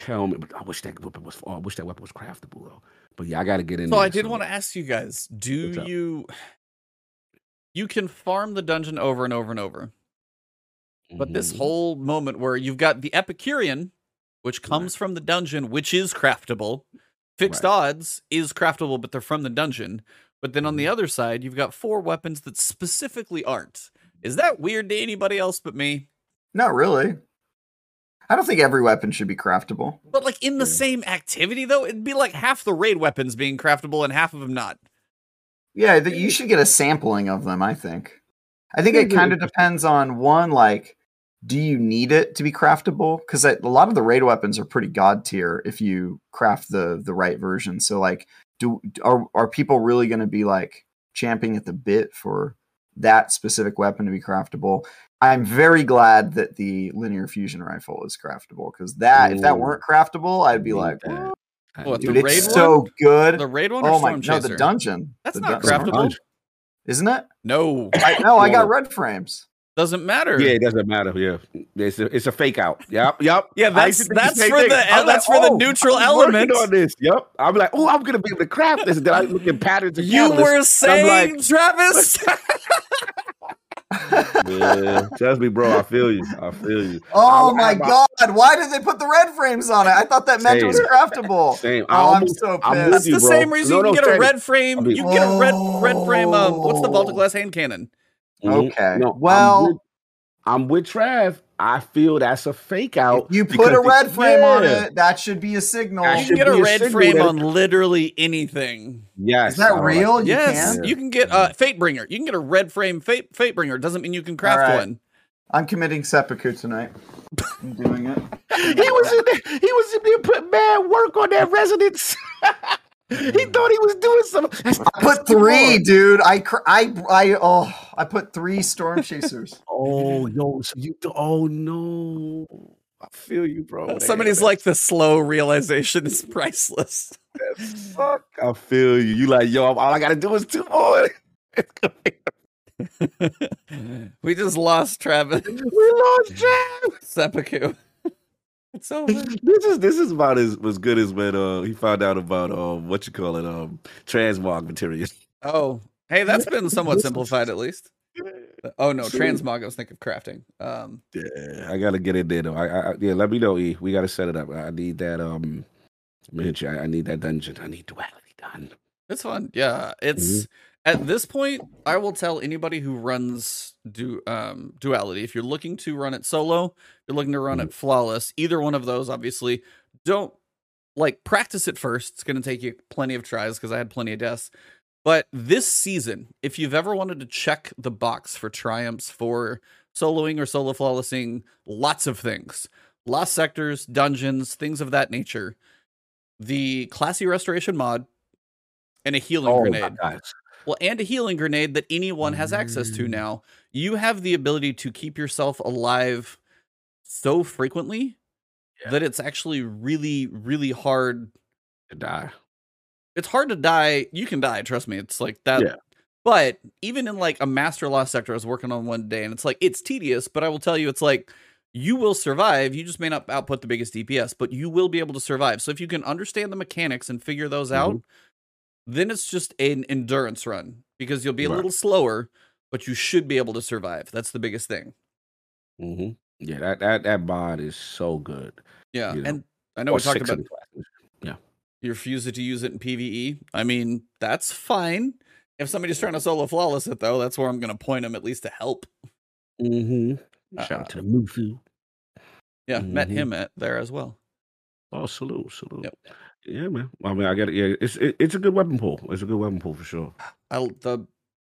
Tell me, but I wish that weapon was. Oh, I wish that weapon was craftable though. But yeah, I got to get in. So there, I did want to ask you guys: Do you you can farm the dungeon over and over and over, but this Mhm. whole moment where you've got the Epicurean, which comes from the dungeon, which is craftable. Fixed Right. odds is craftable, but they're from the dungeon. But then on the Mhm. other side, you've got four weapons that specifically aren't. Is that weird to anybody else but me? Not really. I don't think every weapon should be craftable. But like in the Yeah. same activity, though, it'd be like half the raid weapons being craftable and half of them not. Yeah, that you should get a sampling of them. I think. I think it kind of depends on one, like, do you need it to be craftable? Because a lot of the raid weapons are pretty god tier if you craft the the right version. So, like, do are are people really going to be like champing at the bit for that specific weapon to be craftable? I'm very glad that the linear fusion rifle is craftable because that if that weren't craftable, I'd be like, that. What, need the dude, raid it's one? so good. The raid one or Oh my Storm no, the dungeon. That's The not dun- craftable. isn't it? No, I, no, I got red frames. Doesn't matter. Yeah, it doesn't matter. Yeah, it's a, it's a fake out. Yep, yep. (laughs) Yeah, that's- used to think that's same for thing. the- I'm that's for the oh, neutral I'm element. on this. Yep. I'm like, oh, I'm gonna be able to craft this. Then I look at patterns. And You were and I'm saying, like, Travis. (laughs) yeah, trust me, bro. I feel you. I feel you. Oh I- my I- god! Why did they put the red frames on it? I thought that meant it was craftable. (laughs) Same. I Oh, I'm almost- so I'm pissed. That's you, the bro. same reason No, you no, can get a red frame. I mean- you can get a red red frame. Um, what's the Baltic Oh. glass hand cannon? Okay. No, Well- I'm with, I'm with Trav. I feel that's a fake out. If you put a red frame on it, that should be a signal. You should can get a be a red frame on literally anything. Yes. Is that I like real? You yes, can? you can get uh, Fate Bringer. You can get a red frame Fate Fate Bringer. Doesn't mean you can craft right. one. I'm committing seppuku tonight. I'm doing it. (laughs) He was in there. He was in there putting mad work on that resonance. (laughs) he thought he was doing something. That's- I put three, dude. I cr- I I oh I put three storm chasers. (laughs) Oh, yo, so you? Oh no, I feel you, bro. Somebody's like, the slow realization is priceless. "Fuck." I feel you. You like, yo, all I gotta do is two more. (laughs) we just lost Travis we lost Travis. Seppuku. (laughs) over. This is this is about as as good as when uh he found out about um what you call it um transmog material. Oh, hey, that's (laughs) been somewhat simplified at least. Oh no, So- transmog. I was thinking of crafting. Um, Yeah, I gotta get in there though. I, I yeah, let me know. E, we gotta set it up. I need that um. let me hit you. I, I need that dungeon. I need duality done. it's fun. Yeah, it's at this point. I will tell anybody who runs du um duality if you're looking to run it solo, you're looking to run it flawless. Either one of those, obviously, don't like practice it first. It's going to take you plenty of tries because I had plenty of deaths. But this season, if you've ever wanted to check the box for triumphs for soloing or solo flawlessing, lots of things, lost sectors, dungeons, things of that nature. The classy restoration mod and a healing Oh my grenade. Well, and a healing grenade that anyone has access to Mm. now. You have the ability to keep yourself alive so frequently Yeah. that it's actually really, really hard. To die. It's hard to die. You can die, trust me. It's like that. Yeah. But even in like a master lost sector, I was working on one day, and it's like it's tedious, but I will tell you, it's like you will survive. You just may not output the biggest DPS, but you will be able to survive. So if you can understand the mechanics and figure those out, Mm-hmm. Then it's just an endurance run because you'll be a Right. little slower, but you should be able to survive. That's the biggest thing. hmm Yeah, that that that mod is so good. Yeah, You know, and I know Or we talked about the yeah, you refuse to use it in PVE. I mean, that's fine. If somebody's trying to solo flawless it though, that's where I'm gonna point them at least to help. Mm-hmm. Shout Uh, out to Mufu. Yeah, met Mhm. him at there as well. Oh, salute, salute. Yep. Yeah, man. I mean, I get it. Yeah, it's it, it's a good weapon pool. It's a good weapon pool for sure. I the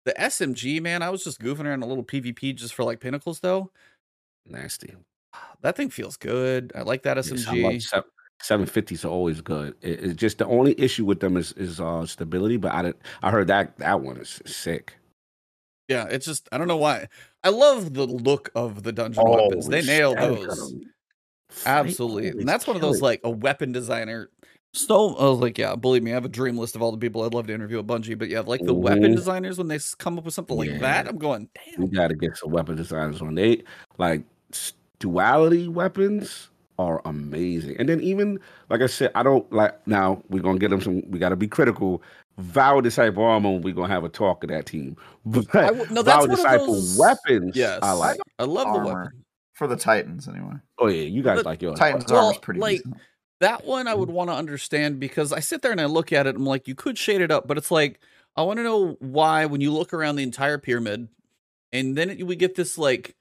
the SMG man, I was just goofing around a little PvP just for like pinnacles though. Nasty. That thing feels good. I like that SMG. love se- 750s are always good. It, it's just the only issue with them is is uh stability. But I did, I heard that that one is sick. Yeah, it's just I don't know why. I love the look of the dungeon weapons. They nail those. Absolutely. And that's one of those like a weapon designer. So I was like, yeah, believe me, I have a dream list of all the people I'd love to interview at Bungie. But yeah, like the weapon Mhm. designers when they come up with something like that, I'm going, damn. We damn. got to get some weapon designers on. They like duality weapons are amazing. And then even like I said, I don't like now we're gonna get them some. We got to be critical. Vow disciple armor. We're gonna have a talk of that team. (laughs) But I w- no, that's Vow one of disciple those- weapons. Yes, I like. I love the Armor. weapon. for the Titans anyway. Oh yeah, you guys But like yours. Titans Well, armor's pretty like, decent. That one Mm-hmm. I would want to understand because I sit there and I look at it. I'm like, you could shade it up, but it's like I want to know why when you look around the entire pyramid, and then it, we get this like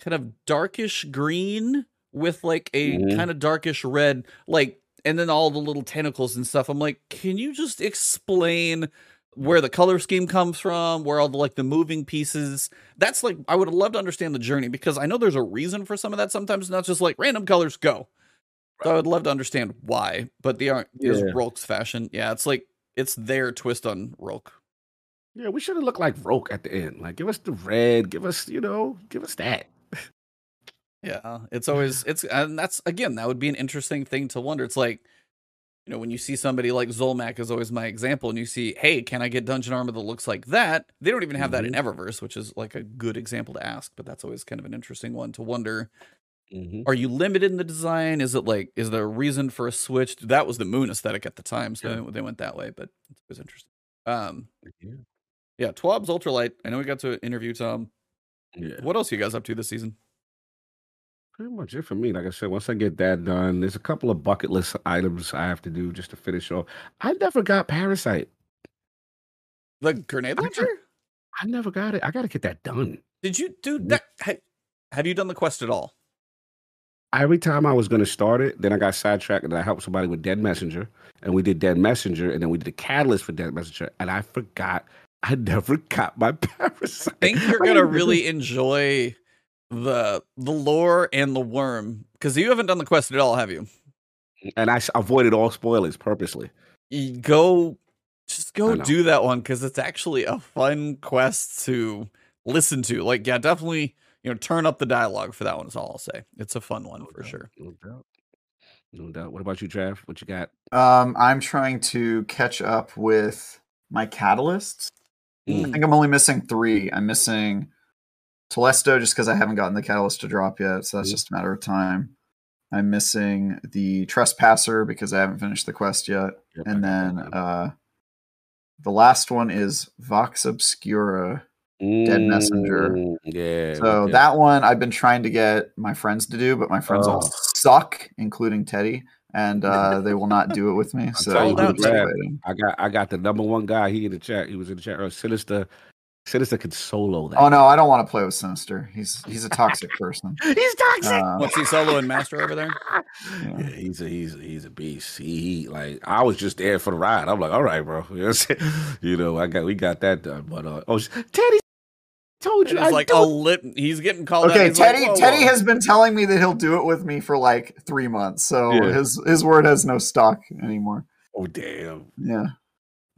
kind of darkish green with like a Mhm. kind of darkish red, like, and then all the little tentacles and stuff. I'm like, can you just explain? Where the color scheme comes from, where all the like the moving pieces. That's like I would love to understand the journey because I know there's a reason for some of that. Sometimes not just like random colors go. So I would love to understand why, but the art is Yeah. Rhulk's fashion. Yeah, it's like it's their twist on Rolk. Yeah, we should have looked like Rhulk at the end. Like, give us the red. Give us, you know, give us that. Yeah, it's always it's and that's again that would be an interesting thing to wonder. It's like you know when you see somebody like Zolmak is always my example, and you see, hey, can I get dungeon armor that looks like that? They don't even have that in mm-hmm. Eververse, which is like a good example to ask. But that's always kind of an interesting one to wonder. Mm-hmm. Are you limited in the design? Is it like is there a reason for a switch? That was the moon aesthetic at the time, so Yeah. they went that way. But it was interesting. Um, Yeah. yeah, Twab's ultralight. I know we got to interview Tom. Yeah. What else are you guys up to this season? Pretty much it for me. Like I said, once I get that done, there's a couple of bucket list items I have to do just to finish off. I never got Parasite. The grenade I launcher? I never got it. I got to get that done. Did you do that? Have you done the quest at all? Every time I was going to start it, then I got sidetracked and I helped somebody with Dead Messenger. And we did Dead Messenger and then we did the catalyst for Dead Messenger. And I forgot. I never got my (laughs) Parasite. I think you're gonna really enjoy the the lore and the worm because you haven't done the quest at all, have you? And I avoided all spoilers purposely. You go, just go do that one because it's actually a fun quest to listen to. Like, yeah, definitely, you know, turn up the dialogue for that one. Is all I'll say. It's a fun one for doubt. sure. No doubt. No doubt. What about you, Trav? What you got? Um, I'm trying to catch up with my catalysts. I Mm. think I'm only missing three. I'm missing Telesto just because I haven't gotten the catalyst to drop yet, so that's Mhm. just a matter of time. I'm missing the Trespasser because I haven't finished the quest yet, Yep, and then uh, the last one is Vox Obscura. Dead Messenger. Yeah. So okay. that one I've been trying to get my friends to do, but my friends all Oh. suck, including Teddy, and uh, they will not do it with me. (laughs) So you, I'm dude, just Brad. waiting. I got I got the number one guy. He in the chat. He was in the chat. earlier. Sinister. Sinister could solo that. Oh no, I don't want to play with Sinister. He's he's a toxic (laughs) person. He's toxic. Uh, What's he solo and master over there? Yeah, he's a he's a, he's a beast. He, he like I was just there for the ride. I'm like, all right, bro. (laughs) You know, I'm you know I got we got that done. But uh, oh, Teddy told you. He's I like a told- lit. He's getting called. out. okay, He's like, Teddy "Whoa, Teddy whoa." has been telling me that he'll do it with me for like three months. So Yeah. his his word has no stock anymore. oh damn. Yeah.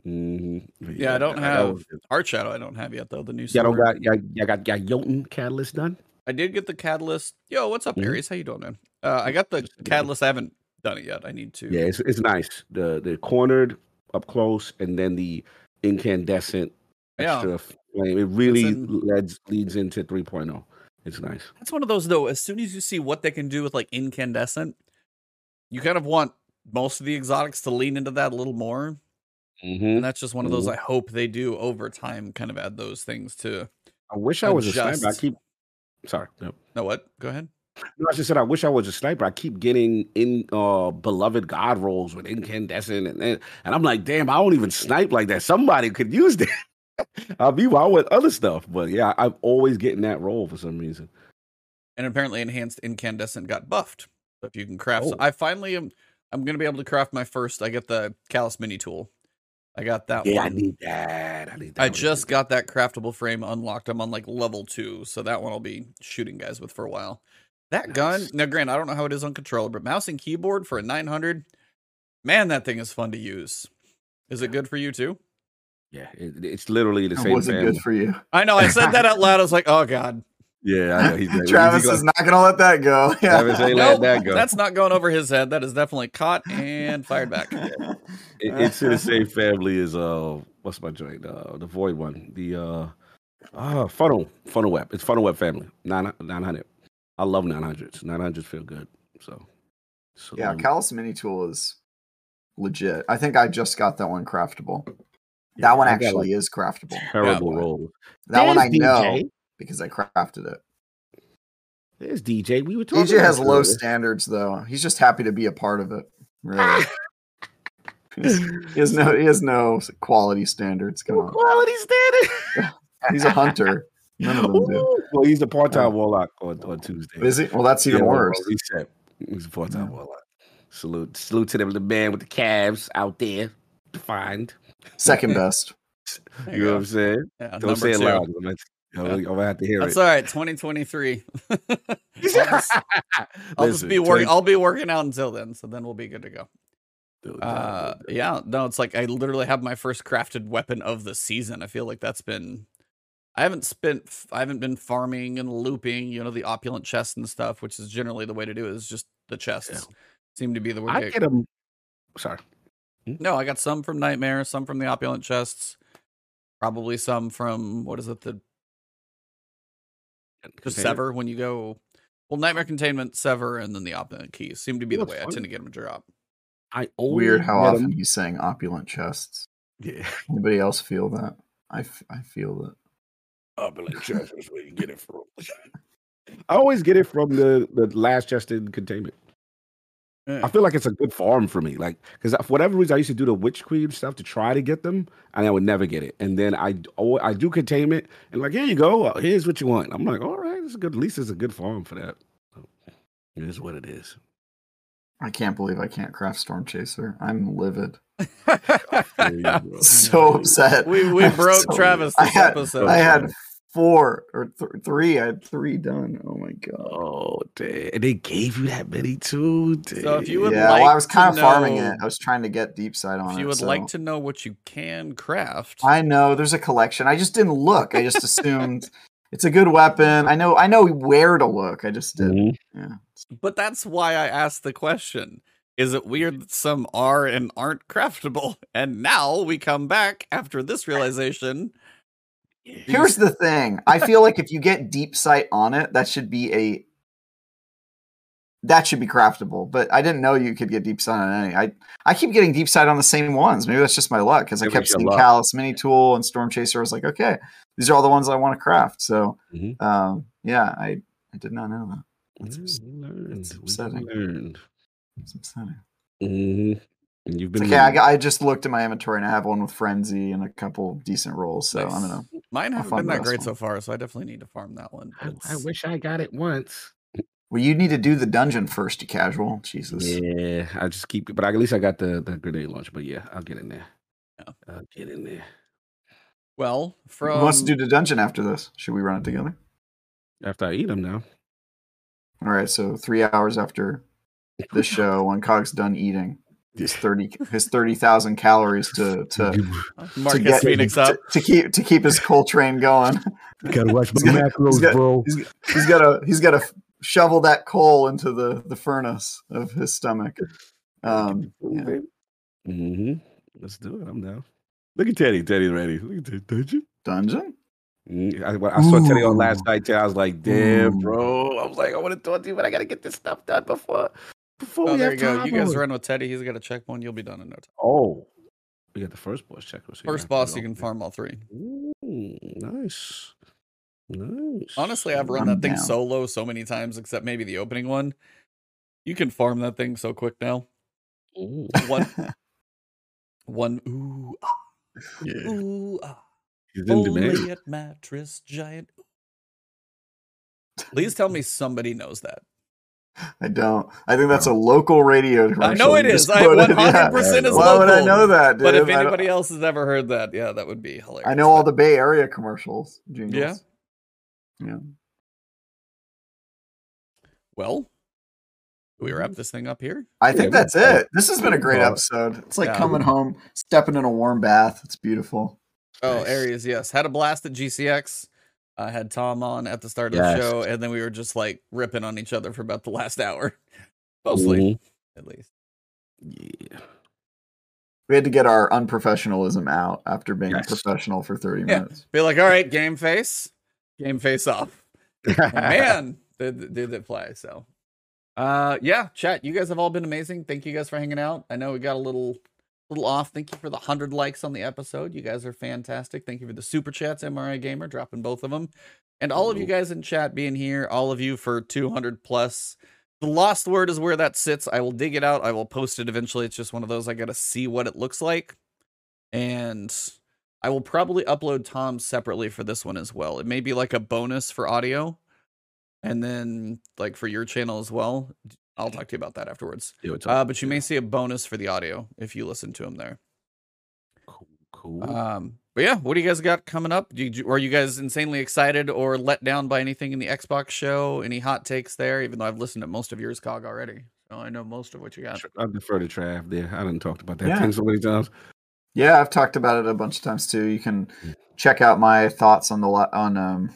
Mm-hmm. Yeah, I don't that- that have was- Art Shadow. I don't have yet though. The new. Y'all don't got y'all, y'all got got Jötunn catalyst done. I did get the catalyst. Yo, what's up, Mhm. Aries? How you doing, man? Uh, I got the catalyst. I haven't done it yet. I need to. Yeah, it's it's nice. The the cornered up close and then the incandescent Yeah. extra flame. It really in- leads leads into 3.0. It's nice. That's one of those though. As soon as you see what they can do with like incandescent, you kind of want most of the exotics to lean into that a little more. Mm-hmm. And that's just one of those Mhm. I hope they do over time. Kind of add those things to. I wish I was a sniper. I keep sorry. No. No, what? Go ahead. No, I just said I wish I was a sniper. I keep getting in uh beloved god rolls with incandescent and and, and I'm like, damn, I don't even snipe like that. Somebody could use that. I'll be wild with other stuff, but yeah, I'm always getting that role for some reason. And apparently, enhanced incandescent got buffed. So if you can craft, Oh. I finally am. I'm gonna be able to craft my first. I get the Calus Mini tool. I got that Yeah, I need that. I need that. I one. just got that craftable frame unlocked. I'm on like level two, so that one I'll be shooting guys with for a while. That gun, Nice. now, Grant, I don't know how it is on controller, but mouse and keyboard for a 900, man, that thing is fun to use. Is it good for you too? Yeah, it, it's literally the same Was it family. good for you? (laughs) I know I said that out loud. I was like, oh god, Yeah, I know. He's like, (laughs) Travis he's is not gonna let that go. (laughs) Yeah. Travis ain't Nope, let that go. that's not going over his head. That is definitely caught and fired back. It, it's in the same family as uh, what's my joint? Uh, the void one. The uh, uh funnel funnel web. It's funnel web family. Nine nine hundred. I love nine hundreds. Nine hundreds feel good. So, so Yeah, Calus Mini Tool is legit. I think I just got that one craftable. Yeah, that one I got, actually like, is craftable. terrible Yeah. roll. That one I There's know because I crafted it. There's DJ. We were talking. DJ has low earlier. standards though. He's just happy to be a part of it. Really. Ah! (laughs) He has no he has no quality standards. Come on. Quality standard. (laughs) He's a hunter. None of them do. Well, he's a part-time Yeah. warlock on, on Tuesday. Is he? Well that's even Yeah, well, worse. Reset. He's a part-time Yeah. warlock. Salute, salute to them, the man with the calves out there, defined. Second best. You you know go. what I'm saying? Yeah, Don't say it two. loud. I'm gonna, I'm gonna- I'm gonna have to hear That's it. all right. 2023. (laughs) I'll just, (laughs) I'll just be working. 20 I'll be working out until then, so then we'll be good to go. Uh, yeah, no, it's like I literally have my first crafted weapon of the season. I feel like that's been. I haven't spent. I haven't been farming and looping. You know, the opulent chests and stuff, which is generally the way to do it. Is just the chests seem to be the way. I to get them. Sorry. Hmm? No, I got some from Nightmare, some from the opulent chests, probably some from what is it the the sever when you go. Well, Nightmare Containment, Sever, and then the opulent keys seem to be the way what's I tend to get them to drop. I only Weird how often often 'em- he's saying opulent chests. Yeah. Anybody else feel that? I, f- I feel it. Opulent chest is where you get it from. (laughs) I always get it from the the last chest in containment. I feel like it's a good farm for me, like because for whatever reason I used to do the witch queen stuff to try to get them, and I would never get it. And then I d- oh, I do containment, and like here you go, uh, here's what you want. I'm like, all right, it's a good. At least it's a good farm for that. So, it is what it is. I can't believe I can't craft Storm Chaser. I'm livid. (laughs) There you go. (laughs) So upset. we we (laughs) I'm broke so- Travis I had, episode. I had four or th- three. I had three done. Oh my god. Oh, damn. And they gave you that many too. So if you would yeah, like well, I was kind of farming it. I was trying to get deep sight on if you would so- like to know what you can craft, I know there's a collection. I just didn't look. I just assumed it's a good weapon. I know. I know where to look. I just did. Mhm. Yeah. but that's why I asked the question. Is it weird that some are and aren't craftable? And now we come back after this (laughs) realization. Here's the thing. I feel like if you get deep sight on it, that should be a that should be craftable. But I didn't know you could get deep sight on any. I I keep getting deep sight on the same ones. Maybe that's just my luck because I kept seeing luck. Calus Mini Tool and Storm Chaser. I was like, okay, these are all the ones I want to craft. So Mhm. um, yeah, I I did not know that. That's, Yeah, we learned. it's upsetting. It's upsetting. Mhm. And you've It's been okay. I, I just looked at my inventory and I have one with Frenzy and a couple decent rolls. So I'm Nice. gonna. Mine haven't been that great one. so far, so I definitely need to farm that one. I, I wish I got it once. Well, you need to do the dungeon first, you casual. Jesus. Yeah, I just keep it, but at least I got the, the grenade launch. But yeah, I'll get in there. Yeah. I'll get in there well, Who from wants to do the dungeon after this? Should we run it together? after I eat them. Now, All right. So three hours after this (laughs) show, when Cog's done eating, his thirty his thirty thousand calories to to Marcus get- Phoenix up. to, to keep to keep his coal train going. gotta watch He's got- he's got- bro. He's, he's got to he's got to shovel that coal into the the furnace of his stomach. Um, yeah. hmm Let's do it. I'm down. Look at Teddy. Teddy's ready. Look at that dungeon. dungeon. Mm, I, I saw Teddy on last night. Too, I was like, "Damn, Ooh. bro!" I was like, "I want to talk to you, but I gotta get this stuff done before before Oh, we there have you go. You guys on it." run with Teddy. He's got a check one. You'll be done in no time. Oh, we got the first boss check. First boss, you can farm all three. Ooh, nice. Nice. Honestly, I've run I'm that thing down. solo so many times, except maybe the opening one. You can farm that thing so quick now. Ooh. One, (laughs) one, ooh, ah, Yeah. ooh, ah. He's in Only demand. at mattress giant. Please tell me somebody knows that. I don't. I think that's oh. a local radio commercial. I know it You I 100% yeah. is Why would I know that, dude? But if anybody else has ever heard that, yeah, that would be hilarious. I know all the Bay Area commercials. Jingles. Yeah. Yeah. Well, do we wrap this thing up here? I think Yeah, that's that's- it. This has been a great episode. It's like yeah. coming home, stepping in a warm bath. It's beautiful. Oh, Nice. Aries, yes. Had a blast at GCX. I had Tom on at the start of Yes. the show, and then we were just like ripping on each other for about the last (laughs) hour, mostly, Mhm. at least. Yeah. We had to get our unprofessionalism out after being Yes. professional for 30 Yeah. minutes. Be like, all right, game face, game face off. (laughs) Man, did did it play? So, uh, yeah, chat. You guys have all been amazing. Thank you guys for hanging out. I know we got a little little off. Thank you for the hundred likes on the episode. You guys are fantastic. Thank you for the super chats, MRI Gamer dropping both of them, and all of you guys in chat being here. All of you for two hundred plus. The lost word is where that sits. I will dig it out. I will post it eventually. It's just one of those I got to see what it looks like, and I will probably upload Tom separately for this one as well. It may be like a bonus for audio, and then like for your channel as well. I'll talk to you about that afterwards. Yeah, Uh, but you may see a bonus for the audio if you listen to him there. cool. cool. Um, but yeah, what do you guys got coming up? Do you, are you guys insanely excited or let down by anything in the Xbox show? Any hot takes there? Even though I've listened to most of yours, Cog, already, so I know most of what you got. I defer to Trav there. I didn't talked about that Yeah. thing so many times. Yeah, I've talked about it a bunch of times too. You can check out my thoughts on the li- on um,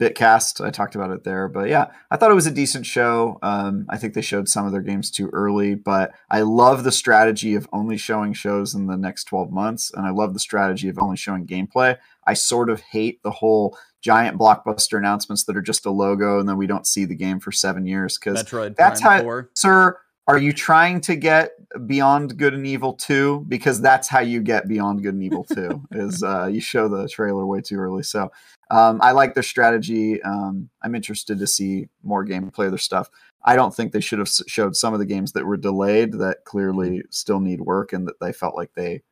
Bitcast. I talked about it there, but yeah, I thought it was a decent show. Um, I think they showed some of their games too early, but I love the strategy of only showing shows in the next twelve months, and I love the strategy of only showing gameplay. I sort of hate the whole giant blockbuster announcements that are just a logo and then we don't see the game for seven years because that's Prime how- 4. sir are you trying to get beyond good and evil 2 because that's how you get beyond good and evil 2 (laughs) is uh, you show the trailer way too early. So um, i like their strategy. Um, i'm interested to see more gameplay of their stuff. I don't think they should have showed some of the games that were delayed that clearly still need work and that they felt like they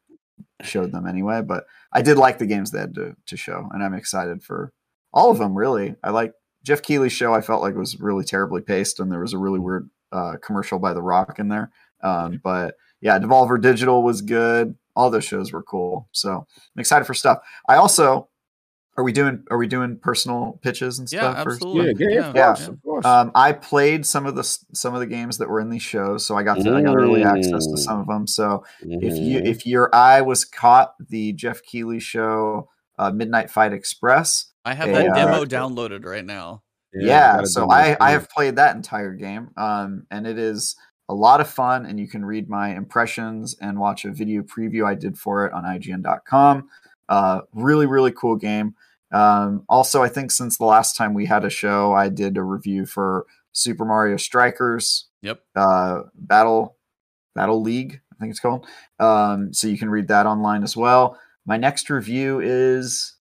showed them anyway but i did like the games they had to, to show and i'm excited for all of them really. I like Geoff Keighley's show i felt like was really terribly paced and there was a really weird uh, commercial by The Rock in there. Um, but yeah, Devolver Digital was good. All those shows were cool. So I'm excited for stuff. I also are we doing are we doing personal pitches and stuff? first? absolutely. Yeah, yeah, Yeah, of course, of course. Um, I played some of the some of the games that were in these shows, so I got to, I got early access to some of them. So if you Mhm. if your eye was caught, the Geoff Keighley show, uh, Midnight Fight Express, I have Hey, that uh, demo downloaded right now. Yeah, gotta so I, that I have played that entire game um, and it is a lot of fun and you can read my impressions and watch a video preview i did for it on ign.com uh, really really cool game. Um, also i think since the last time we had a show i did a review for super mario strikers Yep. uh, battle battle league i think it's called. Um, so you can read that online as well. My next review is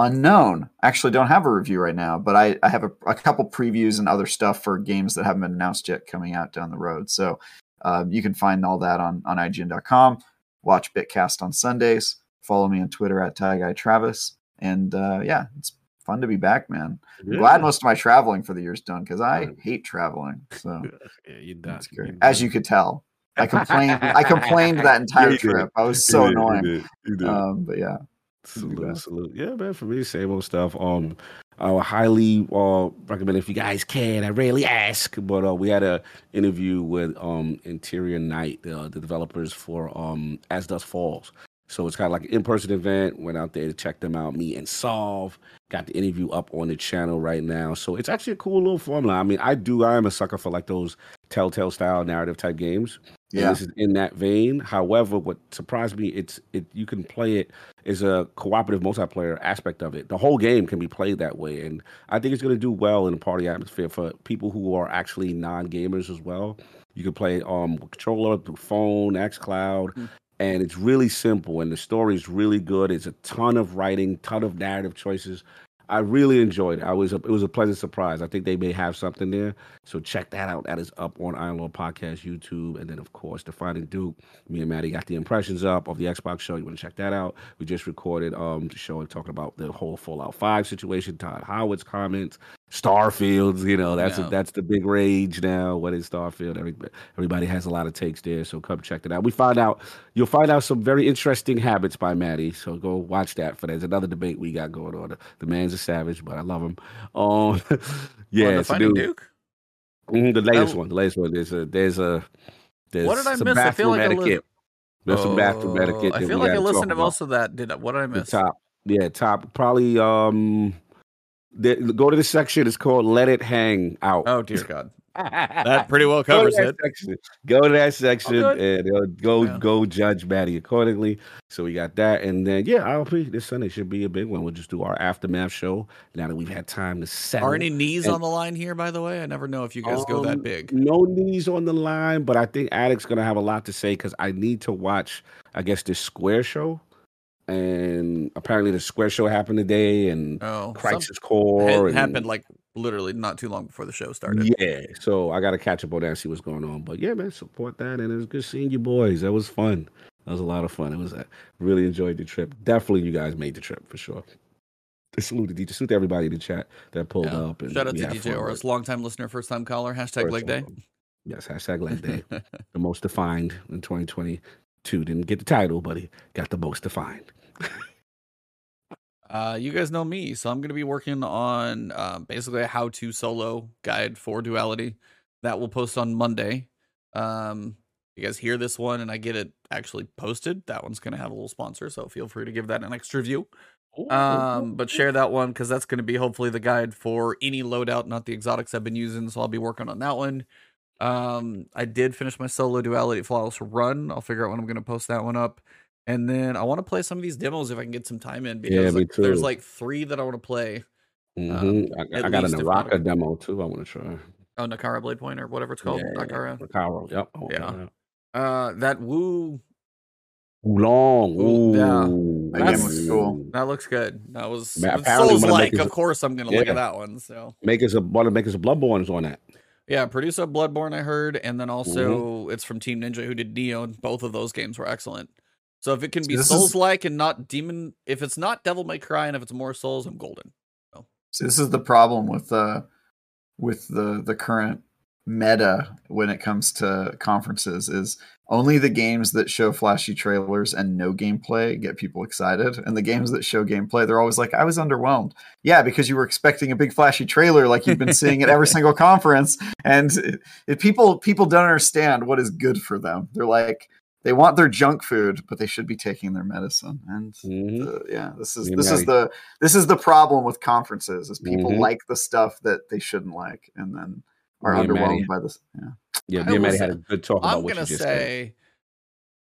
unknown. I actually don't have a review right now, but I, I have a, a couple previews and other stuff for games that haven't been announced yet coming out down the road. So um, you can find all that on, on IGN.com. Watch Bitcast on Sundays. Follow me on Twitter at Guy Travis. And uh, yeah, it's fun to be back, man. I'm glad most of my traveling for the year's done because I hate traveling. So (laughs) Yeah, that's great. As you could tell, I (laughs) complained. I complained that entire did. trip. I was so You did, you annoying. did, you did. Um, but yeah, Salute, salute. Yeah, man. For me, same old stuff. Um, I would highly uh, recommend if you guys can. I rarely ask, but uh, we had a interview with um Interior Night, uh, the developers for um As Dusk Falls. So it's kind of like an in-person event. Went out there to check them out, meet and solve. Got the interview up on the channel right now. So it's actually a cool little formula. I mean, I do. I am a sucker for like those telltale style narrative type games. And yeah, this is in that vein. However, what surprised me, it's it you can play it is a cooperative multiplayer aspect of it. The whole game can be played that way, and I think it's going to do well in a party atmosphere for people who are actually non gamers as well. You can play um controller through phone, XCloud, Mm. and it's really simple. And the story is really good. It's a ton of writing, ton of narrative choices. I really enjoyed it. I was a, it was a pleasant surprise. I think they may have something there, so check that out. That is up on Iron Lord Podcast YouTube, and then of course Defining Duke. Me and Maddie got the impressions up of the Xbox show. You want to check that out? We just recorded um the show and talking about the whole Fallout Five situation. Todd Howard's comments, Starfields. You know that's a, that's the big rage now. What is Starfield? Everybody, everybody has a lot of takes there, so come check it out. We find out you'll find out some very interesting habits by Maddie. So go watch that. For there's another debate we got going on. The man's a savage, but I love him. (laughs) Um, yeah, Well, it's a Defining new- Duke. Mhm, the latest That- one. The latest one. There's a there's a there's What did I some miss? I feel bathroom like I li- etiquette. There's some bathroom Oh, etiquette. I feel like I listened to most of that. Did I, what did I the miss? top. Yeah, top. Probably um the, go to the section. It's called "Let It Hang Out." Oh dear God, (laughs) that pretty well covers that it. Section. Go to that section and uh, go Yeah. go judge Maddie accordingly. So we got that, and then yeah, ILP this Sunday should be a big one. We'll just do our aftermath show now that we've had time to settle. Are any knees And- on the line here? By the way, I never know if you guys go that Um, big. No knees on the line, but I think Addict's gonna have a lot to say because I need to watch. I guess this Square show, and apparently the Square show happened today, and Oh, Crisis Core it and, happened like literally not too long before the show started. Yeah, so I got to catch up on that and see what's going on. But yeah, man, support that, and it was good seeing you boys. That was fun. That was a lot of fun. It was I really enjoyed the trip. Definitely, you guys made the trip for sure. Salute to DJ. Salute to everybody in the chat that pulled Yeah. up. And Shout out to DJ Oris, long time listener, first time caller. Hashtag First leg day. one. Yes, hashtag leg day. (laughs) the most defined in 2022. Didn't get the title, but he got the most defined. Uh, you guys know me, so I'm going to be working on uh, basically a how-to solo guide for Duality that will post on Monday. Um, you guys hear this one and I get it actually posted. That one's going to have a little sponsor, so feel free to give that an extra view. Um, but share that one because that's going to be hopefully the guide for any loadout, not the exotics I've been using. So I'll be working on that one. Um, I did finish my solo duality flawless run. I'll figure out when I'm going to post that one up. And then I want to play some of these demos if I can get some time in because Yeah, like, there's like three that I want to play. Mhm. I, I got a least, if not a- Naraka demo too. I want to try. Oh, Nakara Blade Point or whatever it's called. Yeah, Nakara. Nakara. Yep. Want Yeah. that. Uh, that Wo Long. Ooh, yeah. That looks cool. that looks good. That was Ma- apparently Souls of like. Of course, I'm gonna look Yeah. at that one. So Make us a one of make us a Bloodborne on that. yeah, produce a Bloodborne, I heard, and then Mm-hmm. also it's from Team Ninja who did Nioh. and Both of those games were excellent. So if it can be Souls like and not Demon, if it's not Devil May Cry and if it's more Souls, I'm golden. So this is the problem with uh with the the current meta when it comes to conferences is only the games that show flashy trailers and no gameplay get people excited and the games that show gameplay they're always like I was underwhelmed. Yeah, because you were expecting a big flashy trailer like you've been seeing at every (laughs) single conference and it, it- people people don't understand what is good for them. They're like they want their junk food, but they should be taking their medicine. And Mhm. uh, yeah, this is Yeah, this is the this is the problem with conferences is people Mhm. like the stuff that they shouldn't like and then are Me and Maddie- underwhelmed by this. Yeah. Yeah, I me and Maddie had a good talk about I'm what gonna you just said. say,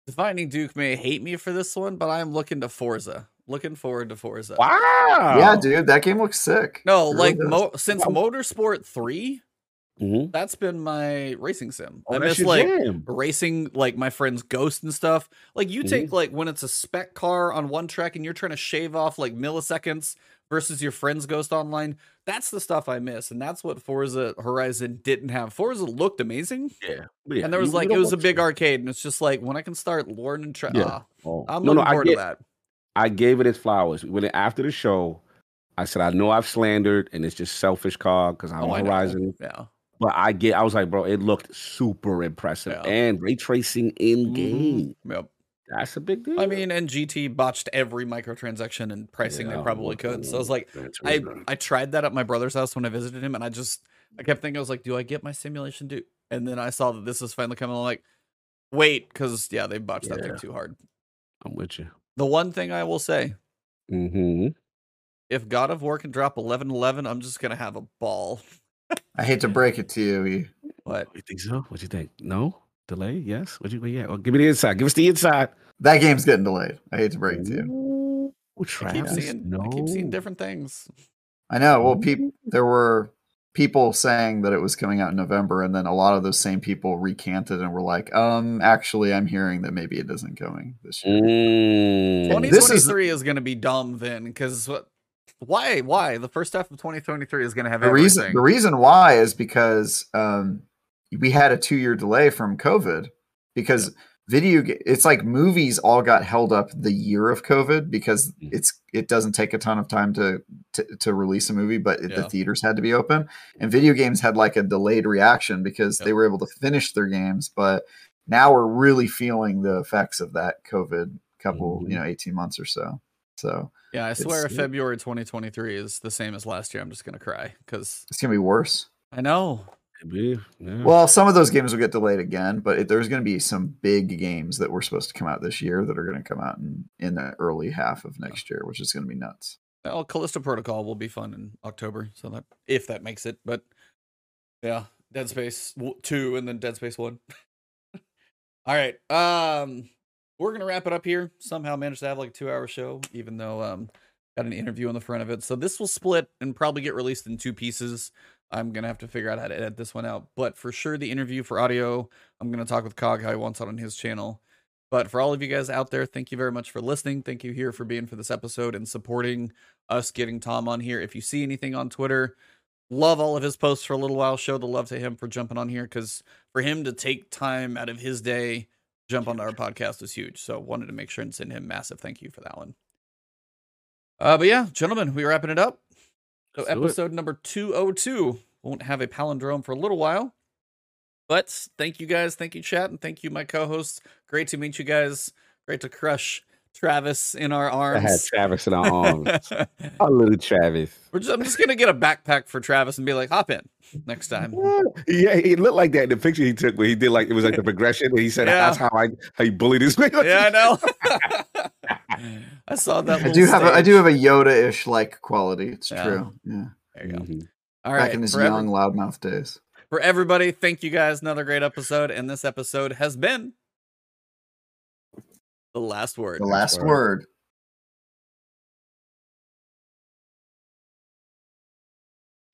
Defining Duke may hate me for this one, but I'm looking to Forza. Looking forward to Forza. Wow. Yeah, dude, that game looks sick. No, It really like does. mo- since Wow. Motorsport Three, Mhm. that's been my racing sim. Oh, I miss like jam. racing like my friend's Ghost and stuff. Like you take Mm-hmm. like when it's a spec car on one track and you're trying to shave off like milliseconds versus your friend's Ghost online. That's the stuff I miss, and that's what Forza Horizon didn't have. Forza looked amazing, Yeah. Yeah, and there was you- like it was a big to- arcade, and it's just like when I can start learning. Tra- Yeah. ah, Oh. I'm no, looking no, I forward get, to that. I gave it its flowers. When it, after the show, I said I know I've slandered and it's just selfish call because I'm Oh. Horizon. Yeah. But I get, I was like, bro, it looked super impressive Yeah. and ray tracing in game. Mhm. Yep. That's a big deal. I mean, and GT botched every microtransaction and pricing they probably could. So I was like, I I tried that at my brother's house when I visited him, and I just I kept thinking I was like, do I get my simulation do? And then I saw that this was finally coming. I'm like, wait, because yeah, they botched that thing too hard. I'm with you. The one thing I will say, hmm if God of War can drop 11 11, I'm just gonna have a ball. I hate to break it to you. you- But You think so? What do you think? No delay? Yes. What you? Yeah. Well, give me the inside. Give us the inside. That game's getting delayed. I hate to break it to you. Ooh, I keep seeing no. I keep seeing different things. I know. Well, peop- there were people saying that it was coming out in November, and then a lot of those same people recanted and were like, "Um, actually, I'm hearing that maybe it isn't going this year." Mm. This is- 2023 is, gonna be dumb then, because what Why? Why the first half of 2023 is going to have the everything. reason the reason why is because um, we had a two year delay from COVID because video it's like movies all got held up the year of COVID because Mhm. it's it doesn't take a ton of time to to, to release a movie, but Yeah. the theaters had to be open, and video games had like a delayed reaction because they were able to finish their games, but now we're really feeling the effects of that COVID couple Mhm. you know eighteen months or so. So yeah, I swear, if February 2023 is the same as last year, I'm just going to cry because it's gonna be worse. I know. Maybe, yeah. Well, some of those games will get delayed again, but it, there's going to be some big games that were supposed to come out this year that are going to come out in, in the early half of next year, which is going to be nuts. Well, Callisto Protocol will be fun in October, so that if that makes it. But yeah, Dead Space two and then Dead Space one. (laughs) All right, um, we're gonna wrap it up here. Somehow managed to have like a two hour show, even though um got an interview on the front of it. So this will split and probably get released in two pieces. I'm gonna have to figure out how to edit this one out, but for sure the interview for audio, I'm gonna talk with Cog how he wants it on his channel. But for all of you guys out there, thank you very much for listening. Thank you here for being for this episode and supporting us getting Tom on here. If you see anything on Twitter, love all of his posts for a little while. Show the love to him for jumping on here because for him to take time out of his day, jump onto our podcast is huge. So wanted to make sure and send him massive thank you for that one. Uh, but yeah, gentlemen, we wrapping it up. So Let's episode number 202 won't have a palindrome for a little while. But thank you guys, thank you chat, and thank you my co-hosts. Great to meet you guys. Great to crush Travis in our arms. (laughs) I had. Travis in our arms. Our little Travis. We're just, I'm just gonna get a backpack for Travis and be like, hop in next time. Yeah, he looked like that in the picture he took where he did like it was like the (laughs) progression. And he said, Yeah. "That's how I how you bully his man." Yeah, I know. (laughs) I saw that. I little do have a, I do have a Yoda-ish like quality. It's Yeah. true. Yeah, There you go. Mhm. All back right, in his for, every- young loudmouth days. for everybody, thank you guys. Another great episode, and this episode has been the last word. The last word. word.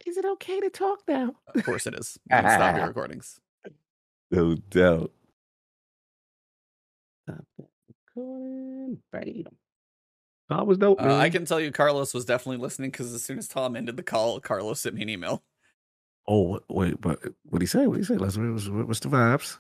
Is it okay to talk now? Of course, it is. (laughs) You can Stop your recordings. No doubt. Stop that recording. Bam. That was dope. Uh, I can tell you, Carlos was definitely listening because as soon as Tom ended the call, Carlos sent me an email. Oh wait, but what did he say? What did he say? Let's what's, what's the vibes?